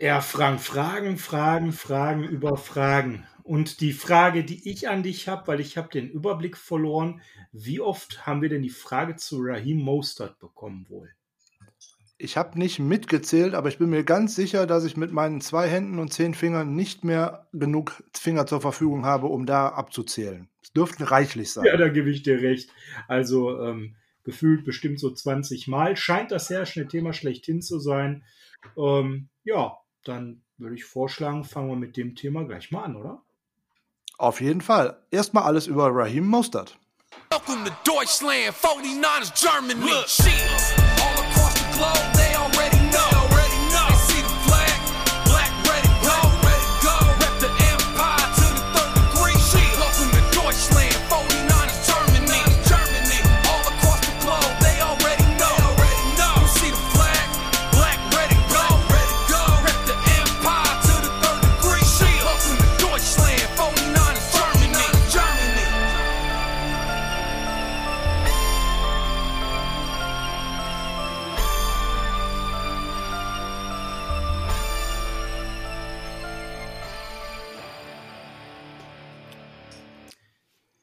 Ja, Frank, Fragen, Fragen, Fragen über Fragen. Und die Frage, die ich an dich habe, weil ich habe den Überblick verloren, wie oft haben wir denn die Frage zu Raheem Mostert bekommen wohl? Ich habe nicht mitgezählt, aber ich bin mir ganz sicher, dass ich mit meinen zwei Händen und zehn Fingern nicht mehr genug Finger zur Verfügung habe, um da abzuzählen. Es dürften reichlich sein. Ja, da gebe ich dir recht. Also ähm, gefühlt bestimmt so 20 Mal. Scheint das herrschende Thema schlechthin zu sein. Ähm, ja, dann würde ich vorschlagen, fangen wir mit dem Thema gleich mal an, oder? Auf jeden Fall. Erstmal alles über Raheem Mostert. Welcome to Deutschland, 49ers Germany. Look. All across the globe, they already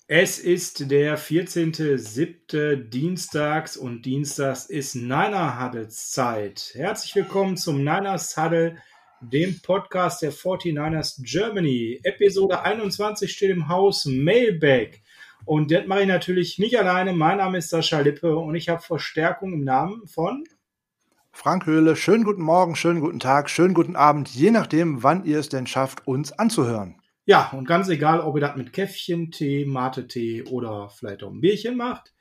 Es ist der 14.07. Dienstags und Dienstags ist Niner Huddles Zeit. Herzlich willkommen zum Niners Huddle, dem Podcast der 49ers Germany. Episode 21 steht im Haus Mailback. Und das mache ich natürlich nicht alleine. Mein Name ist Sascha Lippe und ich habe Verstärkung im Namen von Frank Höhle. Schönen guten Morgen, schönen guten Tag, schönen guten Abend, je nachdem, wann ihr es denn schafft, uns anzuhören. Ja, und ganz egal, ob ihr das mit Käffchen, Tee, Mate-Tee oder vielleicht auch ein Bierchen macht.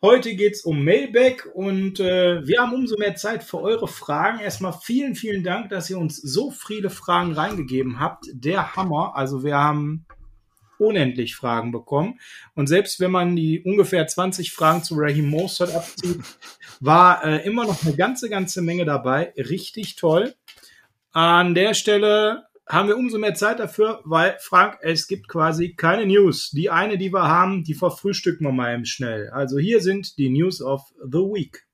Heute geht's um Mailback und äh, wir haben umso mehr Zeit für eure Fragen. Erstmal vielen, vielen Dank, dass ihr uns so viele Fragen reingegeben habt. Der Hammer. Also wir haben unendlich Fragen bekommen. Und selbst wenn man die ungefähr 20 Fragen zu Raheem Mostert abzieht, war äh, immer noch eine ganze, ganze Menge dabei. Richtig toll. An der Stelle haben wir umso mehr Zeit dafür, weil, Frank, es gibt quasi keine News. Die eine, die wir haben, die verfrühstücken wir mal eben schnell. Also hier sind die News of the Week.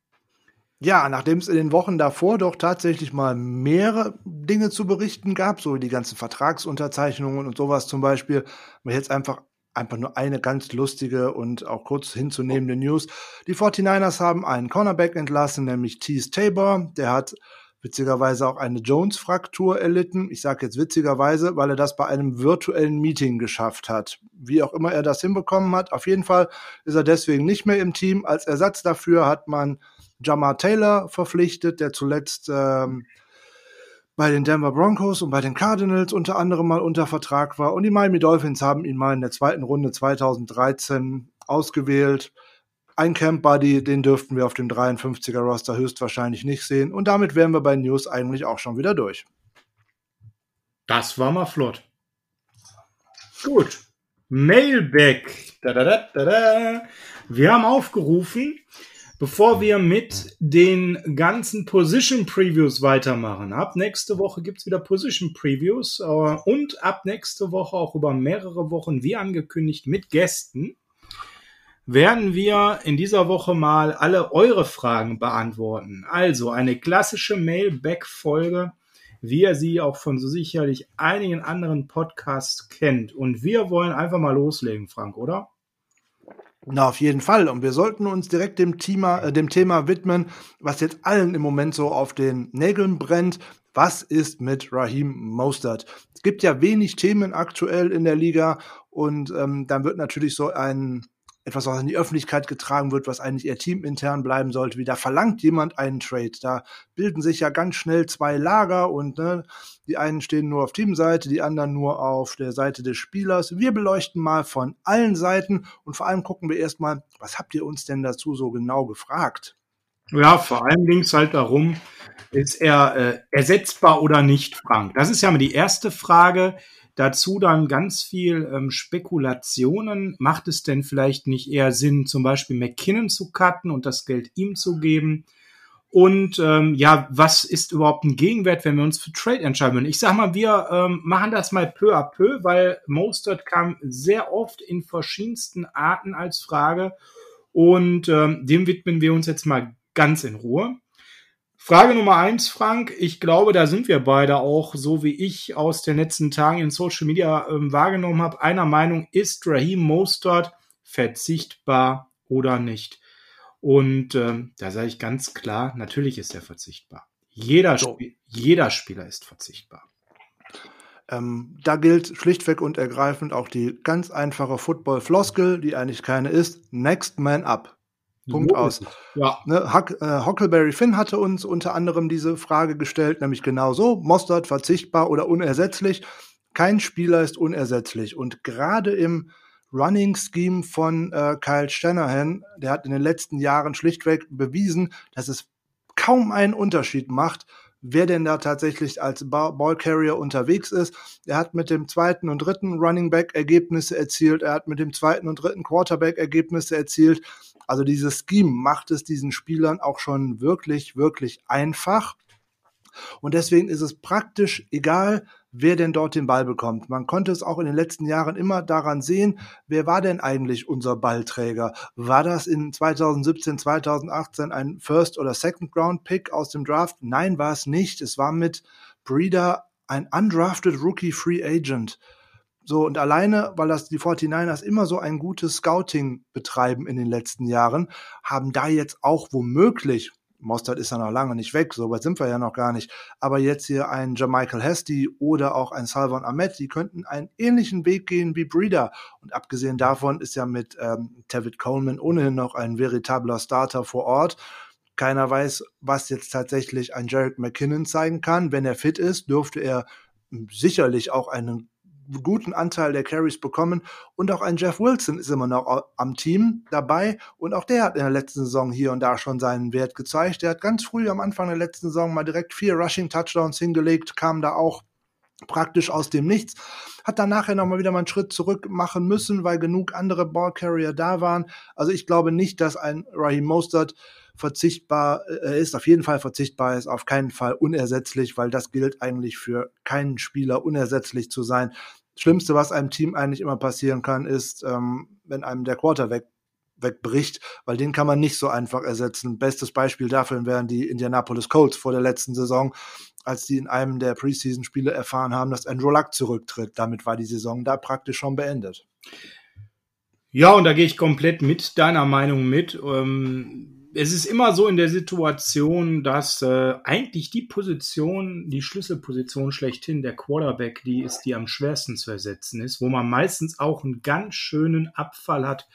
Ja, nachdem es in den Wochen davor doch tatsächlich mal mehrere Dinge zu berichten gab, so wie die ganzen Vertragsunterzeichnungen und sowas zum Beispiel, wir jetzt einfach einfach nur eine ganz lustige und auch kurz hinzunehmende News. Die 49ers haben einen Cornerback entlassen, nämlich Tease Tabor. Der hat witzigerweise auch eine Jones-Fraktur erlitten. Ich sage jetzt witzigerweise, weil er das bei einem virtuellen Meeting geschafft hat. Wie auch immer er das hinbekommen hat. Auf jeden Fall ist er deswegen nicht mehr im Team. Als Ersatz dafür hat man Jamar Taylor verpflichtet, der zuletzt ähm, bei den Denver Broncos und bei den Cardinals unter anderem mal unter Vertrag war. Und die Miami Dolphins haben ihn mal in der zweiten Runde 2013 ausgewählt. Ein Camp Buddy, den dürften wir auf dem 53er Roster höchstwahrscheinlich nicht sehen. Und damit wären wir bei News eigentlich auch schon wieder durch. Das war mal flott. Gut. Mailback. Da, da, da, da, da. Wir haben aufgerufen, bevor wir mit den ganzen Position Previews weitermachen. Ab nächste Woche gibt es wieder Position Previews äh, und ab nächste Woche auch über mehrere Wochen, wie angekündigt, mit Gästen werden wir in dieser Woche mal alle eure Fragen beantworten. Also eine klassische Mailback-Folge, wie ihr sie auch von so sicherlich einigen anderen Podcasts kennt. Und wir wollen einfach mal loslegen, Frank, oder? Na, auf jeden Fall. Und wir sollten uns direkt dem Thema, äh, dem Thema widmen, was jetzt allen im Moment so auf den Nägeln brennt. Was ist mit Raheem Mostert? Es gibt ja wenig Themen aktuell in der Liga und ähm, dann wird natürlich so ein etwas, was in die Öffentlichkeit getragen wird, was eigentlich eher teamintern bleiben sollte, wie da verlangt jemand einen Trade. Da bilden sich ja ganz schnell zwei Lager und ne, die einen stehen nur auf Teamseite, die anderen nur auf der Seite des Spielers. Wir beleuchten mal von allen Seiten und vor allem gucken wir erstmal, was habt ihr uns denn dazu so genau gefragt? Ja, vor allem ging es halt darum, ist er äh, ersetzbar oder nicht, Frank? Das ist ja mal die erste Frage. Dazu dann ganz viel ähm, Spekulationen. Macht es denn vielleicht nicht eher Sinn, zum Beispiel McKinnon zu cutten und das Geld ihm zu geben? Und ähm, ja, was ist überhaupt ein Gegenwert, wenn wir uns für Trade entscheiden Ich sag mal, wir ähm, machen das mal peu à peu, weil Mostert kam sehr oft in verschiedensten Arten als Frage und ähm, dem widmen wir uns jetzt mal ganz in Ruhe. Frage Nummer eins, Frank. Ich glaube, da sind wir beide auch, so wie ich aus den letzten Tagen in Social Media ähm, wahrgenommen habe, einer Meinung, ist Raheem Mostert verzichtbar oder nicht? Und ähm, da sage ich ganz klar, natürlich ist er verzichtbar. Jeder, so. Sp jeder Spieler ist verzichtbar. Ähm, da gilt schlichtweg und ergreifend auch die ganz einfache Football-Floskel, die eigentlich keine ist. Next man up. Punkt aus. Ja. Ne, Huck, äh, Huckleberry Finn hatte uns unter anderem diese Frage gestellt, nämlich genau so: Mostert verzichtbar oder unersetzlich? Kein Spieler ist unersetzlich. Und gerade im Running Scheme von äh, Kyle Shanahan, der hat in den letzten Jahren schlichtweg bewiesen, dass es kaum einen Unterschied macht, wer denn da tatsächlich als Ballcarrier unterwegs ist. Er hat mit dem zweiten und dritten Running Back Ergebnisse erzielt. Er hat mit dem zweiten und dritten Quarterback Ergebnisse erzielt. Also dieses Scheme macht es diesen Spielern auch schon wirklich, wirklich einfach. Und deswegen ist es praktisch egal, wer denn dort den Ball bekommt. Man konnte es auch in den letzten Jahren immer daran sehen, wer war denn eigentlich unser Ballträger? War das in 2017, 2018 ein First- oder Second-Round-Pick aus dem Draft? Nein, war es nicht. Es war mit Breeder ein undrafted Rookie Free Agent. So, und alleine, weil das die 49ers immer so ein gutes Scouting betreiben in den letzten Jahren, haben da jetzt auch womöglich Mostert ist ja noch lange nicht weg, so weit sind wir ja noch gar nicht. Aber jetzt hier ein Jermichael Hesty oder auch ein Salvan Ahmed, die könnten einen ähnlichen Weg gehen wie Breeder. Und abgesehen davon ist ja mit ähm, Tavid Coleman ohnehin noch ein veritabler Starter vor Ort. Keiner weiß, was jetzt tatsächlich ein Jarek McKinnon zeigen kann. Wenn er fit ist, dürfte er sicherlich auch einen guten Anteil der Carries bekommen. Und auch ein Jeff Wilson ist immer noch am Team dabei. Und auch der hat in der letzten Saison hier und da schon seinen Wert gezeigt. Der hat ganz früh am Anfang der letzten Saison mal direkt vier Rushing Touchdowns hingelegt, kam da auch praktisch aus dem Nichts. Hat dann nachher nochmal wieder mal einen Schritt zurück machen müssen, weil genug andere Ballcarrier da waren. Also ich glaube nicht, dass ein Raheem Mostert verzichtbar äh, ist, auf jeden Fall verzichtbar ist, auf keinen Fall unersetzlich, weil das gilt eigentlich für keinen Spieler unersetzlich zu sein. Schlimmste, was einem Team eigentlich immer passieren kann, ist, ähm, wenn einem der Quarter weg, wegbricht, weil den kann man nicht so einfach ersetzen. Bestes Beispiel dafür wären die Indianapolis Colts vor der letzten Saison, als die in einem der Preseason-Spiele erfahren haben, dass Andrew Luck zurücktritt. Damit war die Saison da praktisch schon beendet. Ja, und da gehe ich komplett mit deiner Meinung mit. Ähm es ist immer so in der Situation, dass äh, eigentlich die Position, die Schlüsselposition schlechthin, der Quarterback, die ist, die am schwersten zu ersetzen ist, wo man meistens auch einen ganz schönen Abfall hat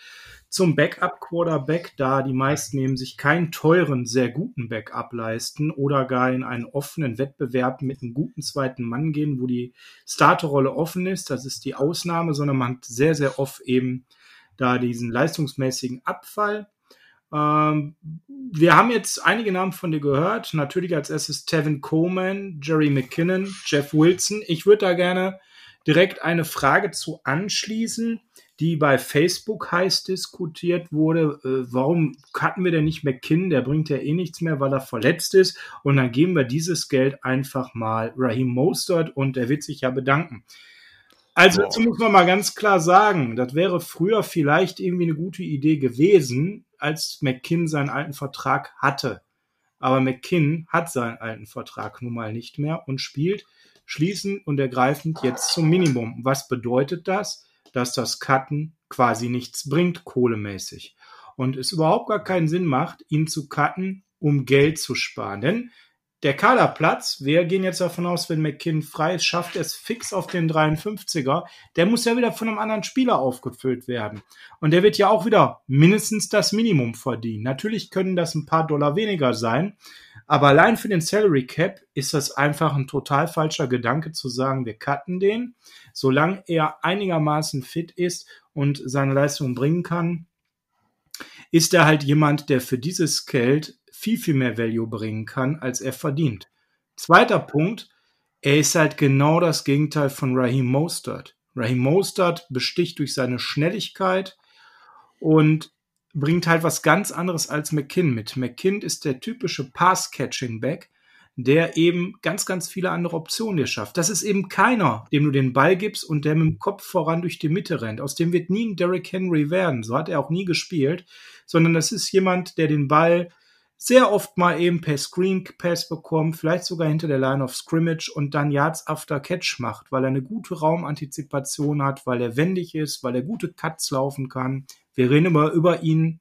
zum Backup-Quarterback, da die meisten eben sich keinen teuren, sehr guten Backup leisten oder gar in einen offenen Wettbewerb mit einem guten zweiten Mann gehen, wo die Starterrolle offen ist. Das ist die Ausnahme, sondern man hat sehr, sehr oft eben da diesen leistungsmäßigen Abfall. Ähm, wir haben jetzt einige Namen von dir gehört. Natürlich als erstes Tevin Coleman, Jerry McKinnon, Jeff Wilson. Ich würde da gerne direkt eine Frage zu anschließen, die bei Facebook heiß diskutiert wurde. Äh, warum cutten wir denn nicht McKinnon? Der bringt ja eh nichts mehr, weil er verletzt ist. Und dann geben wir dieses Geld einfach mal Raheem Mostert und er wird sich ja bedanken. Also dazu muss man mal ganz klar sagen, das wäre früher vielleicht irgendwie eine gute Idee gewesen, als McKinn seinen alten Vertrag hatte. Aber McKinn hat seinen alten Vertrag nun mal nicht mehr und spielt schließend und ergreifend jetzt zum Minimum. Was bedeutet das? Dass das Cutten quasi nichts bringt, kohlemäßig. Und es überhaupt gar keinen Sinn macht, ihn zu cutten, um Geld zu sparen. Denn der Kaderplatz, wir gehen jetzt davon aus, wenn McKinn frei ist, schafft er es fix auf den 53er. Der muss ja wieder von einem anderen Spieler aufgefüllt werden. Und der wird ja auch wieder mindestens das Minimum verdienen. Natürlich können das ein paar Dollar weniger sein. Aber allein für den Salary Cap ist das einfach ein total falscher Gedanke zu sagen, wir cutten den. Solange er einigermaßen fit ist und seine Leistung bringen kann, ist er halt jemand, der für dieses Geld viel, viel mehr Value bringen kann, als er verdient. Zweiter Punkt, er ist halt genau das Gegenteil von Raheem Mostert. Raheem Mostert besticht durch seine Schnelligkeit und bringt halt was ganz anderes als McKinn mit. McKinn ist der typische Pass-Catching-Back, der eben ganz, ganz viele andere Optionen dir schafft. Das ist eben keiner, dem du den Ball gibst und der mit dem Kopf voran durch die Mitte rennt. Aus dem wird nie ein Derrick Henry werden. So hat er auch nie gespielt, sondern das ist jemand, der den Ball sehr oft mal eben per Screen Pass bekommt, vielleicht sogar hinter der Line of Scrimmage und dann Yards after Catch macht, weil er eine gute Raumantizipation hat, weil er wendig ist, weil er gute Cuts laufen kann. Wir reden immer über ihn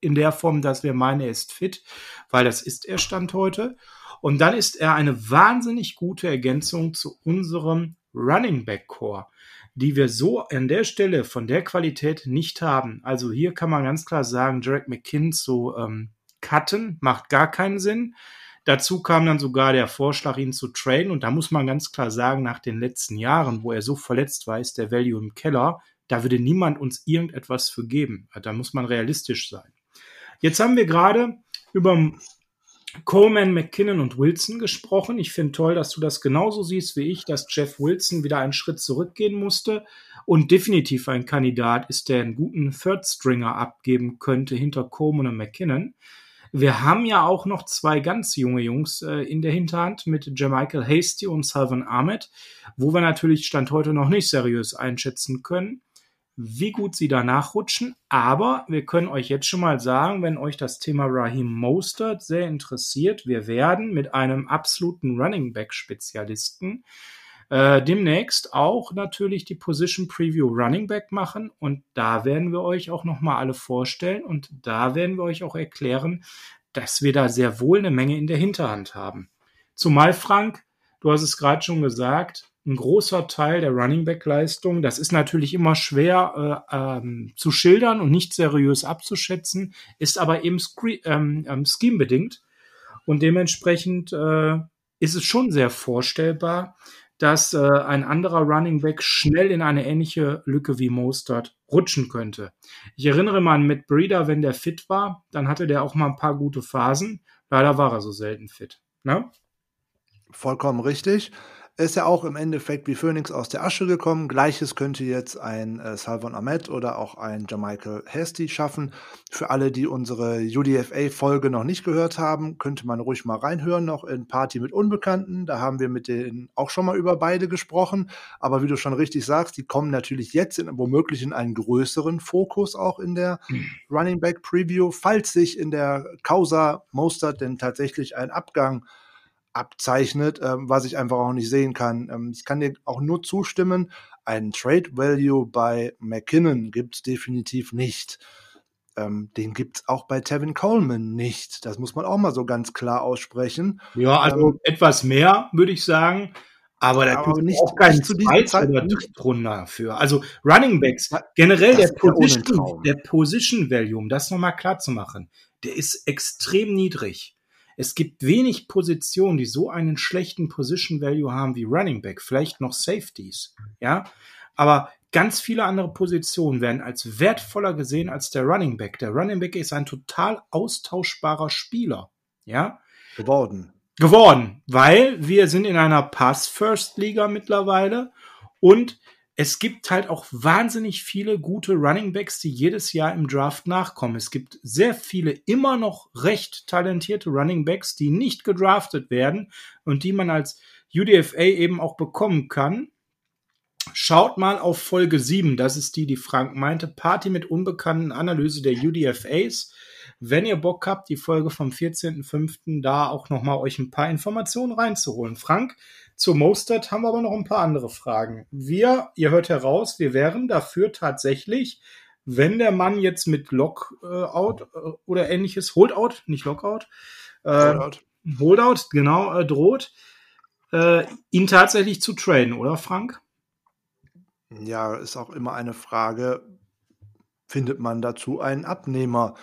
in der Form, dass wir meinen, er ist fit, weil das ist er Stand heute. Und dann ist er eine wahnsinnig gute Ergänzung zu unserem Running Back Core, die wir so an der Stelle von der Qualität nicht haben. Also hier kann man ganz klar sagen, Jarek McKinn so ähm, cutten, macht gar keinen Sinn. Dazu kam dann sogar der Vorschlag, ihn zu traden. Und da muss man ganz klar sagen, nach den letzten Jahren, wo er so verletzt war, ist der Value im Keller. Da würde niemand uns irgendetwas für geben. Da muss man realistisch sein. Jetzt haben wir gerade über Coleman, McKinnon und Wilson gesprochen. Ich finde toll, dass du das genauso siehst wie ich, dass Jeff Wilson wieder einen Schritt zurückgehen musste und definitiv ein Kandidat ist, der einen guten Third Stringer abgeben könnte hinter Coleman und McKinnon. Wir haben ja auch noch zwei ganz junge Jungs äh, in der Hinterhand mit Jermichael Hasty und Salvan Ahmed, wo wir natürlich Stand heute noch nicht seriös einschätzen können, wie gut sie da nachrutschen. Aber wir können euch jetzt schon mal sagen, wenn euch das Thema Raheem Mostert sehr interessiert, wir werden mit einem absoluten Running Back Spezialisten äh, demnächst auch natürlich die Position Preview Running Back machen und da werden wir euch auch nochmal alle vorstellen und da werden wir euch auch erklären, dass wir da sehr wohl eine Menge in der Hinterhand haben. Zumal Frank, du hast es gerade schon gesagt, ein großer Teil der Running Back Leistung, das ist natürlich immer schwer äh, ähm, zu schildern und nicht seriös abzuschätzen, ist aber eben ähm, ähm, scheme bedingt und dementsprechend äh, ist es schon sehr vorstellbar, dass äh, ein anderer Running Back schnell in eine ähnliche Lücke wie Mostert rutschen könnte. Ich erinnere mal an Matt Breeder, wenn der fit war, dann hatte der auch mal ein paar gute Phasen. Leider war er so selten fit. Ne? Vollkommen richtig ist ja auch im Endeffekt wie Phoenix aus der Asche gekommen. Gleiches könnte jetzt ein äh, Salvan Ahmed oder auch ein Jamichael Hasty schaffen. Für alle, die unsere UDFA-Folge noch nicht gehört haben, könnte man ruhig mal reinhören, noch in Party mit Unbekannten. Da haben wir mit denen auch schon mal über beide gesprochen. Aber wie du schon richtig sagst, die kommen natürlich jetzt in, womöglich in einen größeren Fokus auch in der mhm. Running Back Preview, falls sich in der Causa Mostert denn tatsächlich ein Abgang abzeichnet, ähm, was ich einfach auch nicht sehen kann. Ähm, ich kann dir auch nur zustimmen, einen Trade Value bei McKinnon gibt es definitiv nicht. Ähm, den gibt es auch bei Tevin Coleman nicht. Das muss man auch mal so ganz klar aussprechen. Ja, also ähm, etwas mehr, würde ich sagen. Aber da gibt es auch keinen zu Zweit- oder Drittrunder für. Also Running Backs, generell der Position, der Position Value, um das nochmal klar zu machen, der ist extrem niedrig. Es gibt wenig Positionen, die so einen schlechten Position Value haben wie Running Back, vielleicht noch Safeties, ja. Aber ganz viele andere Positionen werden als wertvoller gesehen als der Running Back. Der Running Back ist ein total austauschbarer Spieler, ja. Geworden. Geworden, weil wir sind in einer Pass-First-Liga mittlerweile und es gibt halt auch wahnsinnig viele gute Running Backs, die jedes Jahr im Draft nachkommen. Es gibt sehr viele immer noch recht talentierte Running Backs, die nicht gedraftet werden und die man als UDFA eben auch bekommen kann. Schaut mal auf Folge 7, das ist die, die Frank meinte, Party mit unbekannten Analyse der UDFAs. Wenn ihr Bock habt, die Folge vom 14.05. da auch nochmal euch ein paar Informationen reinzuholen. Frank, zu Mostert haben wir aber noch ein paar andere Fragen. Wir, ihr hört heraus, wir wären dafür tatsächlich, wenn der Mann jetzt mit Lockout äh, oder ähnliches, Holdout, nicht Lockout, äh, Holdout, Holdout genau, äh, droht, äh, ihn tatsächlich zu traden, oder Frank? Ja, ist auch immer eine Frage, findet man dazu einen Abnehmer?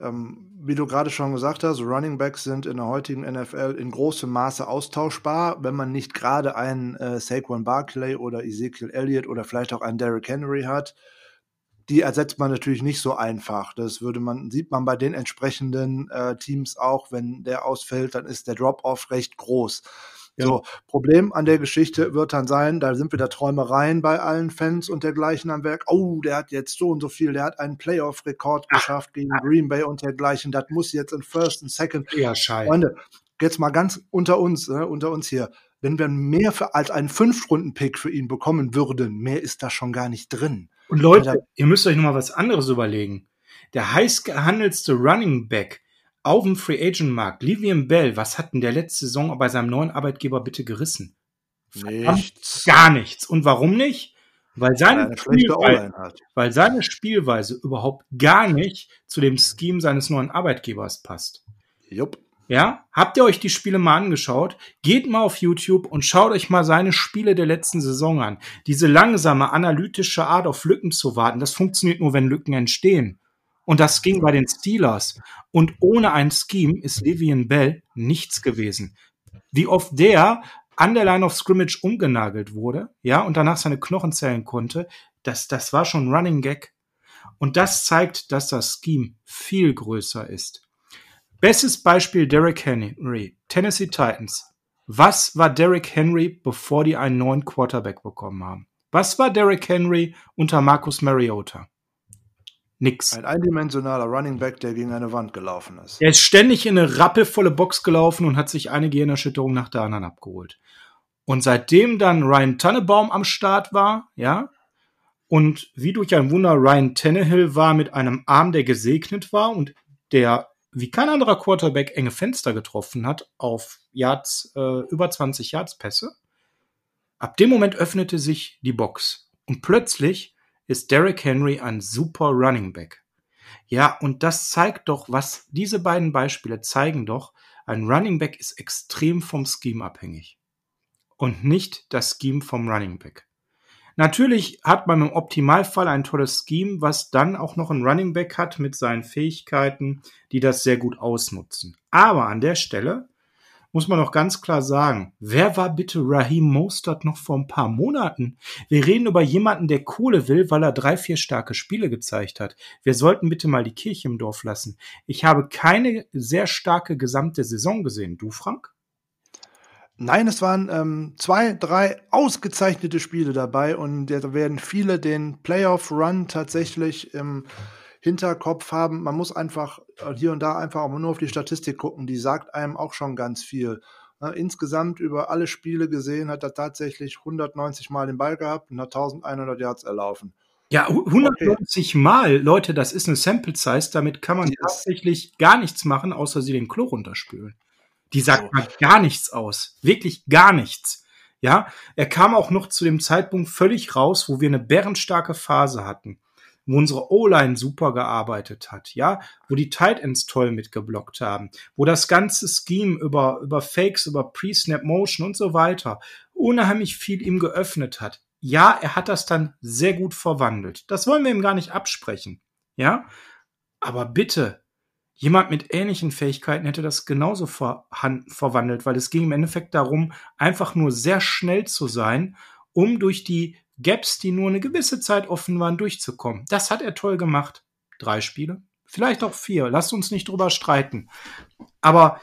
Ähm, wie du gerade schon gesagt hast, Running Backs sind in der heutigen NFL in großem Maße austauschbar, wenn man nicht gerade einen äh, Saquon Barclay oder Ezekiel Elliott oder vielleicht auch einen Derrick Henry hat. Die ersetzt man natürlich nicht so einfach. Das würde man, sieht man bei den entsprechenden äh, Teams auch, wenn der ausfällt, dann ist der Drop-off recht groß. Ja. So, Problem an der Geschichte wird dann sein, da sind wieder Träumereien bei allen Fans und dergleichen am Werk. Oh, der hat jetzt so und so viel, der hat einen Playoff-Rekord geschafft gegen Green Bay und dergleichen. Das muss jetzt in First und Second. Ja, scheiße. Freunde, jetzt mal ganz unter uns, ne, unter uns hier. Wenn wir mehr für, als einen Fünf-Runden-Pick für ihn bekommen würden, mehr ist da schon gar nicht drin. Und Leute, ihr müsst euch noch mal was anderes überlegen. Der heiß gehandelste Running Back auf dem Free Agent Markt, Livian Bell, was hat denn der letzte Saison bei seinem neuen Arbeitgeber bitte gerissen? Nichts. Gar nichts. Und warum nicht? Weil seine, Eine schlechte Spielweise, weil seine Spielweise überhaupt gar nicht zu dem Scheme seines neuen Arbeitgebers passt. Jupp. Ja, habt ihr euch die Spiele mal angeschaut? Geht mal auf YouTube und schaut euch mal seine Spiele der letzten Saison an. Diese langsame, analytische Art auf Lücken zu warten, das funktioniert nur, wenn Lücken entstehen. Und das ging bei den Steelers. Und ohne ein Scheme ist Livian Bell nichts gewesen. Wie oft der an der Line of Scrimmage umgenagelt wurde, ja, und danach seine Knochen zählen konnte, das, das war schon Running Gag. Und das zeigt, dass das Scheme viel größer ist. Bestes Beispiel Derrick Henry, Tennessee Titans. Was war Derrick Henry, bevor die einen neuen Quarterback bekommen haben? Was war Derrick Henry unter Marcus Mariota? Nix. Ein eindimensionaler Running Back, der gegen eine Wand gelaufen ist. Er ist ständig in eine rappelvolle Box gelaufen und hat sich eine Gehirnerschütterung nach der anderen abgeholt. Und seitdem dann Ryan Tannebaum am Start war, ja, und wie durch ein Wunder Ryan Tannehill war mit einem Arm, der gesegnet war und der wie kein anderer Quarterback enge Fenster getroffen hat auf Yards, äh, über 20 Yards Pässe. Ab dem Moment öffnete sich die Box und plötzlich ist Derrick Henry ein super Running Back. Ja, und das zeigt doch, was diese beiden Beispiele zeigen doch, ein Running Back ist extrem vom Scheme abhängig und nicht das Scheme vom Running Back. Natürlich hat man im Optimalfall ein tolles Scheme, was dann auch noch ein Running Back hat mit seinen Fähigkeiten, die das sehr gut ausnutzen. Aber an der Stelle muss man noch ganz klar sagen, wer war bitte Raheem Mostert noch vor ein paar Monaten? Wir reden über jemanden, der Kohle will, weil er drei, vier starke Spiele gezeigt hat. Wir sollten bitte mal die Kirche im Dorf lassen. Ich habe keine sehr starke gesamte Saison gesehen. Du, Frank? Nein, es waren ähm, zwei, drei ausgezeichnete Spiele dabei und da werden viele den Playoff-Run tatsächlich im Hinterkopf haben. Man muss einfach äh, hier und da einfach auch nur auf die Statistik gucken, die sagt einem auch schon ganz viel. Äh, insgesamt über alle Spiele gesehen hat er tatsächlich 190 Mal den Ball gehabt und hat 1100 Yards erlaufen. Ja, 190 okay. Mal, Leute, das ist eine Sample Size, damit kann man ja. tatsächlich gar nichts machen, außer sie den Klo runterspülen. Die sagt mal gar nichts aus. Wirklich gar nichts. Ja, er kam auch noch zu dem Zeitpunkt völlig raus, wo wir eine bärenstarke Phase hatten, wo unsere O-Line super gearbeitet hat, ja, wo die Tight Ends toll mitgeblockt haben, wo das ganze Scheme über, über Fakes, über Pre-Snap Motion und so weiter unheimlich viel ihm geöffnet hat. Ja, er hat das dann sehr gut verwandelt. Das wollen wir ihm gar nicht absprechen. Ja, aber bitte, jemand mit ähnlichen Fähigkeiten hätte das genauso verwandelt, weil es ging im Endeffekt darum, einfach nur sehr schnell zu sein, um durch die Gaps, die nur eine gewisse Zeit offen waren, durchzukommen. Das hat er toll gemacht. Drei Spiele, vielleicht auch vier. Lasst uns nicht drüber streiten. Aber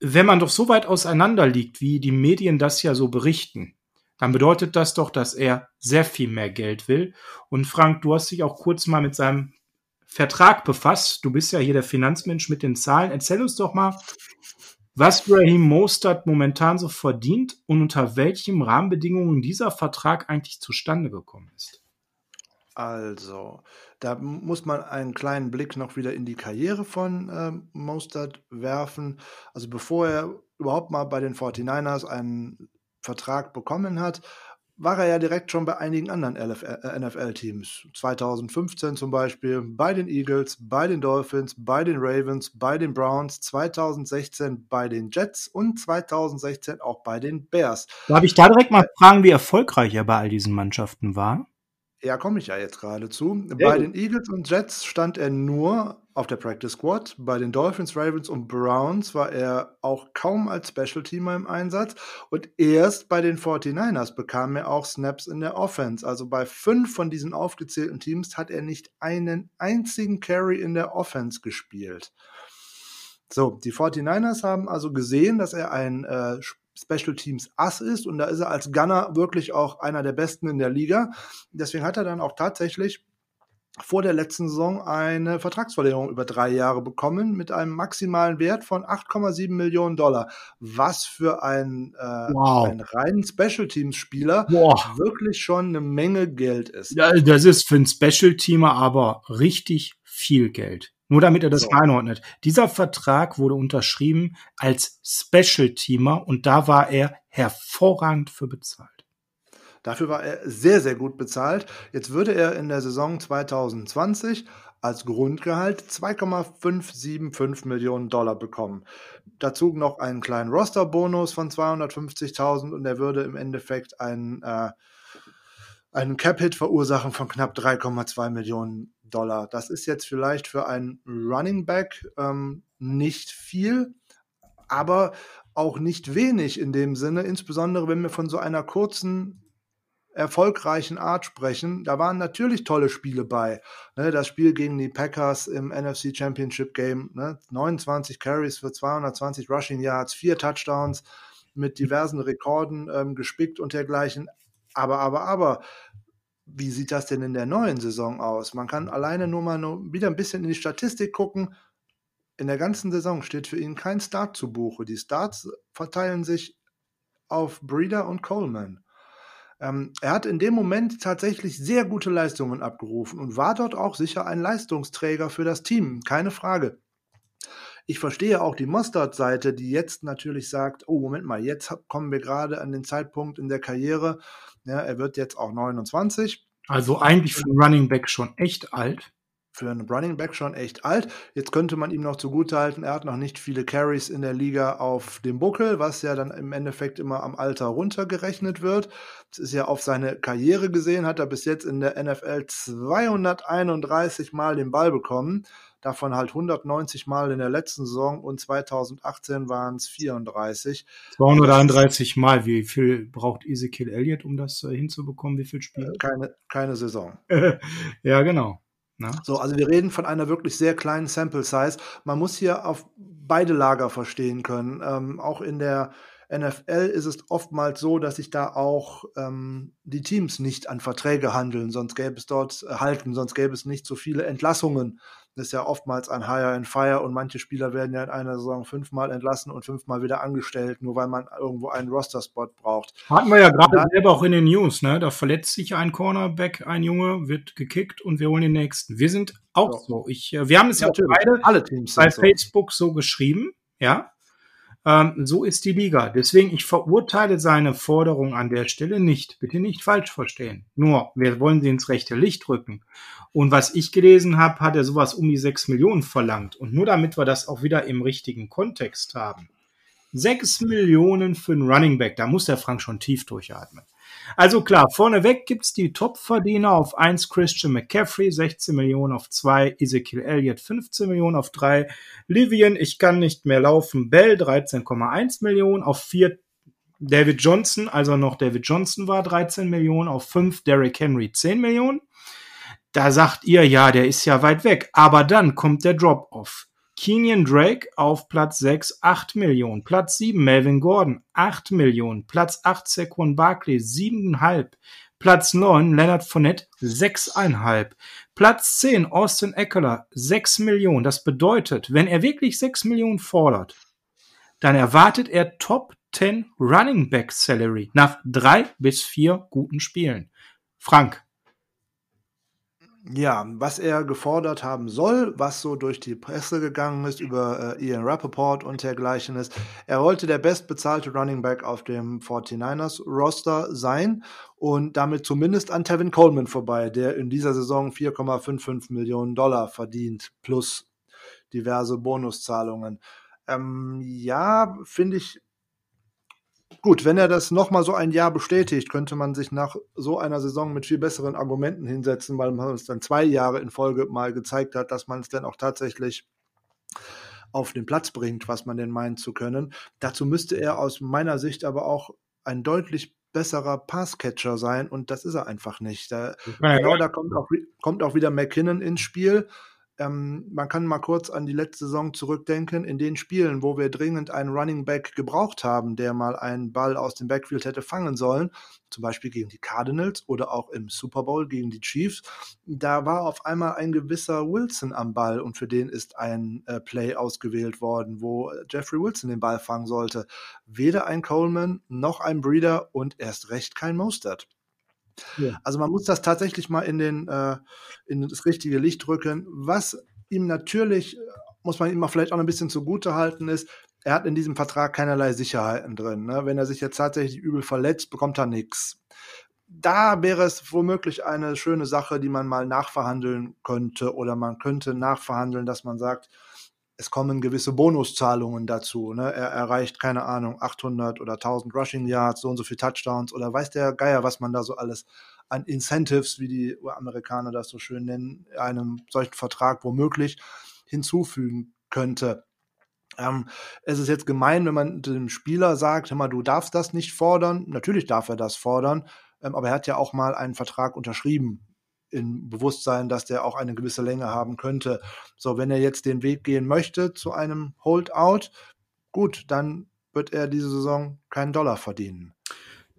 wenn man doch so weit auseinander liegt, wie die Medien das ja so berichten, dann bedeutet das doch, dass er sehr viel mehr Geld will. Und Frank, du hast dich auch kurz mal mit seinem Vertrag befasst. Du bist ja hier der Finanzmensch mit den Zahlen. Erzähl uns doch mal, was Raheem Mostert momentan so verdient und unter welchen Rahmenbedingungen dieser Vertrag eigentlich zustande gekommen ist. Also, da muss man einen kleinen Blick noch wieder in die Karriere von ähm, Mostert werfen. Also bevor er überhaupt mal bei den 49ers einen Vertrag bekommen hat, war er ja direkt schon bei einigen anderen NFL-Teams. 2015 zum Beispiel bei den Eagles, bei den Dolphins, bei den Ravens, bei den Browns, 2016 bei den Jets und 2016 auch bei den Bears. Darf ich da direkt mal fragen, wie erfolgreich er bei all diesen Mannschaften war? Ja, komme ich ja jetzt gerade zu. Sehr bei gut. den Eagles und Jets stand er nur auf der Practice Squad. Bei den Dolphins, Ravens und Browns war er auch kaum als Special Teamer im Einsatz. Und erst bei den 49ers bekam er auch Snaps in der Offense. Also bei fünf von diesen aufgezählten Teams hat er nicht einen einzigen Carry in der Offense gespielt. So, die 49ers haben also gesehen, dass er ein äh, Special Teams Ass ist und da ist er als Gunner wirklich auch einer der besten in der Liga. Deswegen hat er dann auch tatsächlich vor der letzten Saison eine Vertragsverlängerung über drei Jahre bekommen mit einem maximalen Wert von 8,7 Millionen Dollar. Was für ein, äh, wow. einen reinen Special Teams Spieler wow. wirklich schon eine Menge Geld ist. Ja, das ist für einen Special Teamer aber richtig viel Geld. Nur damit er das so. einordnet. Dieser Vertrag wurde unterschrieben als Special-Teamer und da war er hervorragend für bezahlt. Dafür war er sehr, sehr gut bezahlt. Jetzt würde er in der Saison 2020 als Grundgehalt 2,575 Millionen Dollar bekommen. Dazu noch einen kleinen Roster-Bonus von 250.000 und er würde im Endeffekt einen, äh, einen Cap-Hit verursachen von knapp 3,2 Millionen Dollar. Das ist jetzt vielleicht für einen Running Back ähm, nicht viel, aber auch nicht wenig in dem Sinne, insbesondere wenn wir von so einer kurzen erfolgreichen Art sprechen. Da waren natürlich tolle Spiele bei. Ne, das Spiel gegen die Packers im NFC Championship Game, ne, 29 Carries für 220 Rushing Yards, vier Touchdowns mit diversen Rekorden ähm, gespickt und dergleichen. Aber, aber, aber, wie sieht das denn in der neuen Saison aus? Man kann alleine nur mal nur wieder ein bisschen in die Statistik gucken. In der ganzen Saison steht für ihn kein Start zu Buche. Die Starts verteilen sich auf Breeder und Coleman. Ähm, er hat in dem Moment tatsächlich sehr gute Leistungen abgerufen und war dort auch sicher ein Leistungsträger für das Team, keine Frage. Ich verstehe auch die Mostert-Seite, die jetzt natürlich sagt, oh, Moment mal, jetzt kommen wir gerade an den Zeitpunkt in der Karriere. Ja, er wird jetzt auch 29. Also eigentlich für einen Running Back schon echt alt für einen Running Back schon echt alt. Jetzt könnte man ihm noch zugutehalten, er hat noch nicht viele Carries in der Liga auf dem Buckel, was ja dann im Endeffekt immer am Alter runtergerechnet wird. Das ist ja auf seine Karriere gesehen, hat er bis jetzt in der NFL 231 Mal den Ball bekommen. Davon halt 190 Mal in der letzten Saison und 2018 waren es 34. 231 Mal. Wie viel braucht Ezekiel Elliott, um das äh, hinzubekommen? Wie viel Spiele? Keine, keine Saison. ja, genau. Na? So, also wir reden von einer wirklich sehr kleinen Sample Size. Man muss hier auf beide Lager verstehen können. Ähm, auch in der NFL ist es oftmals so, dass sich da auch ähm, die Teams nicht an Verträge handeln, sonst gäbe es dort äh, halten, sonst gäbe es nicht so viele Entlassungen das ist ja oftmals ein Hire and Fire und manche Spieler werden ja in einer Saison fünfmal entlassen und fünfmal wieder angestellt, nur weil man irgendwo einen Roster-Spot braucht. Hatten wir ja gerade selber auch in den News, ne? Da verletzt sich ein Cornerback, ein Junge, wird gekickt und wir holen den nächsten. Wir sind auch so. so. Ich, äh, wir haben es ja, ja beide Alle Teams bei Facebook so geschrieben, ja. Ähm, so ist die Liga. Deswegen, ich verurteile seine Forderung an der Stelle nicht. Bitte nicht falsch verstehen. Nur, wir wollen sie ins rechte Licht rücken. Und was ich gelesen habe, hat er sowas um die 6 Millionen verlangt. Und nur damit wir das auch wieder im richtigen Kontext haben. 6 Millionen für einen Running Back, da muss der Frank schon tief durchatmen. Also klar, vorneweg gibt's die Top-Verdiener auf 1 Christian McCaffrey, 16 Millionen auf 2, Ezekiel Elliott 15 Millionen auf 3, Livian, ich kann nicht mehr laufen, Bell 13,1 Millionen auf 4, David Johnson, also noch David Johnson war 13 Millionen auf 5, Derrick Henry 10 Millionen. Da sagt ihr, ja, der ist ja weit weg. Aber dann kommt der Drop-Off. Kenyon Drake auf Platz 6, 8 Millionen. Platz 7, Melvin Gordon, 8 Millionen. Platz 8, Saquon Barkley, 7,5. Platz 9, Leonard Fournette, 6,5. Platz 10, Austin Eckler, 6 Millionen. Das bedeutet, wenn er wirklich 6 Millionen fordert, dann erwartet er Top 10 Running Back Salary nach drei bis vier guten Spielen. Frank, ja, was er gefordert haben soll, was so durch die Presse gegangen ist über äh, Ian Rappaport und dergleichen ist, er wollte der bestbezahlte Running Back auf dem 49ers Roster sein und damit zumindest an Tevin Coleman vorbei, der in dieser Saison 4,55 Millionen Dollar verdient, plus diverse Bonuszahlungen. Ähm, ja, finde ich Gut, wenn er das nochmal so ein Jahr bestätigt, könnte man sich nach so einer Saison mit viel besseren Argumenten hinsetzen, weil man es dann zwei Jahre in Folge mal gezeigt hat, dass man es dann auch tatsächlich auf den Platz bringt, was man denn meint zu können. Dazu müsste er aus meiner Sicht aber auch ein deutlich besserer Passcatcher sein und das ist er einfach nicht. Da, ja, genau, ja. da kommt auch, kommt auch wieder McKinnon ins Spiel ähm, man kann mal kurz an die letzte Saison zurückdenken. In den Spielen, wo wir dringend einen Running Back gebraucht haben, der mal einen Ball aus dem Backfield hätte fangen sollen, zum Beispiel gegen die Cardinals oder auch im Super Bowl gegen die Chiefs, da war auf einmal ein gewisser Wilson am Ball und für den ist ein äh, Play ausgewählt worden, wo Jeffrey Wilson den Ball fangen sollte. Weder ein Coleman noch ein Breeder und erst recht kein Mostert. Also man muss das tatsächlich mal in, den, äh, in das richtige Licht rücken. Was ihm natürlich, muss man ihm mal vielleicht auch ein bisschen zugute halten, ist, er hat in diesem Vertrag keinerlei Sicherheiten drin. Ne? Wenn er sich jetzt tatsächlich übel verletzt, bekommt er nichts. Da wäre es womöglich eine schöne Sache, die man mal nachverhandeln könnte oder man könnte nachverhandeln, dass man sagt, es kommen gewisse Bonuszahlungen dazu. Ne? Er erreicht, keine Ahnung, 800 oder 1000 Rushing Yards, so und so viele Touchdowns oder weiß der Geier, was man da so alles an Incentives, wie die Amerikaner das so schön nennen, einem solchen Vertrag womöglich hinzufügen könnte. Ähm, es ist jetzt gemein, wenn man dem Spieler sagt, hör mal, du darfst das nicht fordern. Natürlich darf er das fordern, ähm, aber er hat ja auch mal einen Vertrag unterschrieben im Bewusstsein, dass der auch eine gewisse Länge haben könnte. So, wenn er jetzt den Weg gehen möchte zu einem Holdout, gut, dann wird er diese Saison keinen Dollar verdienen.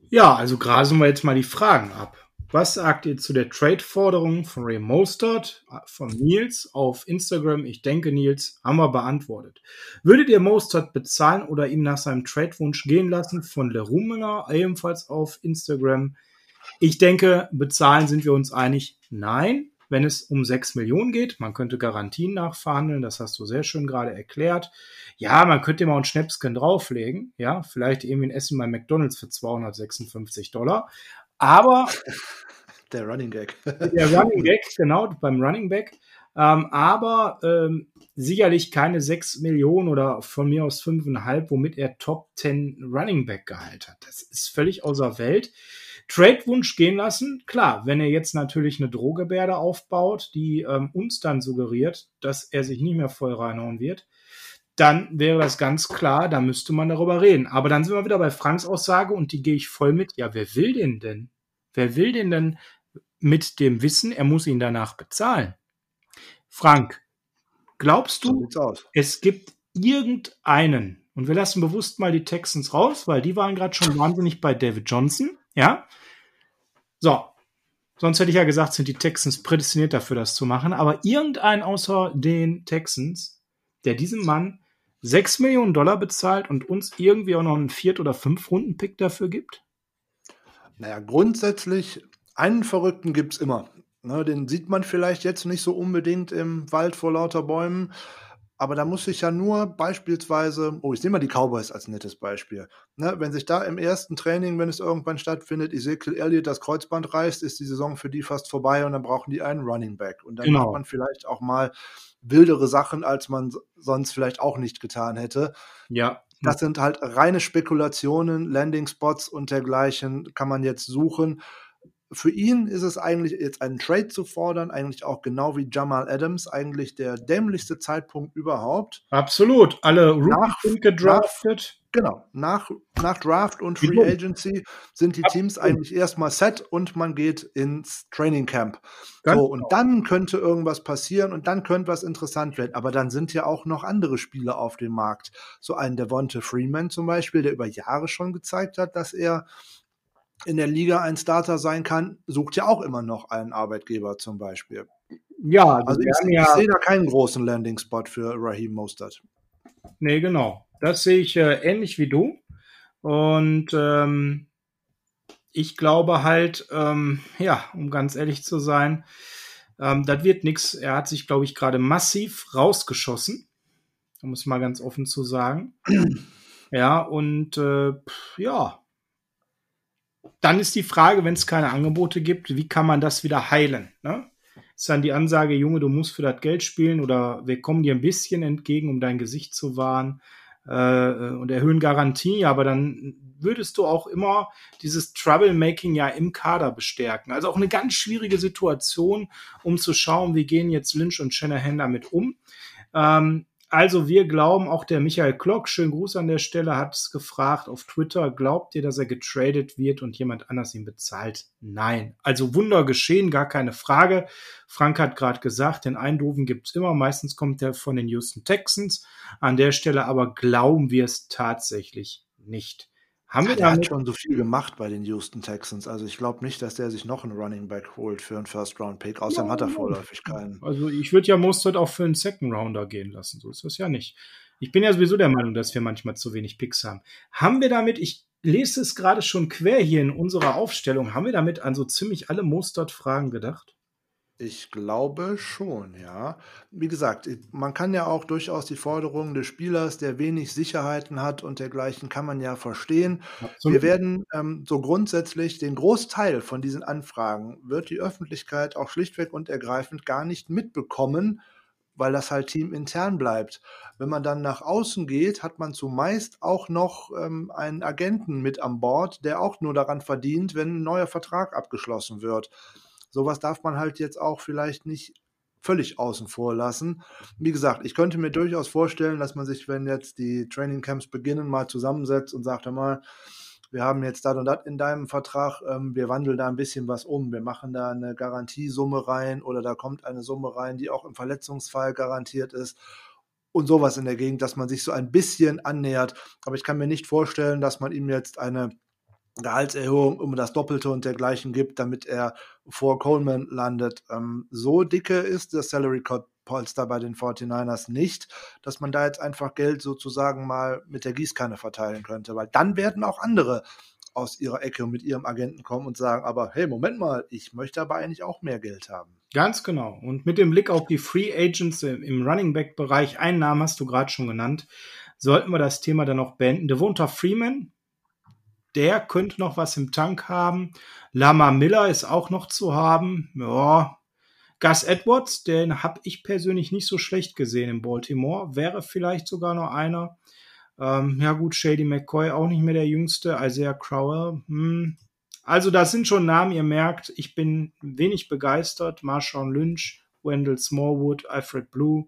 Ja, also grasen wir jetzt mal die Fragen ab. Was sagt ihr zu der Trade-Forderung von Ray Mostert äh, von Nils auf Instagram? Ich denke, Nils, haben wir beantwortet. Würdet ihr Mostert bezahlen oder ihm nach seinem Trade-Wunsch gehen lassen? Von Lerumina, ebenfalls auf Instagram. Ich denke, bezahlen sind wir uns einig. Nein, wenn es um 6 Millionen geht. Man könnte Garantien nachverhandeln, das hast du sehr schön gerade erklärt. Ja, man könnte mal ein Schnäpschen drauflegen, ja, vielleicht irgendwie ein Essen bei McDonalds für 256 Dollar. Aber der Running Gag. der Running Gag, genau, beim Running Back. Ähm, aber ähm, sicherlich keine 6 Millionen oder von mir aus 5,5, womit er Top 10 Running Back Gehalt hat. Das ist völlig außer Welt. Trade-Wunsch gehen lassen, klar, wenn er jetzt natürlich eine Drohgebärde aufbaut, die ähm, uns dann suggeriert, dass er sich nicht mehr voll reinhauen wird, dann wäre das ganz klar, da müsste man darüber reden. Aber dann sind wir wieder bei Franks Aussage und die gehe ich voll mit. Ja, wer will den denn? Wer will den denn mit dem Wissen, er muss ihn danach bezahlen? Frank, glaubst du, es gibt irgendeinen, und wir lassen bewusst mal die Texans raus, weil die waren gerade schon wahnsinnig bei David Johnson, ja? So. Sonst hätte ich ja gesagt, sind die Texans prädestiniert dafür, das zu machen. Aber irgendein außer den Texans, der diesem Mann 6 Millionen Dollar bezahlt und uns irgendwie auch noch einen Viert- oder Fünf-Runden-Pick dafür gibt? Naja, grundsätzlich, einen Verrückten gibt es immer. Ne, den sieht man vielleicht jetzt nicht so unbedingt im Wald vor lauter Bäumen. Aber da muss sich ja nur beispielsweise, oh, ich nehme mal die Cowboys als nettes Beispiel. Ne, wenn sich da im ersten Training, wenn es irgendwann stattfindet, Ezekiel Elliott das Kreuzband reißt, ist die Saison für die fast vorbei und dann brauchen die einen Running Back. Und dann genau. macht man vielleicht auch mal wildere Sachen, als man sonst vielleicht auch nicht getan hätte. Ja. Das sind halt reine Spekulationen, Landing Spots und dergleichen kann man jetzt suchen. Für ihn ist es eigentlich jetzt einen Trade zu fordern, eigentlich auch genau wie Jamal Adams, eigentlich der dämlichste Zeitpunkt überhaupt. Absolut. Alle Rookies sind gedraftet. Genau, nach, nach Draft und Free Agency sind die Teams eigentlich erstmal set und man geht ins Training Camp. Ganz so, und genau. dann könnte irgendwas passieren und dann könnte was interessant werden. Aber dann sind ja auch noch andere Spieler auf dem Markt. So ein Devonta Freeman zum Beispiel, der über Jahre schon gezeigt hat, dass er in der Liga ein Starter sein kann, sucht ja auch immer noch einen Arbeitgeber zum Beispiel. Ja, also ich, ja, ich sehe da keinen großen Landing-Spot für Raheem Mostert. Nee, genau. Das sehe ich äh, ähnlich wie du. Und ähm, ich glaube halt, ähm, ja, um ganz ehrlich zu sein, ähm, das wird nichts. Er hat sich, glaube ich, gerade massiv rausgeschossen, um es mal ganz offen zu sagen. ja, und äh, ja, dann ist die Frage, wenn es keine Angebote gibt, wie kann man das wieder heilen? Ne? Ist dann die Ansage, Junge, du musst für das Geld spielen oder wir kommen dir ein bisschen entgegen, um dein Gesicht zu wahren äh, und erhöhen Garantie, aber dann würdest du auch immer dieses Troublemaking ja im Kader bestärken. Also auch eine ganz schwierige Situation, um zu schauen, wie gehen jetzt Lynch und Shanahan damit um. Ähm, also wir glauben, auch der Michael Klock, schönen Gruß an der Stelle, hat es gefragt auf Twitter, glaubt ihr, dass er getradet wird und jemand anders ihn bezahlt? Nein. Also Wunder geschehen, gar keine Frage. Frank hat gerade gesagt, den Eindhoven gibt's immer, meistens kommt er von den Houston Texans. An der Stelle aber glauben wir es tatsächlich nicht. Haben wir der hat schon so viel gemacht bei den Houston Texans. Also ich glaube nicht, dass der sich noch einen Running Back holt für einen First-Round-Pick. Außerdem ja, hat er vorläufig keinen. Also ich würde ja Mustard auch für einen Second-Rounder gehen lassen. So ist das ja nicht. Ich bin ja sowieso der Meinung, dass wir manchmal zu wenig Picks haben. Haben wir damit, ich lese es gerade schon quer hier in unserer Aufstellung, haben wir damit an so ziemlich alle Mustard-Fragen gedacht? Ich glaube schon, ja. Wie gesagt, man kann ja auch durchaus die Forderungen des Spielers, der wenig Sicherheiten hat und dergleichen, kann man ja verstehen. Absolut. Wir werden ähm, so grundsätzlich den Großteil von diesen Anfragen wird die Öffentlichkeit auch schlichtweg und ergreifend gar nicht mitbekommen, weil das halt teamintern bleibt. Wenn man dann nach außen geht, hat man zumeist auch noch ähm, einen Agenten mit an Bord, der auch nur daran verdient, wenn ein neuer Vertrag abgeschlossen wird sowas darf man halt jetzt auch vielleicht nicht völlig außen vor lassen. Wie gesagt, ich könnte mir durchaus vorstellen, dass man sich, wenn jetzt die Training Camps beginnen, mal zusammensetzt und sagt einmal, wir haben jetzt das und das in deinem Vertrag, ähm, wir wandeln da ein bisschen was um, wir machen da eine Garantiesumme rein oder da kommt eine Summe rein, die auch im Verletzungsfall garantiert ist und sowas in der Gegend, dass man sich so ein bisschen annähert. Aber ich kann mir nicht vorstellen, dass man ihm jetzt eine Gehaltserhöhung um das Doppelte und dergleichen gibt, damit er vor Coleman landet. Ähm, so dicke ist das Salary Polster bei den 49ers nicht, dass man da jetzt einfach Geld sozusagen mal mit der Gießkanne verteilen könnte, weil dann werden auch andere aus ihrer Ecke mit ihrem Agenten kommen und sagen, aber hey, Moment mal, ich möchte aber eigentlich auch mehr Geld haben. Ganz genau. Und mit dem Blick auf die Free Agents im Running Back Bereich, einen Namen hast du gerade schon genannt, sollten wir das Thema dann noch beenden. Devonta Freeman, der könnte noch was im Tank haben. Lama Miller ist auch noch zu haben. Ja. Gus Edwards, den habe ich persönlich nicht so schlecht gesehen in Baltimore. Wäre vielleicht sogar noch einer. Ähm, ja gut, Shady McCoy auch nicht mehr der Jüngste. Isaiah Crowell. Hm. Also das sind schon Namen, ihr merkt, ich bin wenig begeistert. Marshawn Lynch, Wendell Smallwood, Alfred Blue.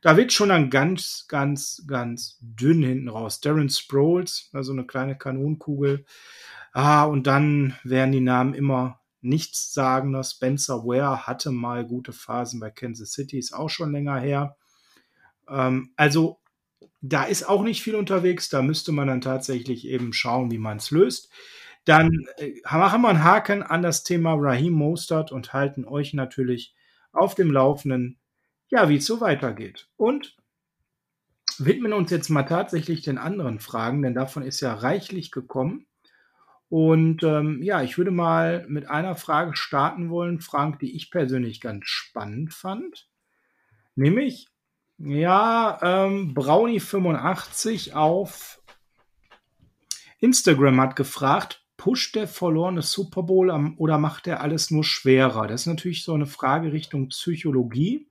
Da wird schon dann ganz, ganz, ganz dünn hinten raus. Darren Sproles, also eine kleine Kanonenkugel. Ah, und dann werden die Namen immer nichts sagender. Spencer Ware hatte mal gute Phasen bei Kansas City, ist auch schon länger her. Ähm, also da ist auch nicht viel unterwegs. Da müsste man dann tatsächlich eben schauen, wie man es löst. Dann äh, machen wir einen Haken an das Thema Raheem Mostert und halten euch natürlich auf dem Laufenden, ja, wie es so weitergeht. Und widmen uns jetzt mal tatsächlich den anderen Fragen, denn davon ist ja reichlich gekommen. Und ähm, ja, ich würde mal mit einer Frage starten wollen, Frank, die ich persönlich ganz spannend fand. Nämlich, ja, ähm, Brownie85 auf Instagram hat gefragt, pusht der verlorene Super Bowl am, oder macht er alles nur schwerer? Das ist natürlich so eine Frage Richtung Psychologie.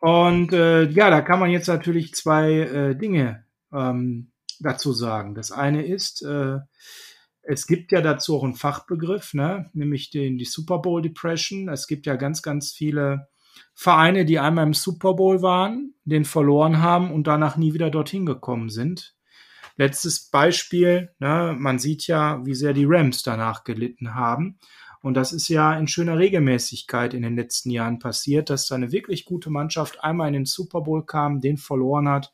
Und äh, ja, da kann man jetzt natürlich zwei äh, Dinge ähm, dazu sagen. Das eine ist, äh, es gibt ja dazu auch einen Fachbegriff, ne? nämlich den, die Super Bowl Depression. Es gibt ja ganz, ganz viele Vereine, die einmal im Super Bowl waren, den verloren haben und danach nie wieder dorthin gekommen sind. Letztes Beispiel, ne, man sieht ja, wie sehr die Rams danach gelitten haben. Und das ist ja in schöner Regelmäßigkeit in den letzten Jahren passiert, dass da eine wirklich gute Mannschaft einmal in den Super Bowl kam, den verloren hat,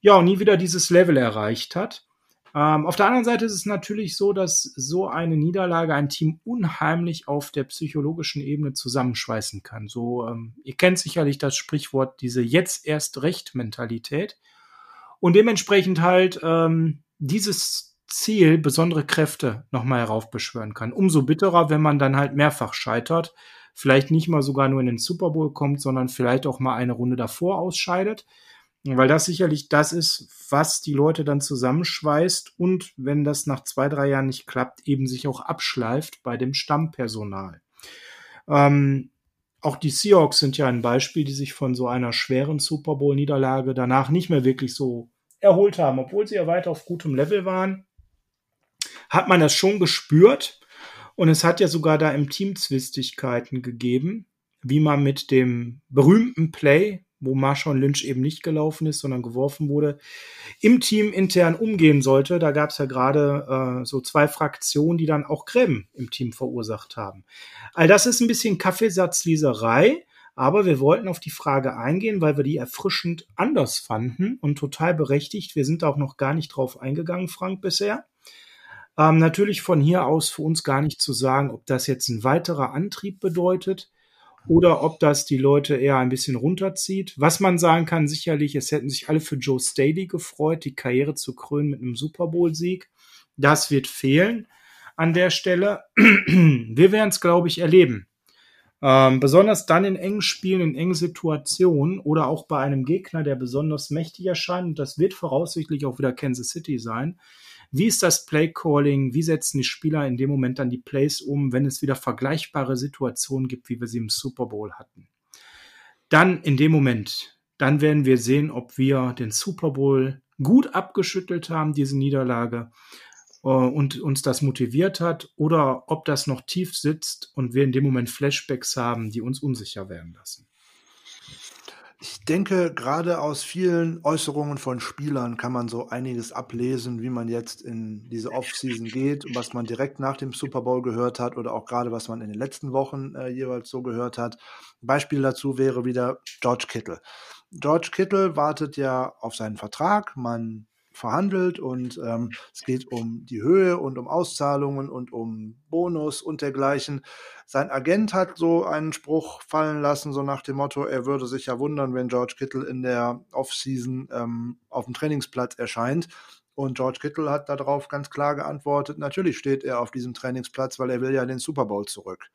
ja, und nie wieder dieses Level erreicht hat. Ähm, auf der anderen Seite ist es natürlich so, dass so eine Niederlage ein Team unheimlich auf der psychologischen Ebene zusammenschweißen kann. So, ähm, ihr kennt sicherlich das Sprichwort, diese jetzt erst recht Mentalität. Und dementsprechend halt ähm, dieses Ziel besondere Kräfte nochmal heraufbeschwören kann. Umso bitterer, wenn man dann halt mehrfach scheitert, vielleicht nicht mal sogar nur in den Super Bowl kommt, sondern vielleicht auch mal eine Runde davor ausscheidet. Weil das sicherlich das ist, was die Leute dann zusammenschweißt und wenn das nach zwei, drei Jahren nicht klappt, eben sich auch abschleift bei dem Stammpersonal. Ähm, auch die Seahawks sind ja ein Beispiel, die sich von so einer schweren Super Bowl-Niederlage danach nicht mehr wirklich so erholt haben, obwohl sie ja weiter auf gutem Level waren hat man das schon gespürt. Und es hat ja sogar da im Team Zwistigkeiten gegeben, wie man mit dem berühmten Play, wo Marshawn Lynch eben nicht gelaufen ist, sondern geworfen wurde, im Team intern umgehen sollte. Da gab es ja gerade äh, so zwei Fraktionen, die dann auch Gräben im Team verursacht haben. All das ist ein bisschen Kaffeesatzleserei, aber wir wollten auf die Frage eingehen, weil wir die erfrischend anders fanden und total berechtigt. Wir sind da auch noch gar nicht drauf eingegangen, Frank, bisher. Ähm, natürlich von hier aus für uns gar nicht zu sagen, ob das jetzt ein weiterer Antrieb bedeutet oder ob das die Leute eher ein bisschen runterzieht. Was man sagen kann, sicherlich, es hätten sich alle für Joe Staley gefreut, die Karriere zu krönen mit einem Super Bowl-Sieg. Das wird fehlen an der Stelle. Wir werden es, glaube ich, erleben. Ähm, besonders dann in engen Spielen, in engen Situationen oder auch bei einem Gegner, der besonders mächtig erscheint. Und das wird voraussichtlich auch wieder Kansas City sein. Wie ist das Play-Calling? Wie setzen die Spieler in dem Moment dann die Plays um, wenn es wieder vergleichbare Situationen gibt, wie wir sie im Super Bowl hatten? Dann in dem Moment, dann werden wir sehen, ob wir den Super Bowl gut abgeschüttelt haben, diese Niederlage, äh, und uns das motiviert hat oder ob das noch tief sitzt und wir in dem Moment Flashbacks haben, die uns unsicher werden lassen. Ich denke, gerade aus vielen Äußerungen von Spielern kann man so einiges ablesen, wie man jetzt in diese Offseason geht was man direkt nach dem Super Bowl gehört hat oder auch gerade was man in den letzten Wochen äh, jeweils so gehört hat. Beispiel dazu wäre wieder George Kittle. George Kittle wartet ja auf seinen Vertrag. Man verhandelt und ähm, es geht um die Höhe und um Auszahlungen und um Bonus und dergleichen. Sein Agent hat so einen Spruch fallen lassen, so nach dem Motto, er würde sich ja wundern, wenn George Kittle in der Offseason ähm, auf dem Trainingsplatz erscheint. Und George Kittle hat darauf ganz klar geantwortet, natürlich steht er auf diesem Trainingsplatz, weil er will ja den Super Bowl zurück.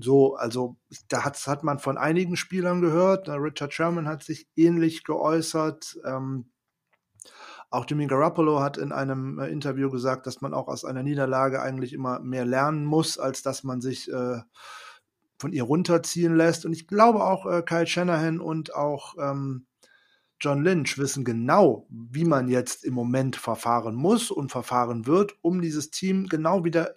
So, also da hat, hat man von einigen Spielern gehört. Richard Sherman hat sich ähnlich geäußert. Ähm, auch Jimmy Garoppolo hat in einem äh, Interview gesagt, dass man auch aus einer Niederlage eigentlich immer mehr lernen muss, als dass man sich äh, von ihr runterziehen lässt. Und ich glaube auch äh, Kyle Shanahan und auch ähm, John Lynch wissen genau, wie man jetzt im Moment verfahren muss und verfahren wird, um dieses Team genau wieder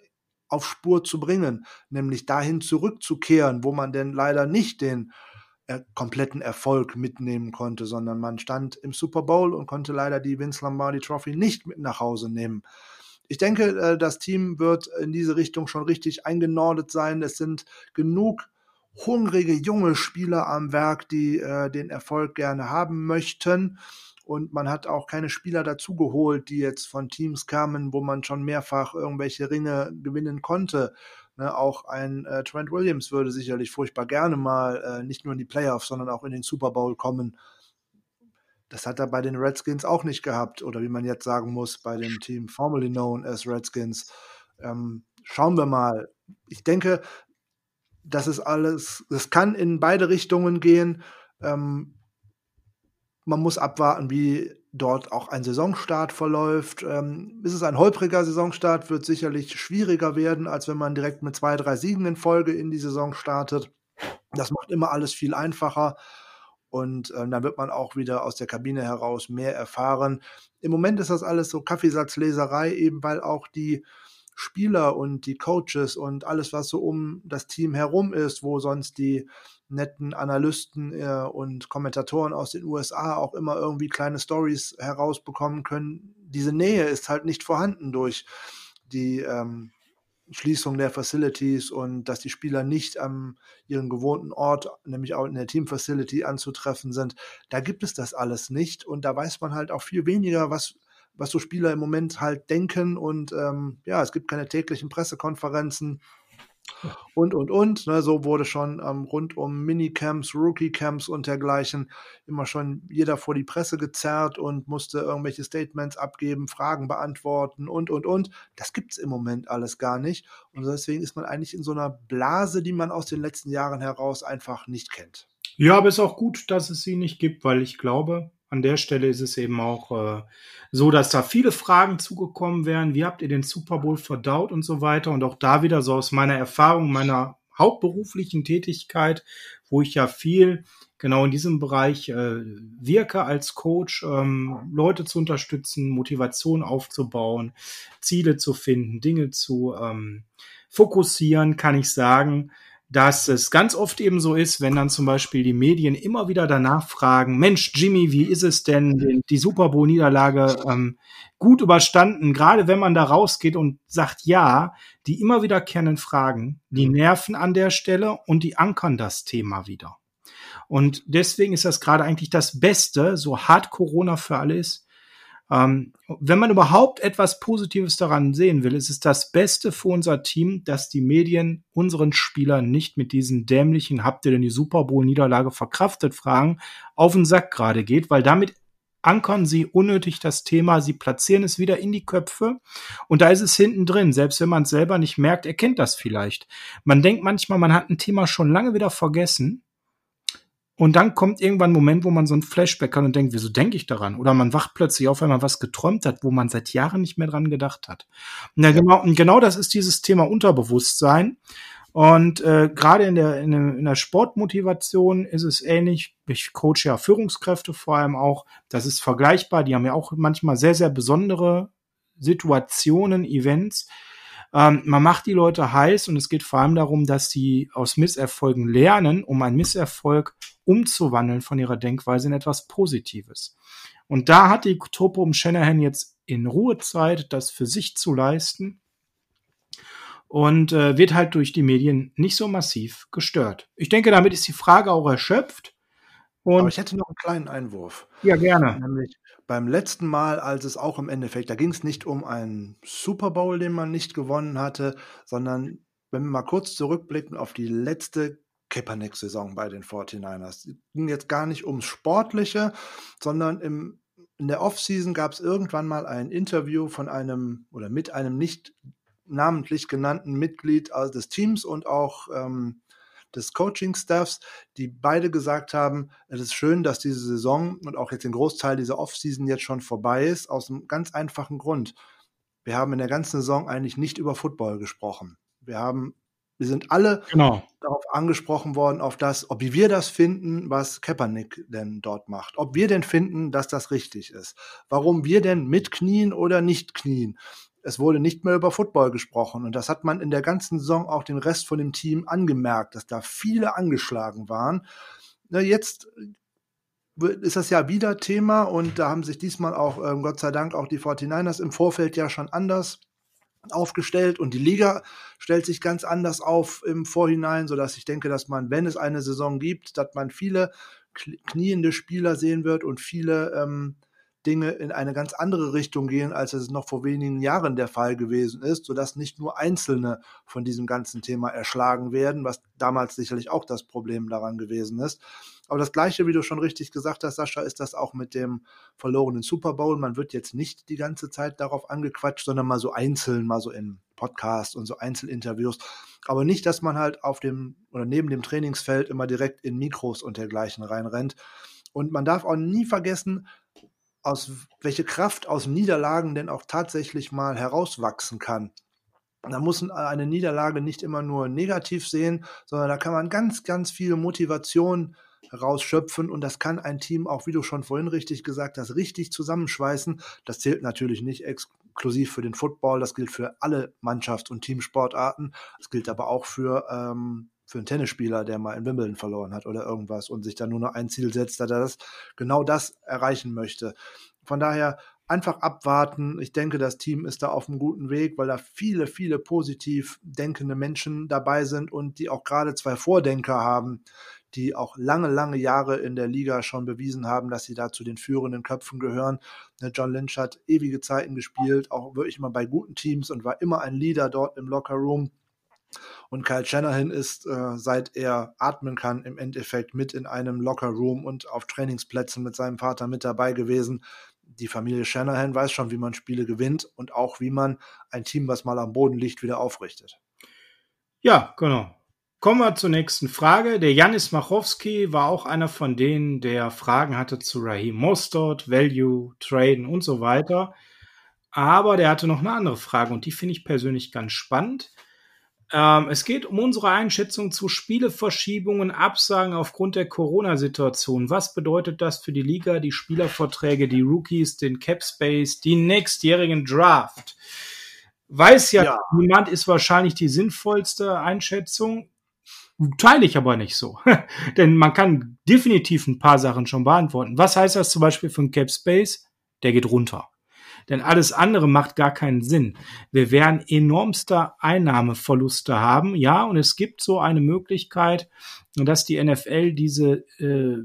auf Spur zu bringen, nämlich dahin zurückzukehren, wo man denn leider nicht den äh, kompletten Erfolg mitnehmen konnte, sondern man stand im Super Bowl und konnte leider die Vince Lombardi Trophy nicht mit nach Hause nehmen. Ich denke, äh, das Team wird in diese Richtung schon richtig eingenordet sein. Es sind genug hungrige junge Spieler am Werk, die äh, den Erfolg gerne haben möchten. Und man hat auch keine Spieler dazugeholt, die jetzt von Teams kamen, wo man schon mehrfach irgendwelche Ringe gewinnen konnte, Ne, auch ein äh, Trent Williams würde sicherlich furchtbar gerne mal äh, nicht nur in die Playoffs, sondern auch in den Super Bowl kommen. Das hat er bei den Redskins auch nicht gehabt. Oder wie man jetzt sagen muss, bei dem Team formerly known as Redskins. Ähm, schauen wir mal. Ich denke, das ist alles, das kann in beide Richtungen gehen. Ähm, man muss abwarten, wie dort auch ein Saisonstart verläuft. Ähm, ist es ein holpriger Saisonstart, wird sicherlich schwieriger werden, als wenn man direkt mit zwei, drei Siegen in Folge in die Saison startet. Das macht immer alles viel einfacher. Und ähm, dann wird man auch wieder aus der Kabine heraus mehr erfahren. Im Moment ist das alles so Kaffeesatzleserei, eben weil auch die Spieler und die Coaches und alles, was so um das Team herum ist, wo sonst die netten Analysten äh, und Kommentatoren aus den USA auch immer irgendwie kleine Stories herausbekommen können. Diese Nähe ist halt nicht vorhanden durch die ähm, Schließung der Facilities und dass die Spieler nicht am ihren gewohnten Ort, nämlich auch in der Team Facility anzutreffen sind. Da gibt es das alles nicht und da weiß man halt auch viel weniger, was was so Spieler im Moment halt denken und ähm, ja, es gibt keine täglichen Pressekonferenzen und, und, und. Ne, so wurde schon ähm, rund um Minicamps, Rookie-Camps und dergleichen immer schon jeder vor die Presse gezerrt und musste irgendwelche Statements abgeben, Fragen beantworten und, und, und. Das gibt es im Moment alles gar nicht. Und deswegen ist man eigentlich in so einer Blase, die man aus den letzten Jahren heraus einfach nicht kennt. Ja, aber es ist auch gut, dass es sie nicht gibt, weil ich glaube, an der Stelle ist es eben auch äh, so, dass da viele Fragen zugekommen wären. Wie habt ihr den Super Bowl verdaut und so weiter? Und auch da wieder so aus meiner Erfahrung, meiner hauptberuflichen Tätigkeit, wo ich ja viel genau in diesem Bereich äh, wirke als Coach, ähm, Leute zu unterstützen, Motivation aufzubauen, Ziele zu finden, Dinge zu ähm, fokussieren, kann ich sagen, dass es ganz oft eben so ist, wenn dann zum Beispiel die Medien immer wieder danach fragen, Mensch, Jimmy, wie ist es denn, die Super Bowl-Niederlage ähm, gut überstanden? Gerade wenn man da rausgeht und sagt ja, die immer wiederkehrenden Fragen, die nerven an der Stelle und die ankern das Thema wieder. Und deswegen ist das gerade eigentlich das Beste, so hart Corona für alle ist, ähm, wenn man überhaupt etwas Positives daran sehen will, ist es das Beste für unser Team, dass die Medien unseren Spielern nicht mit diesen dämlichen, habt ihr denn die Super Bowl-Niederlage verkraftet, Fragen auf den Sack gerade geht, weil damit ankern sie unnötig das Thema, sie platzieren es wieder in die Köpfe und da ist es hinten drin. Selbst wenn man es selber nicht merkt, erkennt das vielleicht. Man denkt manchmal, man hat ein Thema schon lange wieder vergessen und dann kommt irgendwann ein Moment, wo man so ein Flashback kann und denkt, wieso denke ich daran? Oder man wacht plötzlich auf, wenn man was geträumt hat, wo man seit Jahren nicht mehr dran gedacht hat. Und ja, genau, und genau das ist dieses Thema Unterbewusstsein. Und äh, gerade in der, in, der, in der Sportmotivation ist es ähnlich. Ich coache ja Führungskräfte vor allem auch. Das ist vergleichbar. Die haben ja auch manchmal sehr, sehr besondere Situationen, Events. Ähm, man macht die Leute heiß und es geht vor allem darum, dass sie aus Misserfolgen lernen, um einen Misserfolg umzuwandeln von ihrer Denkweise in etwas Positives. Und da hat die Truppe um Shanahan jetzt in Ruhezeit, das für sich zu leisten und äh, wird halt durch die Medien nicht so massiv gestört. Ich denke, damit ist die Frage auch erschöpft. Und Aber ich hätte noch einen kleinen Einwurf. Ja, gerne. Nämlich beim letzten Mal, als es auch im Endeffekt, da ging es nicht um einen Super Bowl, den man nicht gewonnen hatte, sondern wenn wir mal kurz zurückblicken auf die letzte Kaepernick-Saison bei den 49ers. Es ging jetzt gar nicht ums Sportliche, sondern im, in der Offseason gab es irgendwann mal ein Interview von einem oder mit einem nicht namentlich genannten Mitglied des Teams und auch ähm, des Coaching-Staffs, die beide gesagt haben, es ist schön, dass diese Saison und auch jetzt den Großteil dieser Offseason jetzt schon vorbei ist, aus einem ganz einfachen Grund. Wir haben in der ganzen Saison eigentlich nicht über Football gesprochen. Wir haben wir sind alle genau. darauf angesprochen worden, auf das, ob wir das finden, was Kaepernick denn dort macht. Ob wir denn finden, dass das richtig ist. Warum wir denn mitknien oder nicht knien es wurde nicht mehr über Football gesprochen. Und das hat man in der ganzen Saison auch den Rest von dem Team angemerkt, dass da viele angeschlagen waren. Na, jetzt ist das ja wieder Thema und da haben sich diesmal auch, ähm, Gott sei Dank, auch die 49ers im Vorfeld ja schon anders aufgestellt und die Liga stellt sich ganz anders auf im Vorhinein, sodass ich denke, dass man, wenn es eine Saison gibt, dass man viele kniende Spieler sehen wird und viele ähm, Dinge in eine ganz andere Richtung gehen, als es noch vor wenigen Jahren der Fall gewesen ist, sodass nicht nur Einzelne von diesem ganzen Thema erschlagen werden, was damals sicherlich auch das Problem daran gewesen ist. Aber das Gleiche, wie du schon richtig gesagt hast, Sascha, ist das auch mit dem verlorenen Super Bowl. Man wird jetzt nicht die ganze Zeit darauf angequatscht, sondern mal so einzeln, mal so in Podcasts und so Einzelinterviews. Aber nicht, dass man halt auf dem oder neben dem Trainingsfeld immer direkt in Mikros und dergleichen reinrennt. Und man darf auch nie vergessen, aus welche Kraft aus Niederlagen denn auch tatsächlich mal herauswachsen kann. Da muss eine Niederlage nicht immer nur negativ sehen, sondern da kann man ganz, ganz viel Motivation rausschöpfen und das kann ein Team auch, wie du schon vorhin richtig gesagt hast, richtig zusammenschweißen. Das zählt natürlich nicht exklusiv für den Football, das gilt für alle Mannschafts- und Teamsportarten. Das gilt aber auch für ähm, für einen Tennisspieler, der mal in Wimbledon verloren hat oder irgendwas und sich dann nur noch ein Ziel setzt, dass er das, genau das erreichen möchte. Von daher einfach abwarten. Ich denke, das Team ist da auf einem guten Weg, weil da viele, viele positiv denkende Menschen dabei sind und die auch gerade zwei Vordenker haben, die auch lange, lange Jahre in der Liga schon bewiesen haben, dass sie da zu den führenden Köpfen gehören. Ne, John Lynch hat ewige Zeiten gespielt, auch wirklich mal bei guten Teams und war immer ein Leader dort im Locker Room. Und Kyle Shanahan ist, äh, seit er atmen kann, im Endeffekt mit in einem Locker Room und auf Trainingsplätzen mit seinem Vater mit dabei gewesen. Die Familie Shanahan weiß schon, wie man Spiele gewinnt und auch wie man ein Team, was mal am Boden liegt, wieder aufrichtet. Ja, genau. Kommen wir zur nächsten Frage. Der Janis Machowski war auch einer von denen, der Fragen hatte zu Raheem Mostert, Value, Traden und so weiter. Aber der hatte noch eine andere Frage und die finde ich persönlich ganz spannend. Ähm, es geht um unsere Einschätzung zu Spieleverschiebungen, Absagen aufgrund der Corona-Situation. Was bedeutet das für die Liga, die Spielerverträge, die Rookies, den Cap Space, die nächstjährigen Draft? Weiß ja, ja. niemand ist wahrscheinlich die sinnvollste Einschätzung. Teile ich aber nicht so. Denn man kann definitiv ein paar Sachen schon beantworten. Was heißt das zum Beispiel für einen Cap Space? Der geht runter. Denn alles andere macht gar keinen Sinn. Wir werden enormster Einnahmeverluste haben. Ja, und es gibt so eine Möglichkeit, dass die NFL diese äh,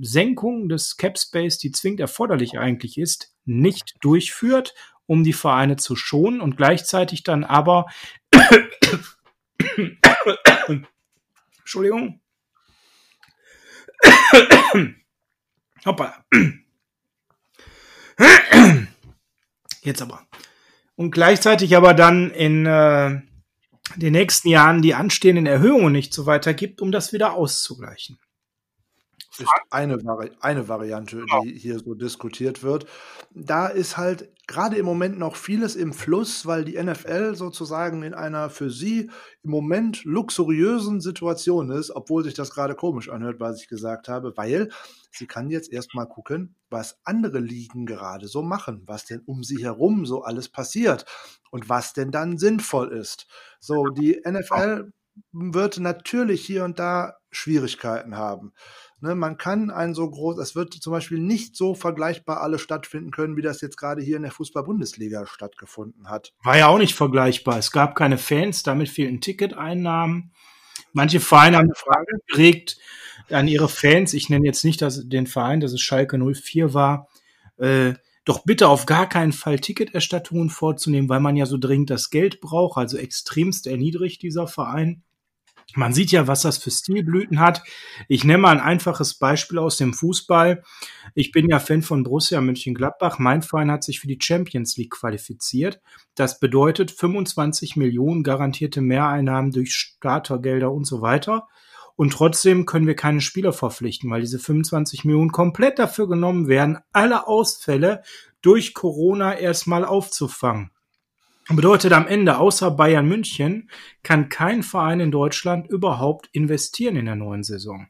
Senkung des Cap Space, die zwingend erforderlich eigentlich ist, nicht durchführt, um die Vereine zu schonen und gleichzeitig dann aber Jetzt aber. Und gleichzeitig aber dann in äh, den nächsten Jahren die anstehenden Erhöhungen nicht so weiter gibt, um das wieder auszugleichen. Ist eine, Vari eine Variante, genau. die hier so diskutiert wird. Da ist halt gerade im Moment noch vieles im Fluss, weil die NFL sozusagen in einer für sie im Moment luxuriösen Situation ist, obwohl sich das gerade komisch anhört, was ich gesagt habe, weil sie kann jetzt erstmal gucken, was andere Ligen gerade so machen, was denn um sie herum so alles passiert und was denn dann sinnvoll ist. So, die NFL wird natürlich hier und da Schwierigkeiten haben. Ne, man kann ein so groß, es wird zum Beispiel nicht so vergleichbar alles stattfinden können, wie das jetzt gerade hier in der Fußball-Bundesliga stattgefunden hat. War ja auch nicht vergleichbar. Es gab keine Fans, damit fehlten Ticketeinnahmen. Manche Vereine haben Frage geregt an ihre Fans. Ich nenne jetzt nicht das, den Verein, dass es Schalke 04 war. Äh, doch bitte auf gar keinen Fall Ticketerstattungen vorzunehmen, weil man ja so dringend das Geld braucht. Also extremst erniedrigt dieser Verein. Man sieht ja, was das für Stilblüten hat. Ich nenne mal ein einfaches Beispiel aus dem Fußball. Ich bin ja Fan von Borussia Mönchengladbach. Mein Verein hat sich für die Champions League qualifiziert. Das bedeutet 25 Millionen garantierte Mehreinnahmen durch Startergelder und so weiter. Und trotzdem können wir keine Spieler verpflichten, weil diese 25 Millionen komplett dafür genommen werden, alle Ausfälle durch Corona erstmal aufzufangen. Bedeutet am Ende, außer Bayern München, kann kein Verein in Deutschland überhaupt investieren in der neuen Saison.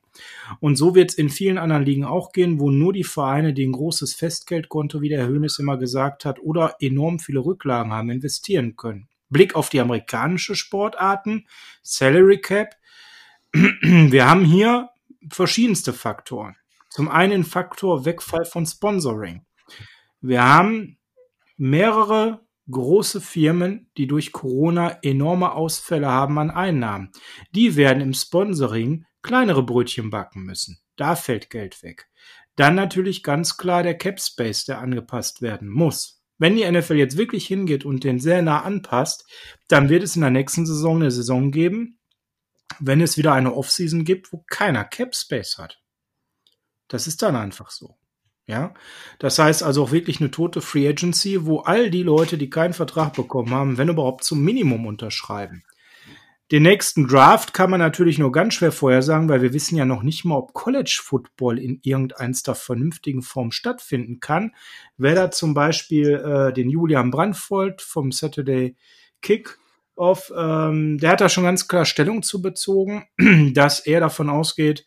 Und so wird es in vielen anderen Ligen auch gehen, wo nur die Vereine, die ein großes Festgeldkonto, wie der Hönes immer gesagt hat, oder enorm viele Rücklagen haben, investieren können. Blick auf die amerikanische Sportarten, Salary Cap. Wir haben hier verschiedenste Faktoren. Zum einen Faktor Wegfall von Sponsoring. Wir haben mehrere große Firmen, die durch Corona enorme Ausfälle haben an Einnahmen. Die werden im Sponsoring kleinere Brötchen backen müssen. Da fällt Geld weg. Dann natürlich ganz klar der Cap Space, der angepasst werden muss. Wenn die NFL jetzt wirklich hingeht und den sehr nah anpasst, dann wird es in der nächsten Saison eine Saison geben, wenn es wieder eine Offseason gibt, wo keiner Cap Space hat. Das ist dann einfach so. Ja, das heißt also auch wirklich eine tote Free Agency, wo all die Leute, die keinen Vertrag bekommen haben, wenn überhaupt zum Minimum unterschreiben. Den nächsten Draft kann man natürlich nur ganz schwer vorhersagen, weil wir wissen ja noch nicht mal, ob College Football in irgendeiner vernünftigen Form stattfinden kann. Wer da zum Beispiel äh, den Julian Brandvold vom Saturday Kick Off, ähm, der hat da schon ganz klar Stellung zu bezogen, dass er davon ausgeht,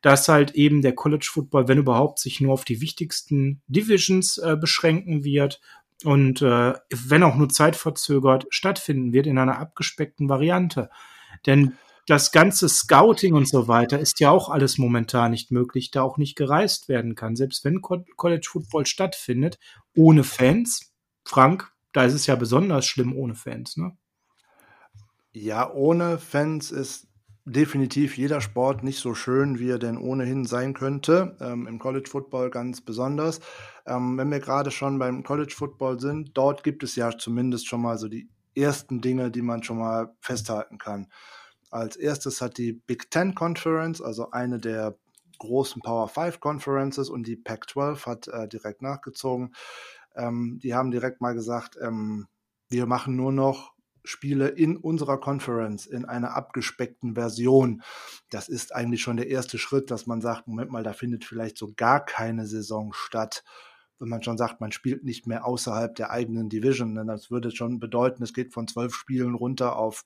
dass halt eben der College Football, wenn überhaupt, sich nur auf die wichtigsten Divisions äh, beschränken wird und äh, wenn auch nur zeitverzögert stattfinden wird in einer abgespeckten Variante. Denn das ganze Scouting und so weiter ist ja auch alles momentan nicht möglich, da auch nicht gereist werden kann. Selbst wenn College Football stattfindet, ohne Fans, Frank, da ist es ja besonders schlimm ohne Fans, ne? Ja, ohne Fans ist definitiv jeder Sport nicht so schön, wie er denn ohnehin sein könnte. Ähm, Im College Football ganz besonders. Ähm, wenn wir gerade schon beim College Football sind, dort gibt es ja zumindest schon mal so die ersten Dinge, die man schon mal festhalten kann. Als erstes hat die Big Ten Conference, also eine der großen Power 5 Conferences und die Pac-12 hat äh, direkt nachgezogen. Ähm, die haben direkt mal gesagt, ähm, wir machen nur noch Spiele in unserer Conference in einer abgespeckten Version. Das ist eigentlich schon der erste Schritt, dass man sagt, Moment mal, da findet vielleicht so gar keine Saison statt. Wenn man schon sagt, man spielt nicht mehr außerhalb der eigenen Division, denn das würde schon bedeuten, es geht von zwölf Spielen runter auf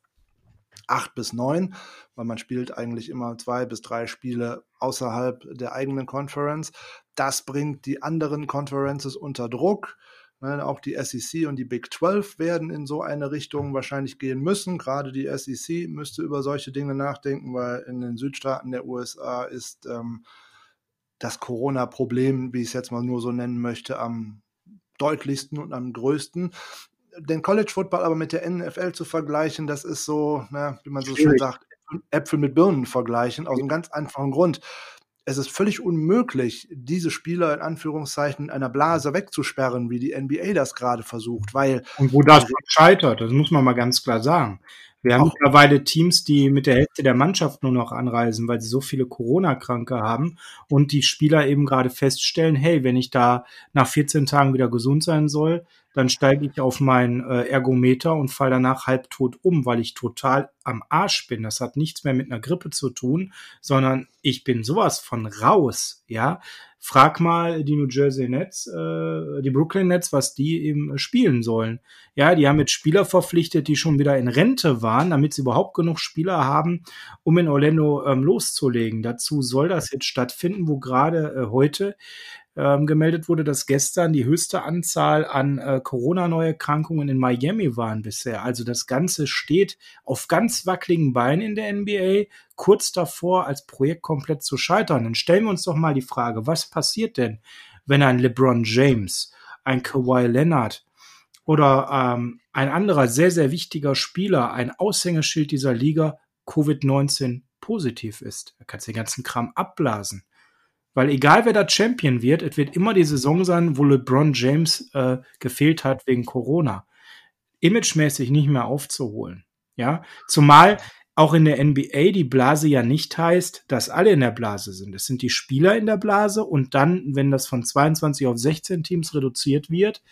acht bis neun, weil man spielt eigentlich immer zwei bis drei Spiele außerhalb der eigenen Conference. Das bringt die anderen Conferences unter Druck. Ne, auch die SEC und die Big 12 werden in so eine Richtung wahrscheinlich gehen müssen. Gerade die SEC müsste über solche Dinge nachdenken, weil in den Südstaaten der USA ist ähm, das Corona-Problem, wie ich es jetzt mal nur so nennen möchte, am deutlichsten und am größten. Den College Football aber mit der NFL zu vergleichen, das ist so, na, wie man so schön sagt, Äpfel mit Birnen vergleichen, aus einem ganz einfachen Grund es ist völlig unmöglich, diese Spieler in Anführungszeichen in einer Blase wegzusperren, wie die NBA das gerade versucht, weil. Und wo das scheitert, das muss man mal ganz klar sagen. Wir haben mittlerweile Teams, die mit der Hälfte der Mannschaft nur noch anreisen, weil sie so viele Corona-Kranke haben und die Spieler eben gerade feststellen, hey, wenn ich da nach 14 Tagen wieder gesund sein soll, dann steige ich auf mein äh, Ergometer und falle danach halbtot um, weil ich total am Arsch bin. Das hat nichts mehr mit einer Grippe zu tun, sondern ich bin sowas von raus, ja. Frag mal die New Jersey Nets, äh, die Brooklyn Nets, was die eben spielen sollen. Ja, die haben jetzt Spieler verpflichtet, die schon wieder in Rente waren, damit sie überhaupt genug Spieler haben, um in Orlando ähm, loszulegen. Dazu soll das jetzt stattfinden, wo gerade äh, heute ähm, gemeldet wurde, dass gestern die höchste Anzahl an äh, Corona-Neuerkrankungen in Miami waren bisher. Also das Ganze steht auf ganz wackeligen Beinen in der NBA, kurz davor, als Projekt komplett zu scheitern. Dann stellen wir uns doch mal die Frage, was passiert denn, wenn ein LeBron James, ein Kawhi Leonard oder ähm, ein anderer sehr, sehr wichtiger Spieler, ein Aushängeschild dieser Liga, Covid-19 positiv ist. Kannst du den ganzen Kram abblasen. Weil egal wer da Champion wird, es wird immer die Saison sein, wo LeBron James äh, gefehlt hat wegen Corona. Imagemäßig nicht mehr aufzuholen. Ja, zumal auch in der NBA die Blase ja nicht heißt, dass alle in der Blase sind. Es sind die Spieler in der Blase und dann, wenn das von 22 auf 16 Teams reduziert wird,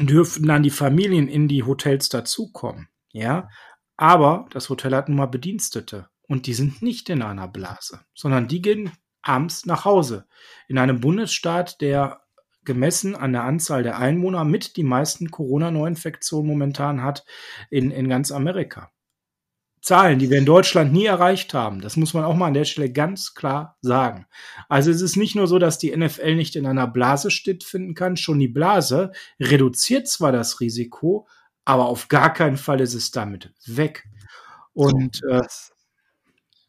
dürfen dann die Familien in die Hotels dazukommen. Ja, aber das Hotel hat nun mal Bedienstete und die sind nicht in einer Blase, sondern die gehen abends nach Hause. In einem Bundesstaat, der gemessen an der Anzahl der Einwohner mit die meisten Corona-Neuinfektionen momentan hat in, in ganz Amerika. Zahlen, die wir in Deutschland nie erreicht haben. Das muss man auch mal an der Stelle ganz klar sagen. Also es ist nicht nur so, dass die NFL nicht in einer Blase stattfinden kann. Schon die Blase reduziert zwar das Risiko, aber auf gar keinen Fall ist es damit weg. Und äh,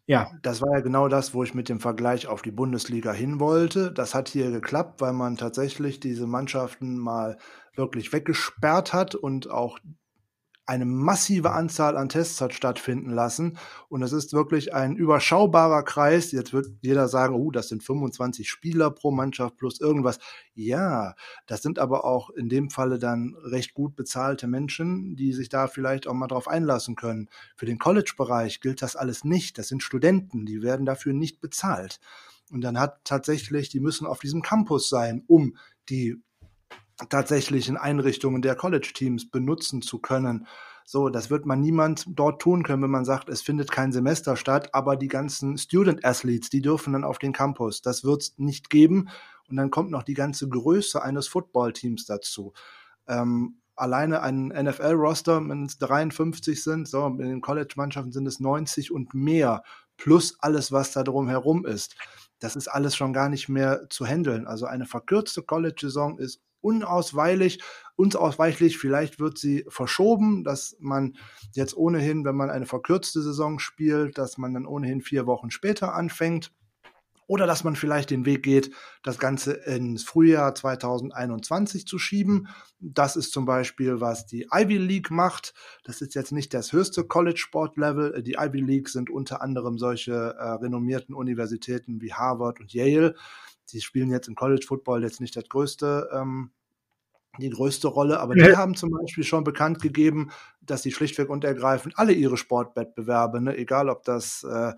ja. Das war ja genau das, wo ich mit dem Vergleich auf die Bundesliga hin wollte. Das hat hier geklappt, weil man tatsächlich diese Mannschaften mal wirklich weggesperrt hat und auch eine massive Anzahl an Tests hat stattfinden lassen. Und es ist wirklich ein überschaubarer Kreis. Jetzt wird jeder sagen, oh, das sind 25 Spieler pro Mannschaft plus irgendwas. Ja, das sind aber auch in dem Falle dann recht gut bezahlte Menschen, die sich da vielleicht auch mal drauf einlassen können. Für den College-Bereich gilt das alles nicht. Das sind Studenten, die werden dafür nicht bezahlt. Und dann hat tatsächlich, die müssen auf diesem Campus sein, um die tatsächlichen Einrichtungen der College-Teams benutzen zu können. So, das wird man niemand dort tun können, wenn man sagt, es findet kein Semester statt, aber die ganzen Student Athletes, die dürfen dann auf den Campus. Das wird es nicht geben. Und dann kommt noch die ganze Größe eines Football-Teams dazu. Ähm, alleine ein NFL-Roster, wenn es 53 sind, so, in den College-Mannschaften sind es 90 und mehr, plus alles, was da drum herum ist. Das ist alles schon gar nicht mehr zu handeln. Also eine verkürzte College-Saison ist unausweichlich, unausweichlich. Vielleicht wird sie verschoben, dass man jetzt ohnehin, wenn man eine verkürzte Saison spielt, dass man dann ohnehin vier Wochen später anfängt. Oder dass man vielleicht den Weg geht, das Ganze ins Frühjahr 2021 zu schieben. Das ist zum Beispiel, was die Ivy League macht. Das ist jetzt nicht das höchste College-Sport-Level. Die Ivy League sind unter anderem solche äh, renommierten Universitäten wie Harvard und Yale die spielen jetzt im College Football jetzt nicht das größte, ähm, die größte Rolle, aber die haben zum Beispiel schon bekannt gegeben, dass sie schlichtweg und ergreifend alle ihre Sportwettbewerbe, ne, egal ob das äh,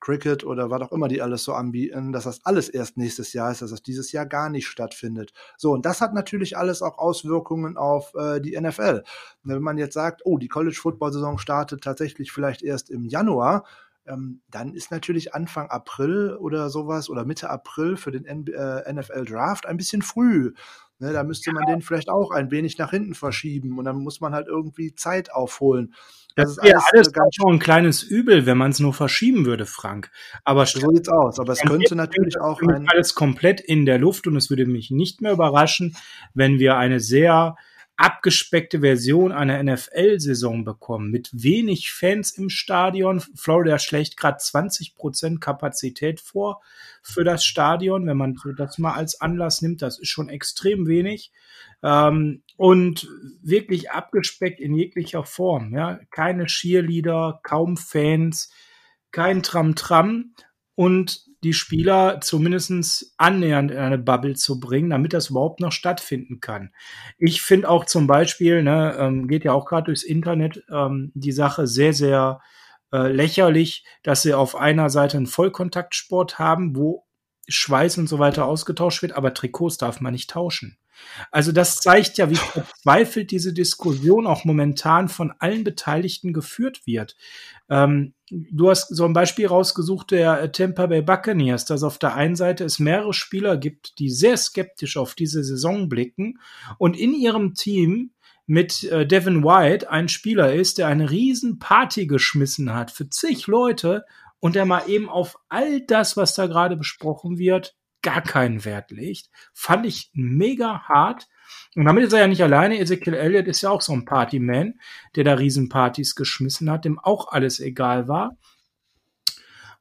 Cricket oder was auch immer die alles so anbieten, dass das alles erst nächstes Jahr ist, dass das dieses Jahr gar nicht stattfindet. So, und das hat natürlich alles auch Auswirkungen auf äh, die NFL. Wenn man jetzt sagt, oh, die College-Football-Saison startet tatsächlich vielleicht erst im Januar, ähm, dann ist natürlich Anfang April oder sowas oder Mitte April für den äh, NFL Draft ein bisschen früh. Ne, da müsste man den vielleicht auch ein wenig nach hinten verschieben und dann muss man halt irgendwie Zeit aufholen. Das, das ist alles, alles ganz schon ein kleines Übel, wenn man es nur verschieben würde, Frank. Aber so sieht's aus. Aber es könnte natürlich auch ein alles komplett in der Luft und es würde mich nicht mehr überraschen, wenn wir eine sehr abgespeckte Version einer NFL-Saison bekommen, mit wenig Fans im Stadion. Florida schlägt gerade 20 Prozent Kapazität vor für das Stadion, wenn man das mal als Anlass nimmt. Das ist schon extrem wenig. Ähm, und wirklich abgespeckt in jeglicher Form. Ja, keine Cheerleader, kaum Fans, kein Tram-Tram. Und die Spieler zumindest annähernd in eine Bubble zu bringen, damit das überhaupt noch stattfinden kann. Ich finde auch zum Beispiel, ne, ähm, geht ja auch gerade durchs Internet, ähm, die Sache sehr, sehr äh, lächerlich, dass sie auf einer Seite einen Vollkontaktsport haben, wo Schweiß und so weiter ausgetauscht wird, aber Trikots darf man nicht tauschen. Also das zeigt ja, wie verzweifelt diese Diskussion auch momentan von allen Beteiligten geführt wird. Ähm, du hast so ein Beispiel rausgesucht der äh, Tampa Bay Buccaneers, dass auf der einen Seite es mehrere Spieler gibt, die sehr skeptisch auf diese Saison blicken und in ihrem Team mit äh, Devin White ein Spieler ist, der eine riesen Party geschmissen hat für zig Leute und der mal eben auf all das, was da gerade besprochen wird, gar keinen Wert legt. Fand ich mega hart. Und damit ist er ja nicht alleine. Ezekiel Elliott ist ja auch so ein Partyman, der da Riesenpartys geschmissen hat, dem auch alles egal war.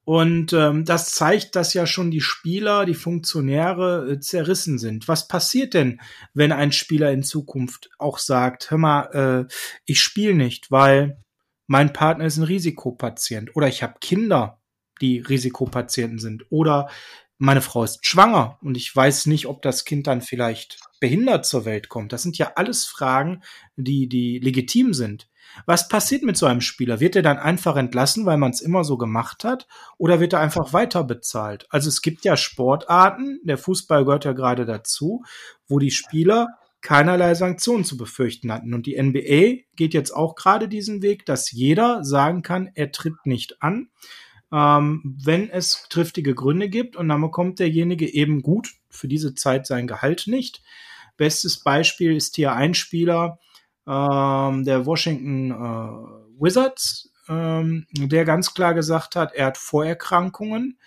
Und ähm, das zeigt, dass ja schon die Spieler, die Funktionäre äh, zerrissen sind. Was passiert denn, wenn ein Spieler in Zukunft auch sagt, hör mal, äh, ich spiele nicht, weil mein Partner ist ein Risikopatient oder ich habe Kinder, die Risikopatienten sind oder meine Frau ist schwanger und ich weiß nicht, ob das Kind dann vielleicht behindert zur Welt kommt. Das sind ja alles Fragen, die, die legitim sind. Was passiert mit so einem Spieler? Wird er dann einfach entlassen, weil man es immer so gemacht hat? Oder wird er einfach weiter bezahlt? Also es gibt ja Sportarten, der Fußball gehört ja gerade dazu, wo die Spieler keinerlei Sanktionen zu befürchten hatten. Und die NBA geht jetzt auch gerade diesen Weg, dass jeder sagen kann, er tritt nicht an ähm, wenn es triftige Gründe gibt und dann bekommt derjenige eben gut für diese Zeit sein Gehalt nicht. Bestes Beispiel ist hier ein Spieler ähm, der Washington äh, Wizards, ähm, der ganz klar gesagt hat, er hat Vorerkrankungen.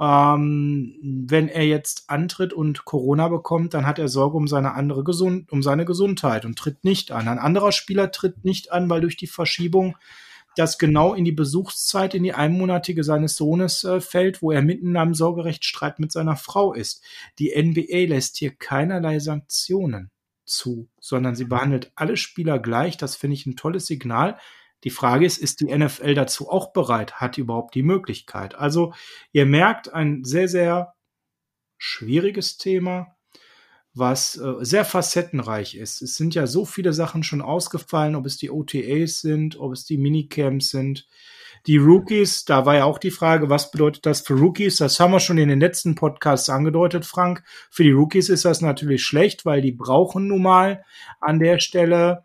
Ähm, wenn er jetzt antritt und Corona bekommt, dann hat er Sorge um seine andere Gesund um seine Gesundheit und tritt nicht an. Ein anderer Spieler tritt nicht an, weil durch die Verschiebung das genau in die Besuchszeit, in die einmonatige seines Sohnes äh, fällt, wo er mitten in einem Sorgerechtsstreit mit seiner Frau ist. Die NBA lässt hier keinerlei Sanktionen zu, sondern sie behandelt alle Spieler gleich. Das finde ich ein tolles Signal. Die Frage ist, ist die NFL dazu auch bereit? Hat die überhaupt die Möglichkeit? Also ihr merkt ein sehr, sehr schwieriges Thema was äh, sehr facettenreich ist. Es sind ja so viele Sachen schon ausgefallen, ob es die OTAs sind, ob es die Minicamps sind. Die Rookies, da war ja auch die Frage, was bedeutet das für Rookies? Das haben wir schon in den letzten Podcasts angedeutet, Frank. Für die Rookies ist das natürlich schlecht, weil die brauchen nun mal an der Stelle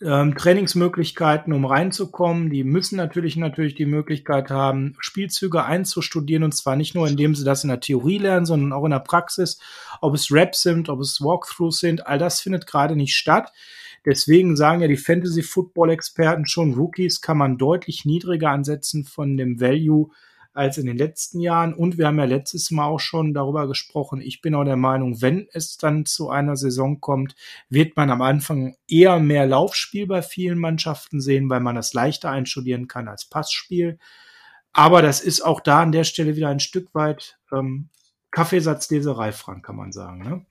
ähm, Trainingsmöglichkeiten, um reinzukommen. Die müssen natürlich natürlich die Möglichkeit haben, Spielzüge einzustudieren und zwar nicht nur, indem sie das in der Theorie lernen, sondern auch in der Praxis. Ob es Raps sind, ob es Walkthroughs sind, all das findet gerade nicht statt. Deswegen sagen ja die Fantasy-Football-Experten schon, Rookies kann man deutlich niedriger ansetzen von dem Value, als in den letzten Jahren. Und wir haben ja letztes Mal auch schon darüber gesprochen. Ich bin auch der Meinung, wenn es dann zu einer Saison kommt, wird man am Anfang eher mehr Laufspiel bei vielen Mannschaften sehen, weil man das leichter einstudieren kann als Passspiel. Aber das ist auch da an der Stelle wieder ein Stück weit ähm, Kaffeesatzleserei, Frank, kann man sagen. Ne?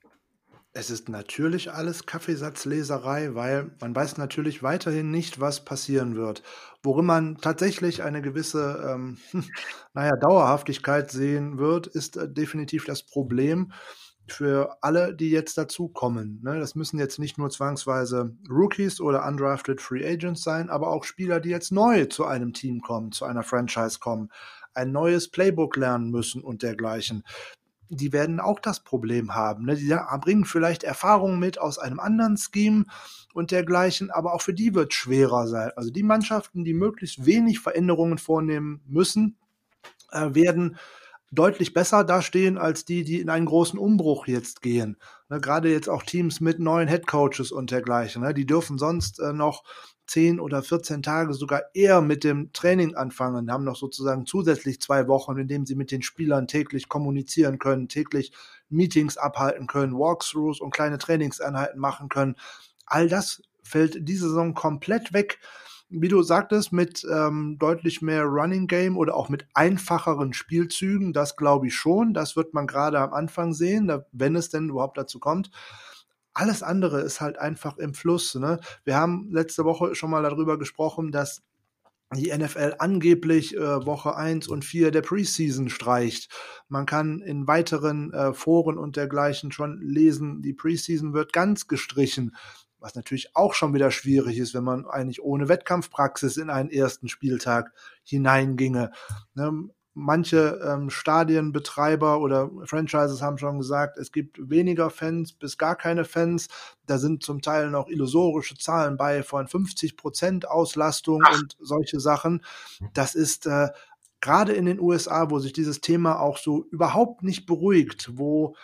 Es ist natürlich alles Kaffeesatzleserei, weil man weiß natürlich weiterhin nicht, was passieren wird. Worin man tatsächlich eine gewisse, ähm, naja, Dauerhaftigkeit sehen wird, ist äh, definitiv das Problem für alle, die jetzt dazukommen. Ne? Das müssen jetzt nicht nur zwangsweise Rookies oder undrafted Free Agents sein, aber auch Spieler, die jetzt neu zu einem Team kommen, zu einer Franchise kommen, ein neues Playbook lernen müssen und dergleichen die werden auch das Problem haben. Ne? Die bringen vielleicht Erfahrungen mit aus einem anderen Scheme und dergleichen, aber auch für die wird schwerer sein. Also die Mannschaften, die möglichst wenig Veränderungen vornehmen müssen, äh, werden deutlich besser dastehen als die, die in einen großen Umbruch jetzt gehen. Ne, Gerade jetzt auch Teams mit neuen Headcoaches und dergleichen. Ne, die dürfen sonst äh, noch 10 oder 14 Tage sogar eher mit dem Training anfangen, haben noch sozusagen zusätzlich zwei Wochen, in denen sie mit den Spielern täglich kommunizieren können, täglich Meetings abhalten können, Walkthroughs und kleine Trainingseinheiten machen können. All das fällt diese Saison komplett weg. Wie du sagtest, mit ähm, deutlich mehr Running Game oder auch mit einfacheren Spielzügen, das glaube ich schon. Das wird man gerade am Anfang sehen, wenn es denn überhaupt dazu kommt. Alles andere ist halt einfach im Fluss. Ne? Wir haben letzte Woche schon mal darüber gesprochen, dass die NFL angeblich äh, Woche 1 und 4 der Preseason streicht. Man kann in weiteren äh, Foren und dergleichen schon lesen, die Preseason wird ganz gestrichen, was natürlich auch schon wieder schwierig ist, wenn man eigentlich ohne Wettkampfpraxis in einen ersten Spieltag hineinginge. Ne? Manche ähm, Stadienbetreiber oder Franchises haben schon gesagt, es gibt weniger Fans bis gar keine Fans. Da sind zum Teil noch illusorische Zahlen bei von 50 Prozent Auslastung Ach. und solche Sachen. Das ist äh, gerade in den USA, wo sich dieses Thema auch so überhaupt nicht beruhigt, wo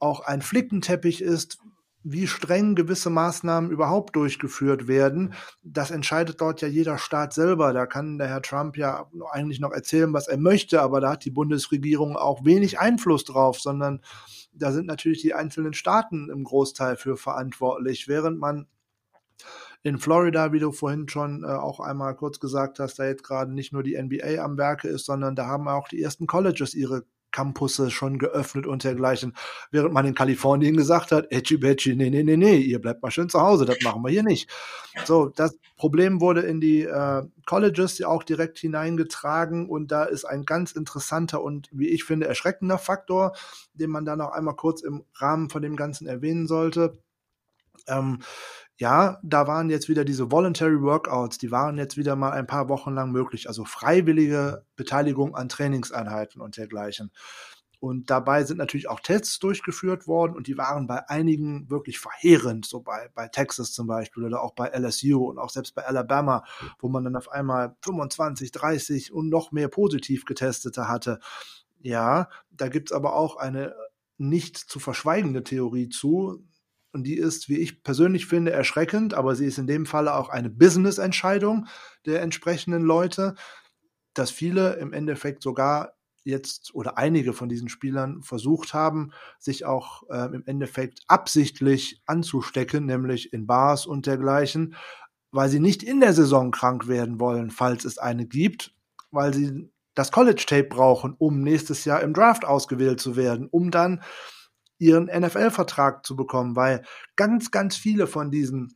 auch ein Flickenteppich ist, wie streng gewisse Maßnahmen überhaupt durchgeführt werden. Das entscheidet dort ja jeder Staat selber. Da kann der Herr Trump ja eigentlich noch erzählen, was er möchte, aber da hat die Bundesregierung auch wenig Einfluss drauf, sondern da sind natürlich die einzelnen Staaten im Großteil für verantwortlich, während man in Florida, wie du vorhin schon äh, auch einmal kurz gesagt hast, da jetzt gerade nicht nur die NBA am Werke ist, sondern da haben auch die ersten Colleges ihre Campusse schon geöffnet und dergleichen, während man in Kalifornien gesagt hat, Edgy Badgy, nee, nee, nee, nee, ihr bleibt mal schön zu Hause, das machen wir hier nicht. So, das Problem wurde in die äh, Colleges ja auch direkt hineingetragen und da ist ein ganz interessanter und, wie ich finde, erschreckender Faktor, den man da noch einmal kurz im Rahmen von dem Ganzen erwähnen sollte. Ähm, ja, da waren jetzt wieder diese Voluntary Workouts, die waren jetzt wieder mal ein paar Wochen lang möglich, also freiwillige Beteiligung an Trainingseinheiten und dergleichen. Und dabei sind natürlich auch Tests durchgeführt worden und die waren bei einigen wirklich verheerend, so bei, bei Texas zum Beispiel oder auch bei LSU und auch selbst bei Alabama, wo man dann auf einmal 25, 30 und noch mehr positiv getestete hatte. Ja, da gibt's aber auch eine nicht zu verschweigende Theorie zu, und die ist, wie ich persönlich finde, erschreckend, aber sie ist in dem Falle auch eine Business-Entscheidung der entsprechenden Leute, dass viele im Endeffekt sogar jetzt oder einige von diesen Spielern versucht haben, sich auch äh, im Endeffekt absichtlich anzustecken, nämlich in Bars und dergleichen, weil sie nicht in der Saison krank werden wollen, falls es eine gibt, weil sie das College Tape brauchen, um nächstes Jahr im Draft ausgewählt zu werden, um dann ihren NFL-Vertrag zu bekommen, weil ganz, ganz viele von diesen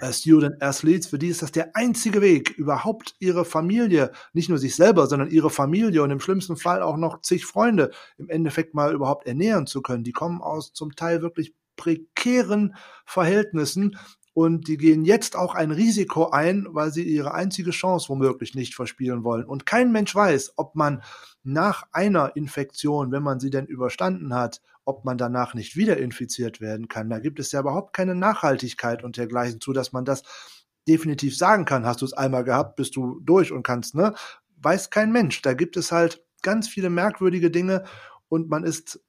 äh, Student Athletes, für die ist das der einzige Weg, überhaupt ihre Familie, nicht nur sich selber, sondern ihre Familie und im schlimmsten Fall auch noch zig Freunde im Endeffekt mal überhaupt ernähren zu können. Die kommen aus zum Teil wirklich prekären Verhältnissen und die gehen jetzt auch ein Risiko ein, weil sie ihre einzige Chance womöglich nicht verspielen wollen. Und kein Mensch weiß, ob man nach einer Infektion, wenn man sie denn überstanden hat, ob man danach nicht wieder infiziert werden kann. Da gibt es ja überhaupt keine Nachhaltigkeit und dergleichen zu, dass man das definitiv sagen kann. Hast du es einmal gehabt, bist du durch und kannst, ne? Weiß kein Mensch. Da gibt es halt ganz viele merkwürdige Dinge und man ist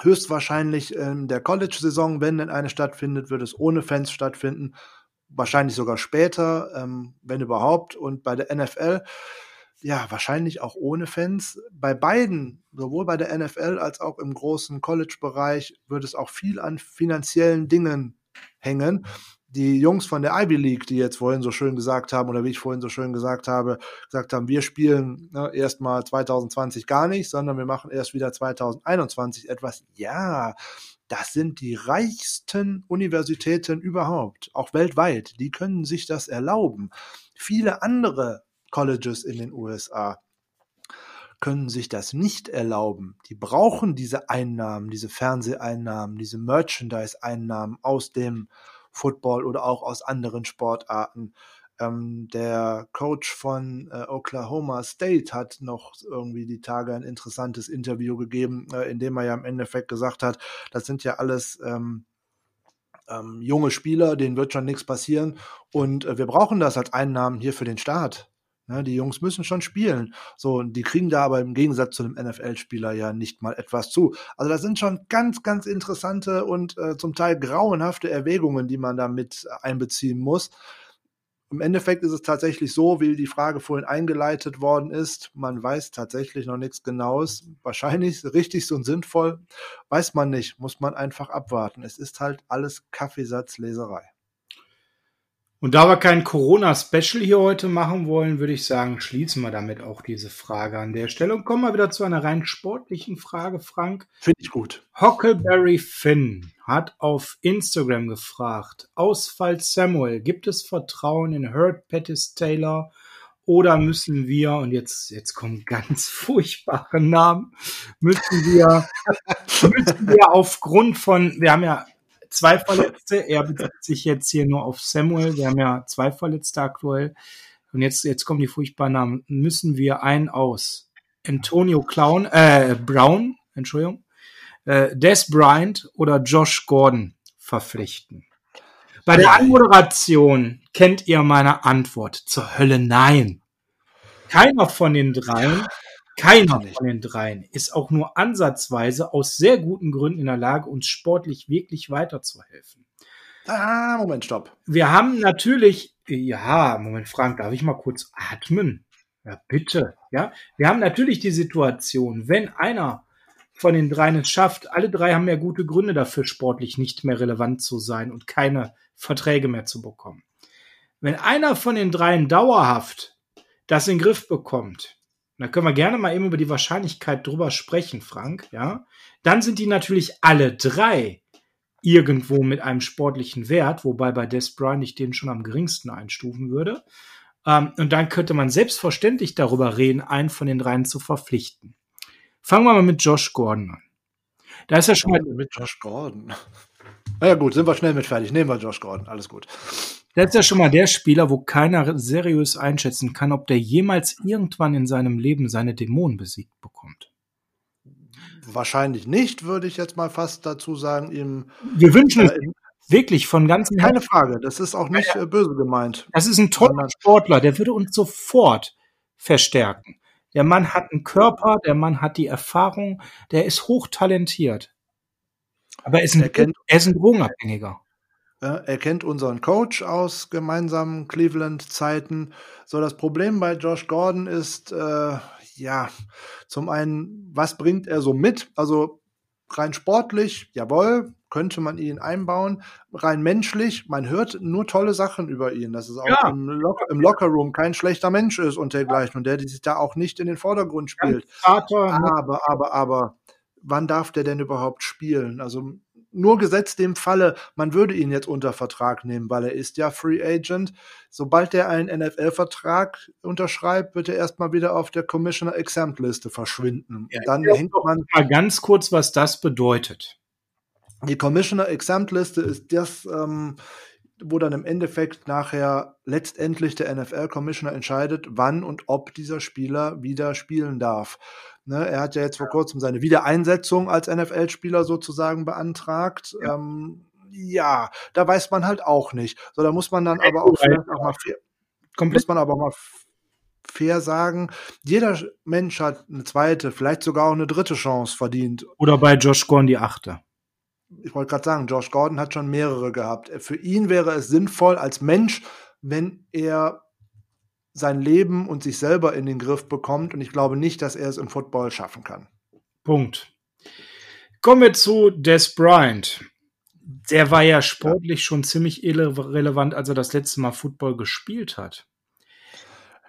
höchstwahrscheinlich in der College-Saison, wenn denn eine stattfindet, wird es ohne Fans stattfinden. Wahrscheinlich sogar später, ähm, wenn überhaupt. Und bei der NFL ja, wahrscheinlich auch ohne Fans. Bei beiden, sowohl bei der NFL als auch im großen College-Bereich, wird es auch viel an finanziellen Dingen hängen. Die Jungs von der Ivy League, die jetzt vorhin so schön gesagt haben, oder wie ich vorhin so schön gesagt habe, gesagt haben, wir spielen ne, erstmal 2020 gar nicht, sondern wir machen erst wieder 2021 etwas. Ja, das sind die reichsten Universitäten überhaupt, auch weltweit. Die können sich das erlauben. Viele andere Colleges in den USA können sich das nicht erlauben. Die brauchen diese Einnahmen, diese Fernseheinnahmen, diese Merchandise-Einnahmen aus dem Football oder auch aus anderen Sportarten. Ähm, der Coach von äh, Oklahoma State hat noch irgendwie die Tage ein interessantes Interview gegeben, äh, in dem er ja im Endeffekt gesagt hat, das sind ja alles ähm, ähm, junge Spieler, denen wird schon nichts passieren und äh, wir brauchen das als Einnahmen hier für den Staat. Ne, die Jungs müssen schon spielen. So, und die kriegen da aber im Gegensatz zu einem NFL-Spieler ja nicht mal etwas zu. Also das sind schon ganz, ganz interessante und äh, zum Teil grauenhafte Erwägungen, die man da mit einbeziehen muss. Im Endeffekt ist es tatsächlich so, wie die Frage vorhin eingeleitet worden ist. Man weiß tatsächlich noch nichts Genaues. Wahrscheinlich richtig und sinnvoll. Weiß man nicht. Muss man einfach abwarten. Es ist halt alles Kaffeesatzleserei. Und da wir kein Corona-Special hier heute machen wollen, würde ich sagen, schließen wir damit auch diese Frage an der Stelle und kommen wir wieder zu einer rein sportlichen Frage, Frank. Finde ich gut. Huckleberry Finn hat auf Instagram gefragt, Ausfall Samuel, gibt es Vertrauen in Hurt Pettis Taylor Oder müssen wir, und jetzt, jetzt kommen ganz furchtbare Namen, müssen wir, müssen wir aufgrund von, wir haben ja zwei Verletzte, er bezieht sich jetzt hier nur auf Samuel, wir haben ja zwei Verletzte aktuell. Und jetzt, jetzt kommen die furchtbaren Namen. Müssen wir einen aus Antonio Clown, äh, Brown, Entschuldigung, äh, Des Bryant oder Josh Gordon verpflichten? Bei der Anmoderation kennt ihr meine Antwort. Zur Hölle nein. Keiner von den dreien, keiner von den dreien ist auch nur ansatzweise aus sehr guten Gründen in der Lage, uns sportlich wirklich weiterzuhelfen. Ah, Moment, stopp. Wir haben natürlich, ja, Moment, Frank, darf ich mal kurz atmen? Ja, bitte. Ja, wir haben natürlich die Situation, wenn einer von den dreien es schafft, alle drei haben ja gute Gründe dafür, sportlich nicht mehr relevant zu sein und keine Verträge mehr zu bekommen. Wenn einer von den dreien dauerhaft das in den Griff bekommt, da können wir gerne mal eben über die Wahrscheinlichkeit drüber sprechen, Frank, ja, dann sind die natürlich alle drei irgendwo mit einem sportlichen Wert, wobei bei Des Bryant ich den schon am geringsten einstufen würde. Ähm, und dann könnte man selbstverständlich darüber reden, einen von den dreien zu verpflichten. Fangen wir mal mit Josh Gordon an. Da ist ja schon mal. Mit Josh Gordon. Na ja, gut, sind wir schnell mit fertig. Nehmen wir Josh Gordon. Alles gut. Das ist ja schon mal der Spieler, wo keiner seriös einschätzen kann, ob der jemals irgendwann in seinem Leben seine Dämonen besiegt bekommt. Wahrscheinlich nicht, würde ich jetzt mal fast dazu sagen. Ihm, Wir wünschen äh, es wirklich von ganzem Keine Frage, das ist auch nicht ja, böse gemeint. Das ist ein toller Sportler, der würde uns sofort verstärken. Der Mann hat einen Körper, der Mann hat die Erfahrung, der ist hochtalentiert. Aber er ist ein, er ist ein Drogenabhängiger. Er kennt unseren Coach aus gemeinsamen Cleveland-Zeiten. So, das Problem bei Josh Gordon ist, äh, ja, zum einen, was bringt er so mit? Also rein sportlich, jawohl, könnte man ihn einbauen. Rein menschlich, man hört nur tolle Sachen über ihn, dass es auch ja. im, Locker, im Lockerroom kein schlechter Mensch ist und dergleichen und der sich da auch nicht in den Vordergrund spielt. Ne? aber, aber, aber, wann darf der denn überhaupt spielen? Also nur gesetzt dem Falle, man würde ihn jetzt unter Vertrag nehmen, weil er ist ja Free Agent. Sobald er einen NFL-Vertrag unterschreibt, wird er erstmal wieder auf der Commissioner Exempt Liste verschwinden. Ja, dann hängt man mal ganz kurz, was das bedeutet. Die Commissioner Exempt Liste ist das, ähm, wo dann im Endeffekt nachher letztendlich der NFL-Commissioner entscheidet, wann und ob dieser Spieler wieder spielen darf. Ne, er hat ja jetzt vor kurzem seine Wiedereinsetzung als NFL-Spieler sozusagen beantragt. Ja. Ähm, ja. da weiß man halt auch nicht. So, da muss man dann aber auch auch mal fair, muss man aber auch mal fair sagen, jeder Mensch hat eine zweite, vielleicht sogar auch eine dritte Chance verdient. Oder bei Josh Gordon die achte. Ich wollte gerade sagen, Josh Gordon hat schon mehrere gehabt. Für ihn wäre es sinnvoll als Mensch, wenn er sein Leben und sich selber in den Griff bekommt. Und ich glaube nicht, dass er es im Football schaffen kann. Punkt. Kommen wir zu Des Bryant. Der war ja sportlich ja. schon ziemlich irrelevant, als er das letzte Mal Football gespielt hat.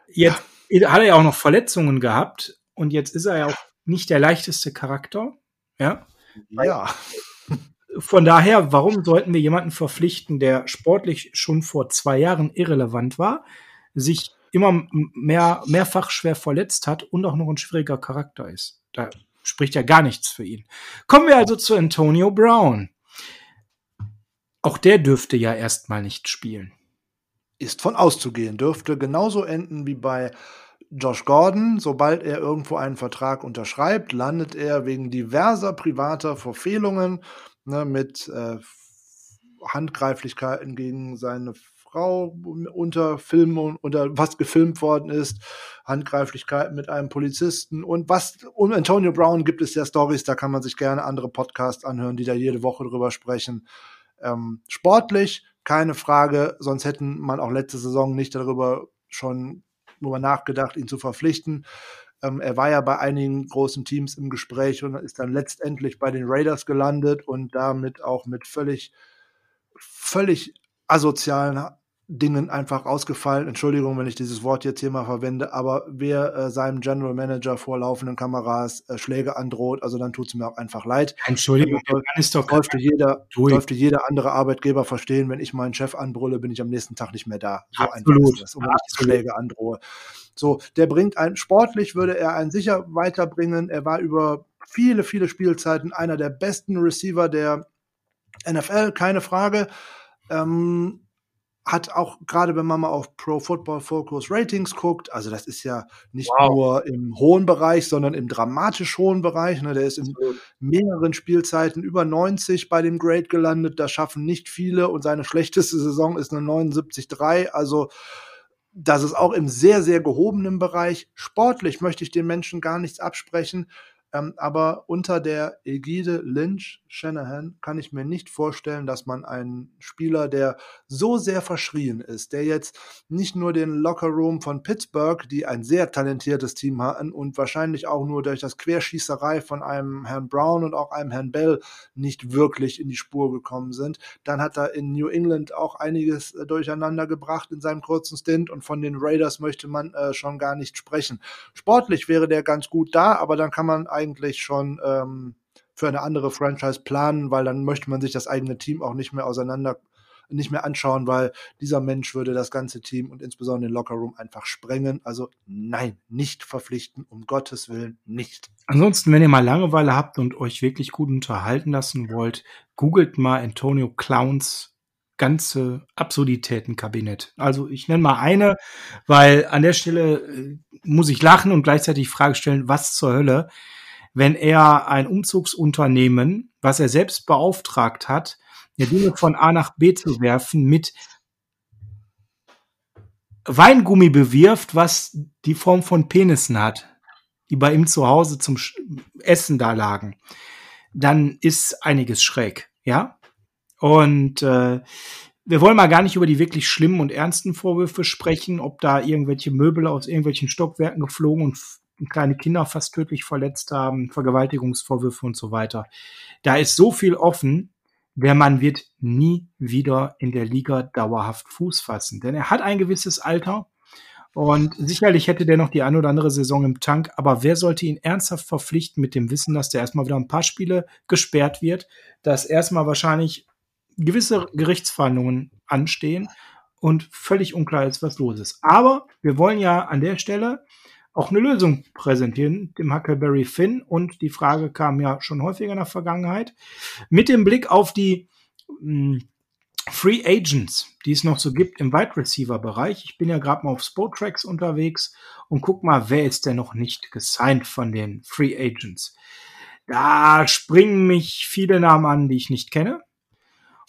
Jetzt ja. hat er ja auch noch Verletzungen gehabt und jetzt ist er ja auch nicht der leichteste Charakter. Ja. Ja. Von daher, warum sollten wir jemanden verpflichten, der sportlich schon vor zwei Jahren irrelevant war, sich immer mehr, mehrfach schwer verletzt hat und auch noch ein schwieriger Charakter ist. Da spricht ja gar nichts für ihn. Kommen wir also zu Antonio Brown. Auch der dürfte ja erstmal nicht spielen. Ist von auszugehen, dürfte genauso enden wie bei Josh Gordon. Sobald er irgendwo einen Vertrag unterschreibt, landet er wegen diverser privater Verfehlungen ne, mit äh, Handgreiflichkeiten gegen seine Frau unter Filmen unter was gefilmt worden ist, Handgreiflichkeiten mit einem Polizisten und was um Antonio Brown gibt es ja Stories, da kann man sich gerne andere Podcasts anhören, die da jede Woche drüber sprechen. Ähm, sportlich, keine Frage, sonst hätten man auch letzte Saison nicht darüber schon nur nachgedacht, ihn zu verpflichten. Ähm, er war ja bei einigen großen Teams im Gespräch und ist dann letztendlich bei den Raiders gelandet und damit auch mit völlig, völlig asozialen Dingen einfach ausgefallen. Entschuldigung, wenn ich dieses Wort jetzt hier mal verwende, aber wer äh, seinem General Manager vor laufenden Kameras äh, Schläge androht, also dann tut es mir auch einfach leid. Entschuldigung, dann ist doch dürfte jeder, dürfte jeder andere Arbeitgeber verstehen, wenn ich meinen Chef anbrülle, bin ich am nächsten Tag nicht mehr da. So Absolut. einfach ist das, ich Schläge androhe. So, der bringt ein, sportlich würde er einen sicher weiterbringen. Er war über viele, viele Spielzeiten einer der besten Receiver der NFL, keine Frage. Ähm, hat auch gerade wenn man mal auf Pro Football Focus Ratings guckt, also das ist ja nicht wow. nur im hohen Bereich, sondern im dramatisch hohen Bereich. Ne? Der ist in mehreren Spielzeiten über 90 bei dem Grade gelandet. Das schaffen nicht viele und seine schlechteste Saison ist eine 79,3. Also das ist auch im sehr, sehr gehobenen Bereich. Sportlich möchte ich den Menschen gar nichts absprechen. Ähm, aber unter der Ägide Lynch Shanahan kann ich mir nicht vorstellen, dass man einen Spieler, der so sehr verschrien ist, der jetzt nicht nur den Lockerroom von Pittsburgh, die ein sehr talentiertes Team hatten und wahrscheinlich auch nur durch das Querschießerei von einem Herrn Brown und auch einem Herrn Bell nicht wirklich in die Spur gekommen sind. Dann hat er in New England auch einiges äh, durcheinander gebracht in seinem kurzen Stint und von den Raiders möchte man äh, schon gar nicht sprechen. Sportlich wäre der ganz gut da, aber dann kann man eigentlich schon ähm, für eine andere Franchise planen, weil dann möchte man sich das eigene Team auch nicht mehr auseinander nicht mehr anschauen, weil dieser Mensch würde das ganze Team und insbesondere den Lockerroom einfach sprengen. Also nein, nicht verpflichten, um Gottes Willen nicht. Ansonsten, wenn ihr mal Langeweile habt und euch wirklich gut unterhalten lassen wollt, googelt mal Antonio Clowns ganze Absurditätenkabinett. Also ich nenne mal eine, weil an der Stelle äh, muss ich lachen und gleichzeitig Frage stellen, was zur Hölle wenn er ein Umzugsunternehmen, was er selbst beauftragt hat, ja Dinge von A nach B zu werfen, mit Weingummi bewirft, was die Form von Penissen hat, die bei ihm zu Hause zum Essen da lagen, dann ist einiges schräg, ja. Und äh, wir wollen mal gar nicht über die wirklich schlimmen und ernsten Vorwürfe sprechen, ob da irgendwelche Möbel aus irgendwelchen Stockwerken geflogen und kleine Kinder fast tödlich verletzt haben, Vergewaltigungsvorwürfe und so weiter. Da ist so viel offen, der Mann wird nie wieder in der Liga dauerhaft Fuß fassen, denn er hat ein gewisses Alter und sicherlich hätte der noch die eine oder andere Saison im Tank, aber wer sollte ihn ernsthaft verpflichten mit dem Wissen, dass der erstmal wieder ein paar Spiele gesperrt wird, dass erstmal wahrscheinlich gewisse Gerichtsverhandlungen anstehen und völlig unklar ist, was los ist. Aber wir wollen ja an der Stelle auch eine Lösung präsentieren, dem Huckleberry Finn. Und die Frage kam ja schon häufiger in der Vergangenheit. Mit dem Blick auf die mh, hm, Free Agents, die es noch so gibt im Wide Receiver Bereich. Ich bin ja gerade mal auf Spotracks unterwegs und guck mal, wer ist denn noch nicht gesigned von den Free Agents. Da springen mich viele Namen an, die ich nicht kenne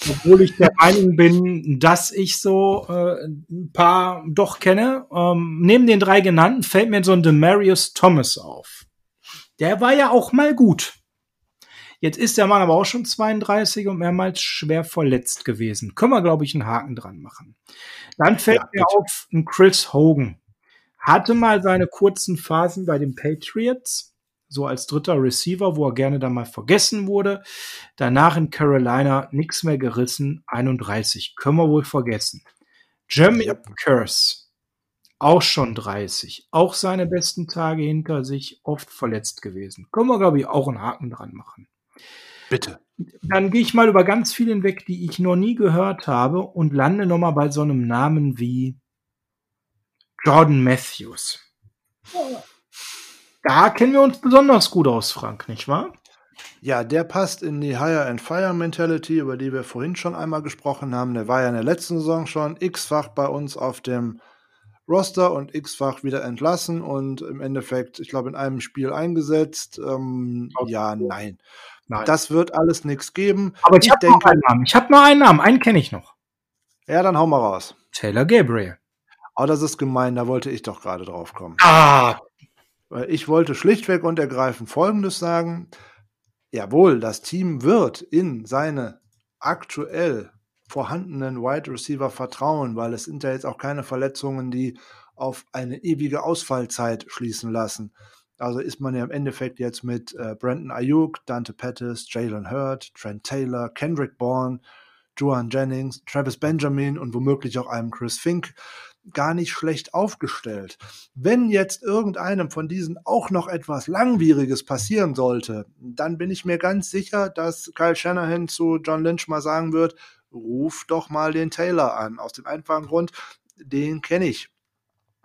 obwohl ich der Meinung bin, dass ich so äh, ein paar doch kenne. Ähm, neben den drei genannten fällt mir so ein Demarius Thomas auf. Der war ja auch mal gut. Jetzt ist der Mann aber auch schon 32 und mehrmals schwer verletzt gewesen. Können wir, glaube ich, einen Haken dran machen. Dann fällt ja, mir auf ein Chris Hogan. Hatte mal seine kurzen Phasen bei den Patriots so als dritter Receiver, wo er gerne dann mal vergessen wurde. Danach in Carolina nichts mehr gerissen, 31. Können wir wohl vergessen. Jeremy ja. Curse, auch schon 30. Auch seine besten Tage hinter sich, oft verletzt gewesen. Können wir, glaube ich, auch einen Haken dran machen. Bitte. Dann gehe ich mal über ganz viele hinweg, die ich noch nie gehört habe und lande nochmal bei so einem Namen wie Jordan Matthews. Da kennen wir uns besonders gut aus, Frank, nicht wahr? Ja, der passt in die Hire and Fire Mentality, über die wir vorhin schon einmal gesprochen haben. Der war ja in der letzten Saison schon x-fach bei uns auf dem Roster und x-fach wieder entlassen und im Endeffekt, ich glaube, in einem Spiel eingesetzt. Ähm, ja, nein. nein. Das wird alles nichts geben. Aber ich, ich habe noch einen Namen. Ich habe nur einen Namen. Einen kenne ich noch. Ja, dann hau mal raus. Taylor Gabriel. Oh, das ist gemein. Da wollte ich doch gerade drauf kommen. Ah, weil ich wollte schlichtweg und ergreifend Folgendes sagen. Jawohl, das Team wird in seine aktuell vorhandenen Wide Receiver vertrauen, weil es sind ja jetzt auch keine Verletzungen, die auf eine ewige Ausfallzeit schließen lassen. Also ist man ja im Endeffekt jetzt mit äh, Brandon Ayuk, Dante Pettis, Jalen Hurd, Trent Taylor, Kendrick Bourne, Joan Jennings, Travis Benjamin und womöglich auch einem Chris Fink gar nicht schlecht aufgestellt. Wenn jetzt irgendeinem von diesen auch noch etwas Langwieriges passieren sollte, dann bin ich mir ganz sicher, dass Kyle Shanahan zu John Lynch mal sagen wird, ruf doch mal den Taylor an. Aus dem einfachen Grund, den kenne ich.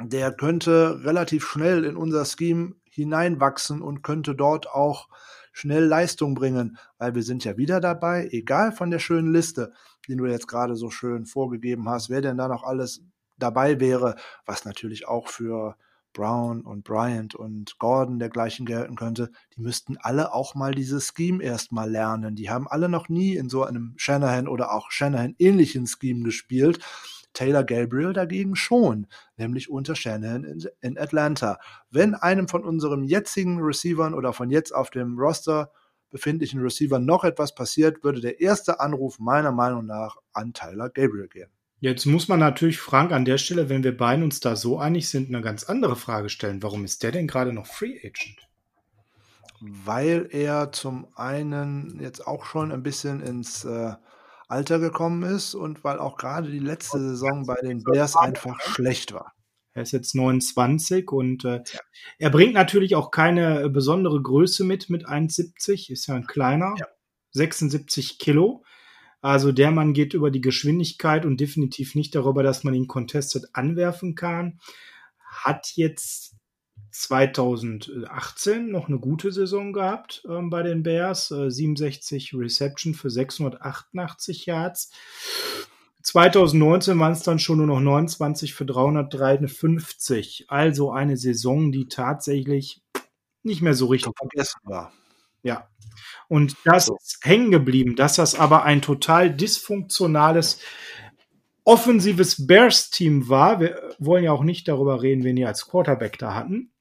Der könnte relativ schnell in unser Scheme hineinwachsen und könnte dort auch schnell Leistung bringen, weil wir sind ja wieder dabei, egal von der schönen Liste, die du jetzt gerade so schön vorgegeben hast, wer denn da noch alles dabei wäre, was natürlich auch für Brown und Bryant und Gordon dergleichen gelten könnte, die müssten alle auch mal dieses Scheme erstmal lernen. Die haben alle noch nie in so einem Shanahan oder auch Shanahan ähnlichen Scheme gespielt. Taylor Gabriel dagegen schon, nämlich unter Shanahan in, Atlanta. Wenn einem von unseren jetzigen Receivern oder von jetzt auf dem Roster befindlichen Receivern noch etwas passiert, würde der erste Anruf meiner Meinung nach an Tyler Gabriel gehen. Jetzt muss man natürlich Frank an der Stelle, wenn wir beiden uns da so einig sind, eine ganz andere Frage stellen. Warum ist der denn gerade noch Free Agent? Weil er zum einen jetzt auch schon ein bisschen ins äh, Alter gekommen ist und weil auch gerade die letzte Saison bei den Bears einfach schlecht war. Er ist jetzt 29 und äh, ja. er bringt natürlich auch keine besondere Größe mit, mit 1,70, ist ja ein kleiner, ja. 76 Kilo. Also der Mann geht über die Geschwindigkeit und definitiv nicht darüber, dass man ihn contested anwerfen kann. Hat jetzt 2018 noch eine gute Saison gehabt ähm, bei den Bears. Äh, 67 Reception für 688 Yards. 2019 waren es dann schon nur noch 29 für 353. Also eine Saison, die tatsächlich nicht mehr so richtig vergessen war. Ja, und das so. ist hängen geblieben, dass das aber ein total dysfunktionales offensives Bears-Team war. Wir wollen ja auch nicht darüber reden, wen die als Quarterback da hatten.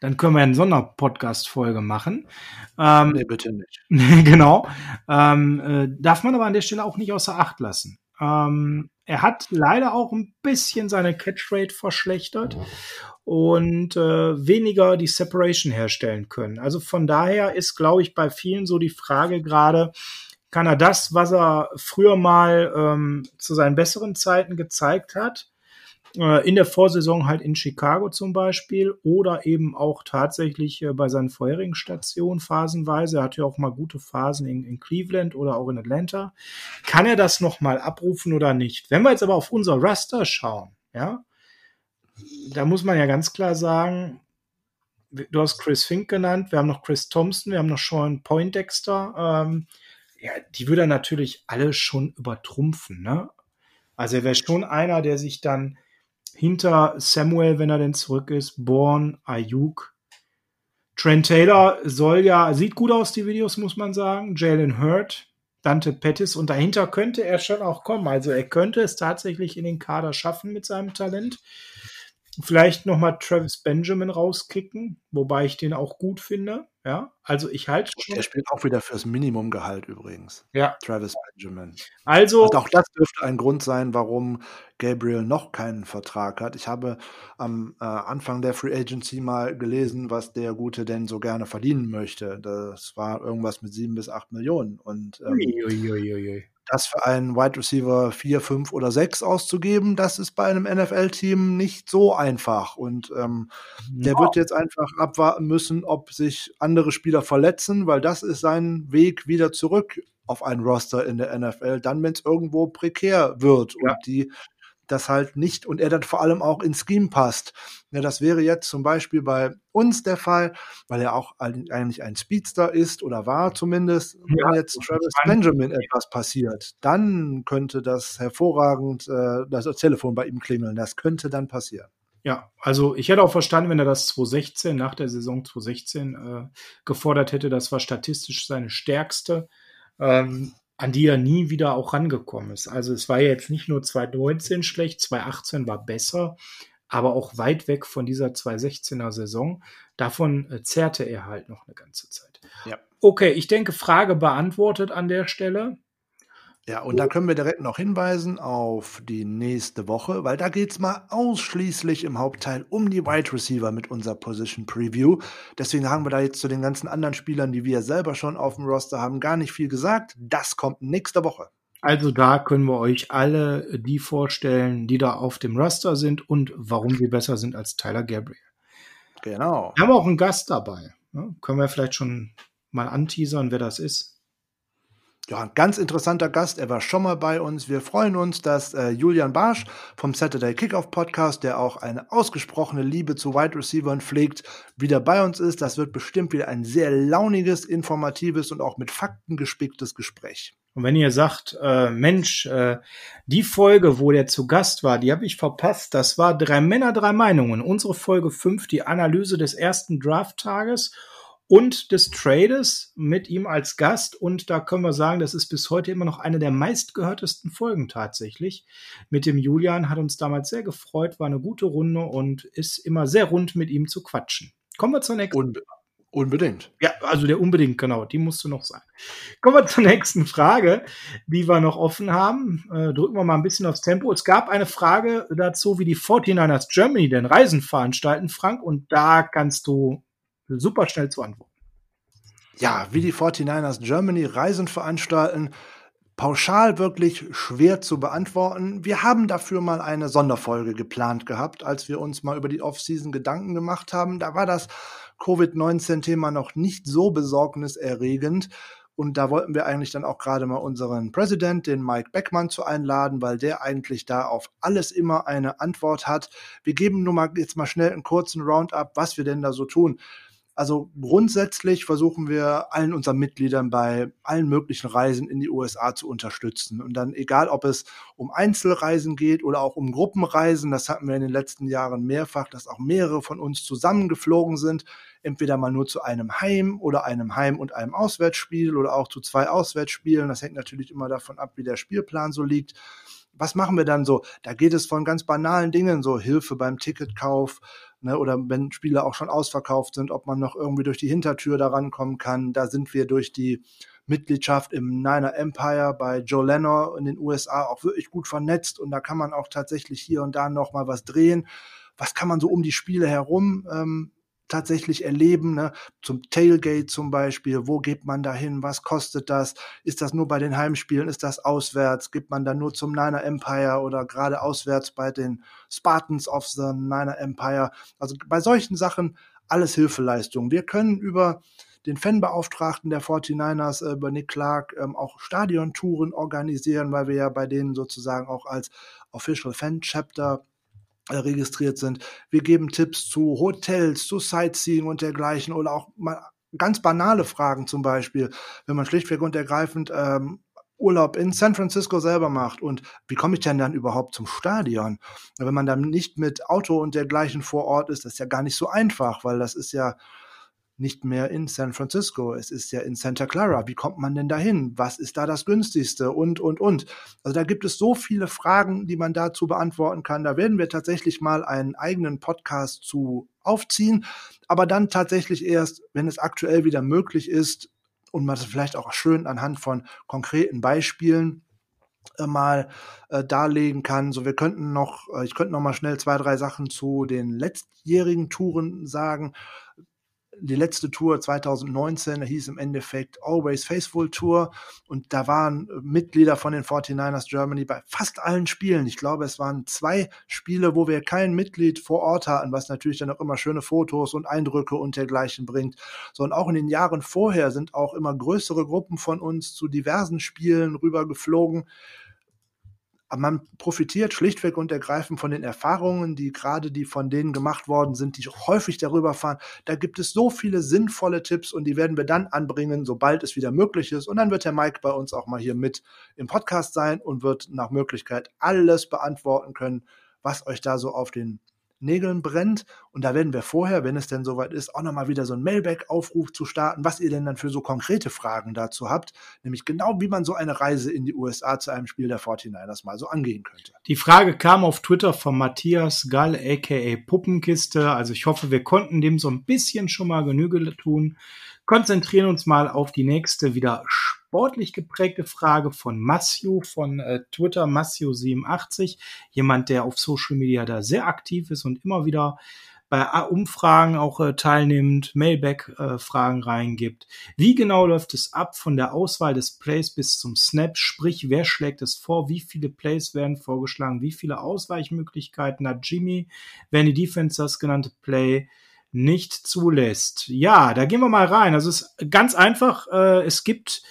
Dann können wir eine Sonderpodcast-Folge machen. Ähm, nee, bitte nicht. genau. Ähm, äh, darf man aber an der Stelle auch nicht außer Acht lassen. Ähm, er hat leider auch ein bisschen seine Catchrate verschlechtert und äh, weniger die Separation herstellen können. Also von daher ist, glaube ich, bei vielen so die Frage gerade, kann er das, was er früher mal ähm, zu seinen besseren Zeiten gezeigt hat, in der Vorsaison halt in Chicago zum Beispiel oder eben auch tatsächlich äh, bei seinen vorherigen Stationen phasenweise. Er hatte ja auch mal gute Phasen in, in Cleveland oder auch in Atlanta. Kann er das nochmal abrufen oder nicht? Wenn wir jetzt aber auf unser Raster schauen, ja, da muss man ja ganz klar sagen, du hast Chris Fink genannt, wir haben noch Chris Thompson, wir haben noch Sean Poindexter. Ähm, ja, die würde er natürlich alle schon übertrumpfen. Ne? Also er wäre schon einer, der sich dann hinter Samuel, wenn er denn zurück ist, Bourne, Ayuk, Trent Taylor soll ja, sieht gut aus, die Videos, muss man sagen. Jalen Hurt, Dante Pettis und dahinter könnte er schon auch kommen. Also er könnte es tatsächlich in den Kader schaffen mit seinem Talent. Vielleicht nochmal Travis Benjamin rauskicken, wobei ich den auch gut finde. Ja, also ich halte schon. Der spielt auch wieder fürs Minimumgehalt übrigens. Ja. Travis Benjamin. Also. Und auch das dürfte ein Grund sein, warum Gabriel noch keinen Vertrag hat. Ich habe am äh, Anfang der Free Agency mal gelesen, was der Gute denn so gerne verdienen möchte. Das war irgendwas mit sieben bis acht Millionen. Und ähm, ui, ui, ui, das für einen Wide Receiver 4, 5 oder 6 auszugeben, das ist bei einem NFL-Team nicht so einfach. Und ähm, der ja. wird jetzt einfach abwarten müssen, ob sich andere Spieler verletzen, weil das ist sein Weg wieder zurück auf einen Roster in der NFL, dann, wenn es irgendwo prekär wird ja. und die das halt nicht und er dann vor allem auch ins Scheme passt. Ja, das wäre jetzt zum Beispiel bei uns der Fall, weil er auch eigentlich ein Speedster ist oder war zumindest. Wenn jetzt Travis Benjamin etwas passiert, dann könnte das hervorragend äh, das Telefon bei ihm klingeln. Das könnte dann passieren. Ja, also ich hätte auch verstanden, wenn er das 2016, nach der Saison 2016 äh, gefordert hätte. Das war statistisch seine stärkste. Ähm, an die er nie wieder auch rangekommen ist. Also es war jetzt nicht nur 2019 schlecht, 2018 war besser, aber auch weit weg von dieser 2016er Saison. Davon äh, zerrte er halt noch eine ganze Zeit. Ja. Okay, ich denke, Frage beantwortet an der Stelle. Ja, und da können wir direkt noch hinweisen auf die nächste Woche, weil da geht es mal ausschließlich im Hauptteil um die Wide Receiver mit unserer Position Preview. Deswegen haben wir da jetzt zu den ganzen anderen Spielern, die wir selber schon auf dem Roster haben, gar nicht viel gesagt. Das kommt nächste Woche. Also da können wir euch alle die vorstellen, die da auf dem Raster sind und warum sie besser sind als Tyler Gabriel. Genau. Wir haben auch einen Gast dabei. Ne? Können wir vielleicht schon mal anteasern, wer das ist? Ja, ein ganz interessanter Gast. Er war schon mal bei uns. Wir freuen uns, dass äh, Julian Barsch vom Saturday Kickoff Podcast, der auch eine ausgesprochene Liebe zu Wide Receivers pflegt, wieder bei uns ist. Das wird bestimmt wieder ein sehr launiges, informatives und auch mit Fakten gespicktes Gespräch. Und wenn ihr sagt, äh, Mensch, äh, die Folge, wo der zu Gast war, die habe ich verpasst, das war Drei Männer, drei Meinungen. Unsere Folge 5, die Analyse des ersten Draft-Tages und des Trades mit ihm als Gast. Und da können wir sagen, das ist bis heute immer noch eine der meistgehörtesten Folgen tatsächlich. Mit dem Julian hat uns damals sehr gefreut, war eine gute Runde und ist immer sehr rund mit ihm zu quatschen. Kommen wir zur nächsten. Und Unbedingt. Ja, also der unbedingt, genau, die musste noch sein. Kommen wir zur nächsten Frage, die wir noch offen haben. Äh, drücken wir mal ein bisschen aufs Tempo. Es gab eine Frage dazu, wie die 49ers Germany denn Reisen veranstalten, Frank, und da kannst du super schnell zu antworten. Ja, wie die 49ers Germany Reisen veranstalten, pauschal wirklich schwer zu beantworten. Wir haben dafür mal eine Sonderfolge geplant gehabt, als wir uns mal über die Offseason Gedanken gemacht haben. Da war das Covid-19-Thema noch nicht so besorgniserregend. Und da wollten wir eigentlich dann auch gerade mal unseren Präsident, den Mike Beckmann, zu einladen, weil der eigentlich da auf alles immer eine Antwort hat. Wir geben nur mal jetzt mal schnell einen kurzen Roundup, was wir denn da so tun. Also grundsätzlich versuchen wir allen unseren Mitgliedern bei allen möglichen Reisen in die USA zu unterstützen. Und dann egal, ob es um Einzelreisen geht oder auch um Gruppenreisen, das hatten wir in den letzten Jahren mehrfach, dass auch mehrere von uns zusammengeflogen sind, entweder mal nur zu einem Heim oder einem Heim- und einem Auswärtsspiel oder auch zu zwei Auswärtsspielen. Das hängt natürlich immer davon ab, wie der Spielplan so liegt was machen wir dann so? Da geht es von ganz banalen Dingen, so Hilfe beim Ticketkauf, ne, oder wenn Spiele auch schon ausverkauft sind, ob man noch irgendwie durch die Hintertür da rankommen kann. Da sind wir durch die Mitgliedschaft im Niner Empire bei Joe Lennon in den USA auch wirklich gut vernetzt und da kann man auch tatsächlich hier und da noch mal was drehen. Was kann man so um die Spiele herum ähm, tatsächlich erleben, ne? zum Tailgate zum Beispiel, wo geht man da hin, was kostet das, ist das nur bei den Heimspielen, ist das auswärts, gibt man da nur zum Niner Empire oder gerade auswärts bei den Spartans of the Niner Empire, also bei solchen Sachen alles Hilfeleistung. Wir können über den Fanbeauftragten der 49ers, äh, über Nick Clark, ähm, auch Stadiontouren organisieren, weil wir ja bei denen sozusagen auch als Official Fan Chapter registriert sind. Wir geben Tipps zu Hotels, zu Sightseeing und dergleichen oder auch mal ganz banale Fragen zum Beispiel, wenn man schlichtweg und ergreifend ähm, Urlaub in San Francisco selber macht und wie komme ich denn dann überhaupt zum Stadion? Wenn man dann nicht mit Auto und dergleichen vor Ort ist, das ist ja gar nicht so einfach, weil das ist ja nicht mehr in San Francisco, es ist ja in Santa Clara. Wie kommt man denn dahin? Was ist da das günstigste? Und, und, und. Also da gibt es so viele Fragen, die man dazu beantworten kann. Da werden wir tatsächlich mal einen eigenen Podcast zu aufziehen, aber dann tatsächlich erst, wenn es aktuell wieder möglich ist und man das vielleicht auch schön anhand von konkreten Beispielen äh, mal äh, darlegen kann. So, wir könnten noch, äh, ich könnte noch mal schnell zwei, drei Sachen zu den letztjährigen Touren sagen die letzte Tour 2019 hieß im Endeffekt Always Faithful Tour und da waren Mitglieder von den 49ers Germany bei fast allen Spielen. Ich glaube, es waren zwei Spiele, wo wir kein Mitglied vor Ort hatten, was natürlich dann auch immer schöne Fotos und Eindrücke und dergleichen bringt. So und auch in den Jahren vorher sind auch immer größere Gruppen von uns zu diversen Spielen rüber geflogen aber man profitiert schlichtweg und ergreifend von den Erfahrungen, die gerade die von denen gemacht worden sind, die häufig darüber fahren. Da gibt es so viele sinnvolle Tipps und die werden wir dann anbringen, sobald es wieder möglich ist. Und dann wird der Mike bei uns auch mal hier mit im Podcast sein und wird nach Möglichkeit alles beantworten können, was euch da so auf den Nägeln brennt. Und da werden wir vorher, wenn es denn soweit ist, auch nochmal wieder so einen Mailback-Aufruf zu starten, was ihr denn dann für so konkrete Fragen dazu habt. Nämlich genau, wie man so eine Reise in die USA zu einem Spiel der 49ers mal so angehen könnte. Die Frage kam auf Twitter von Matthias Gall, aka Puppenkiste. Also ich hoffe, wir konnten dem so ein bisschen schon mal Genüge tun. Konzentrieren uns mal auf die nächste wieder sportlich geprägte Frage von Matthew von äh, Twitter, Matthew87. Jemand, der auf Social Media da sehr aktiv ist und immer wieder bei Umfragen auch äh, teilnimmt, Mailback-Fragen äh, reingibt. Wie genau läuft es ab von der Auswahl des Plays bis zum Snap? Sprich, wer schlägt es vor? Wie viele Plays werden vorgeschlagen? Wie viele Ausweichmöglichkeiten hat Jimmy, wenn die Defense das genannte Play nicht zulässt? Ja, da gehen wir mal rein. Also es ist ganz einfach. Äh, es gibt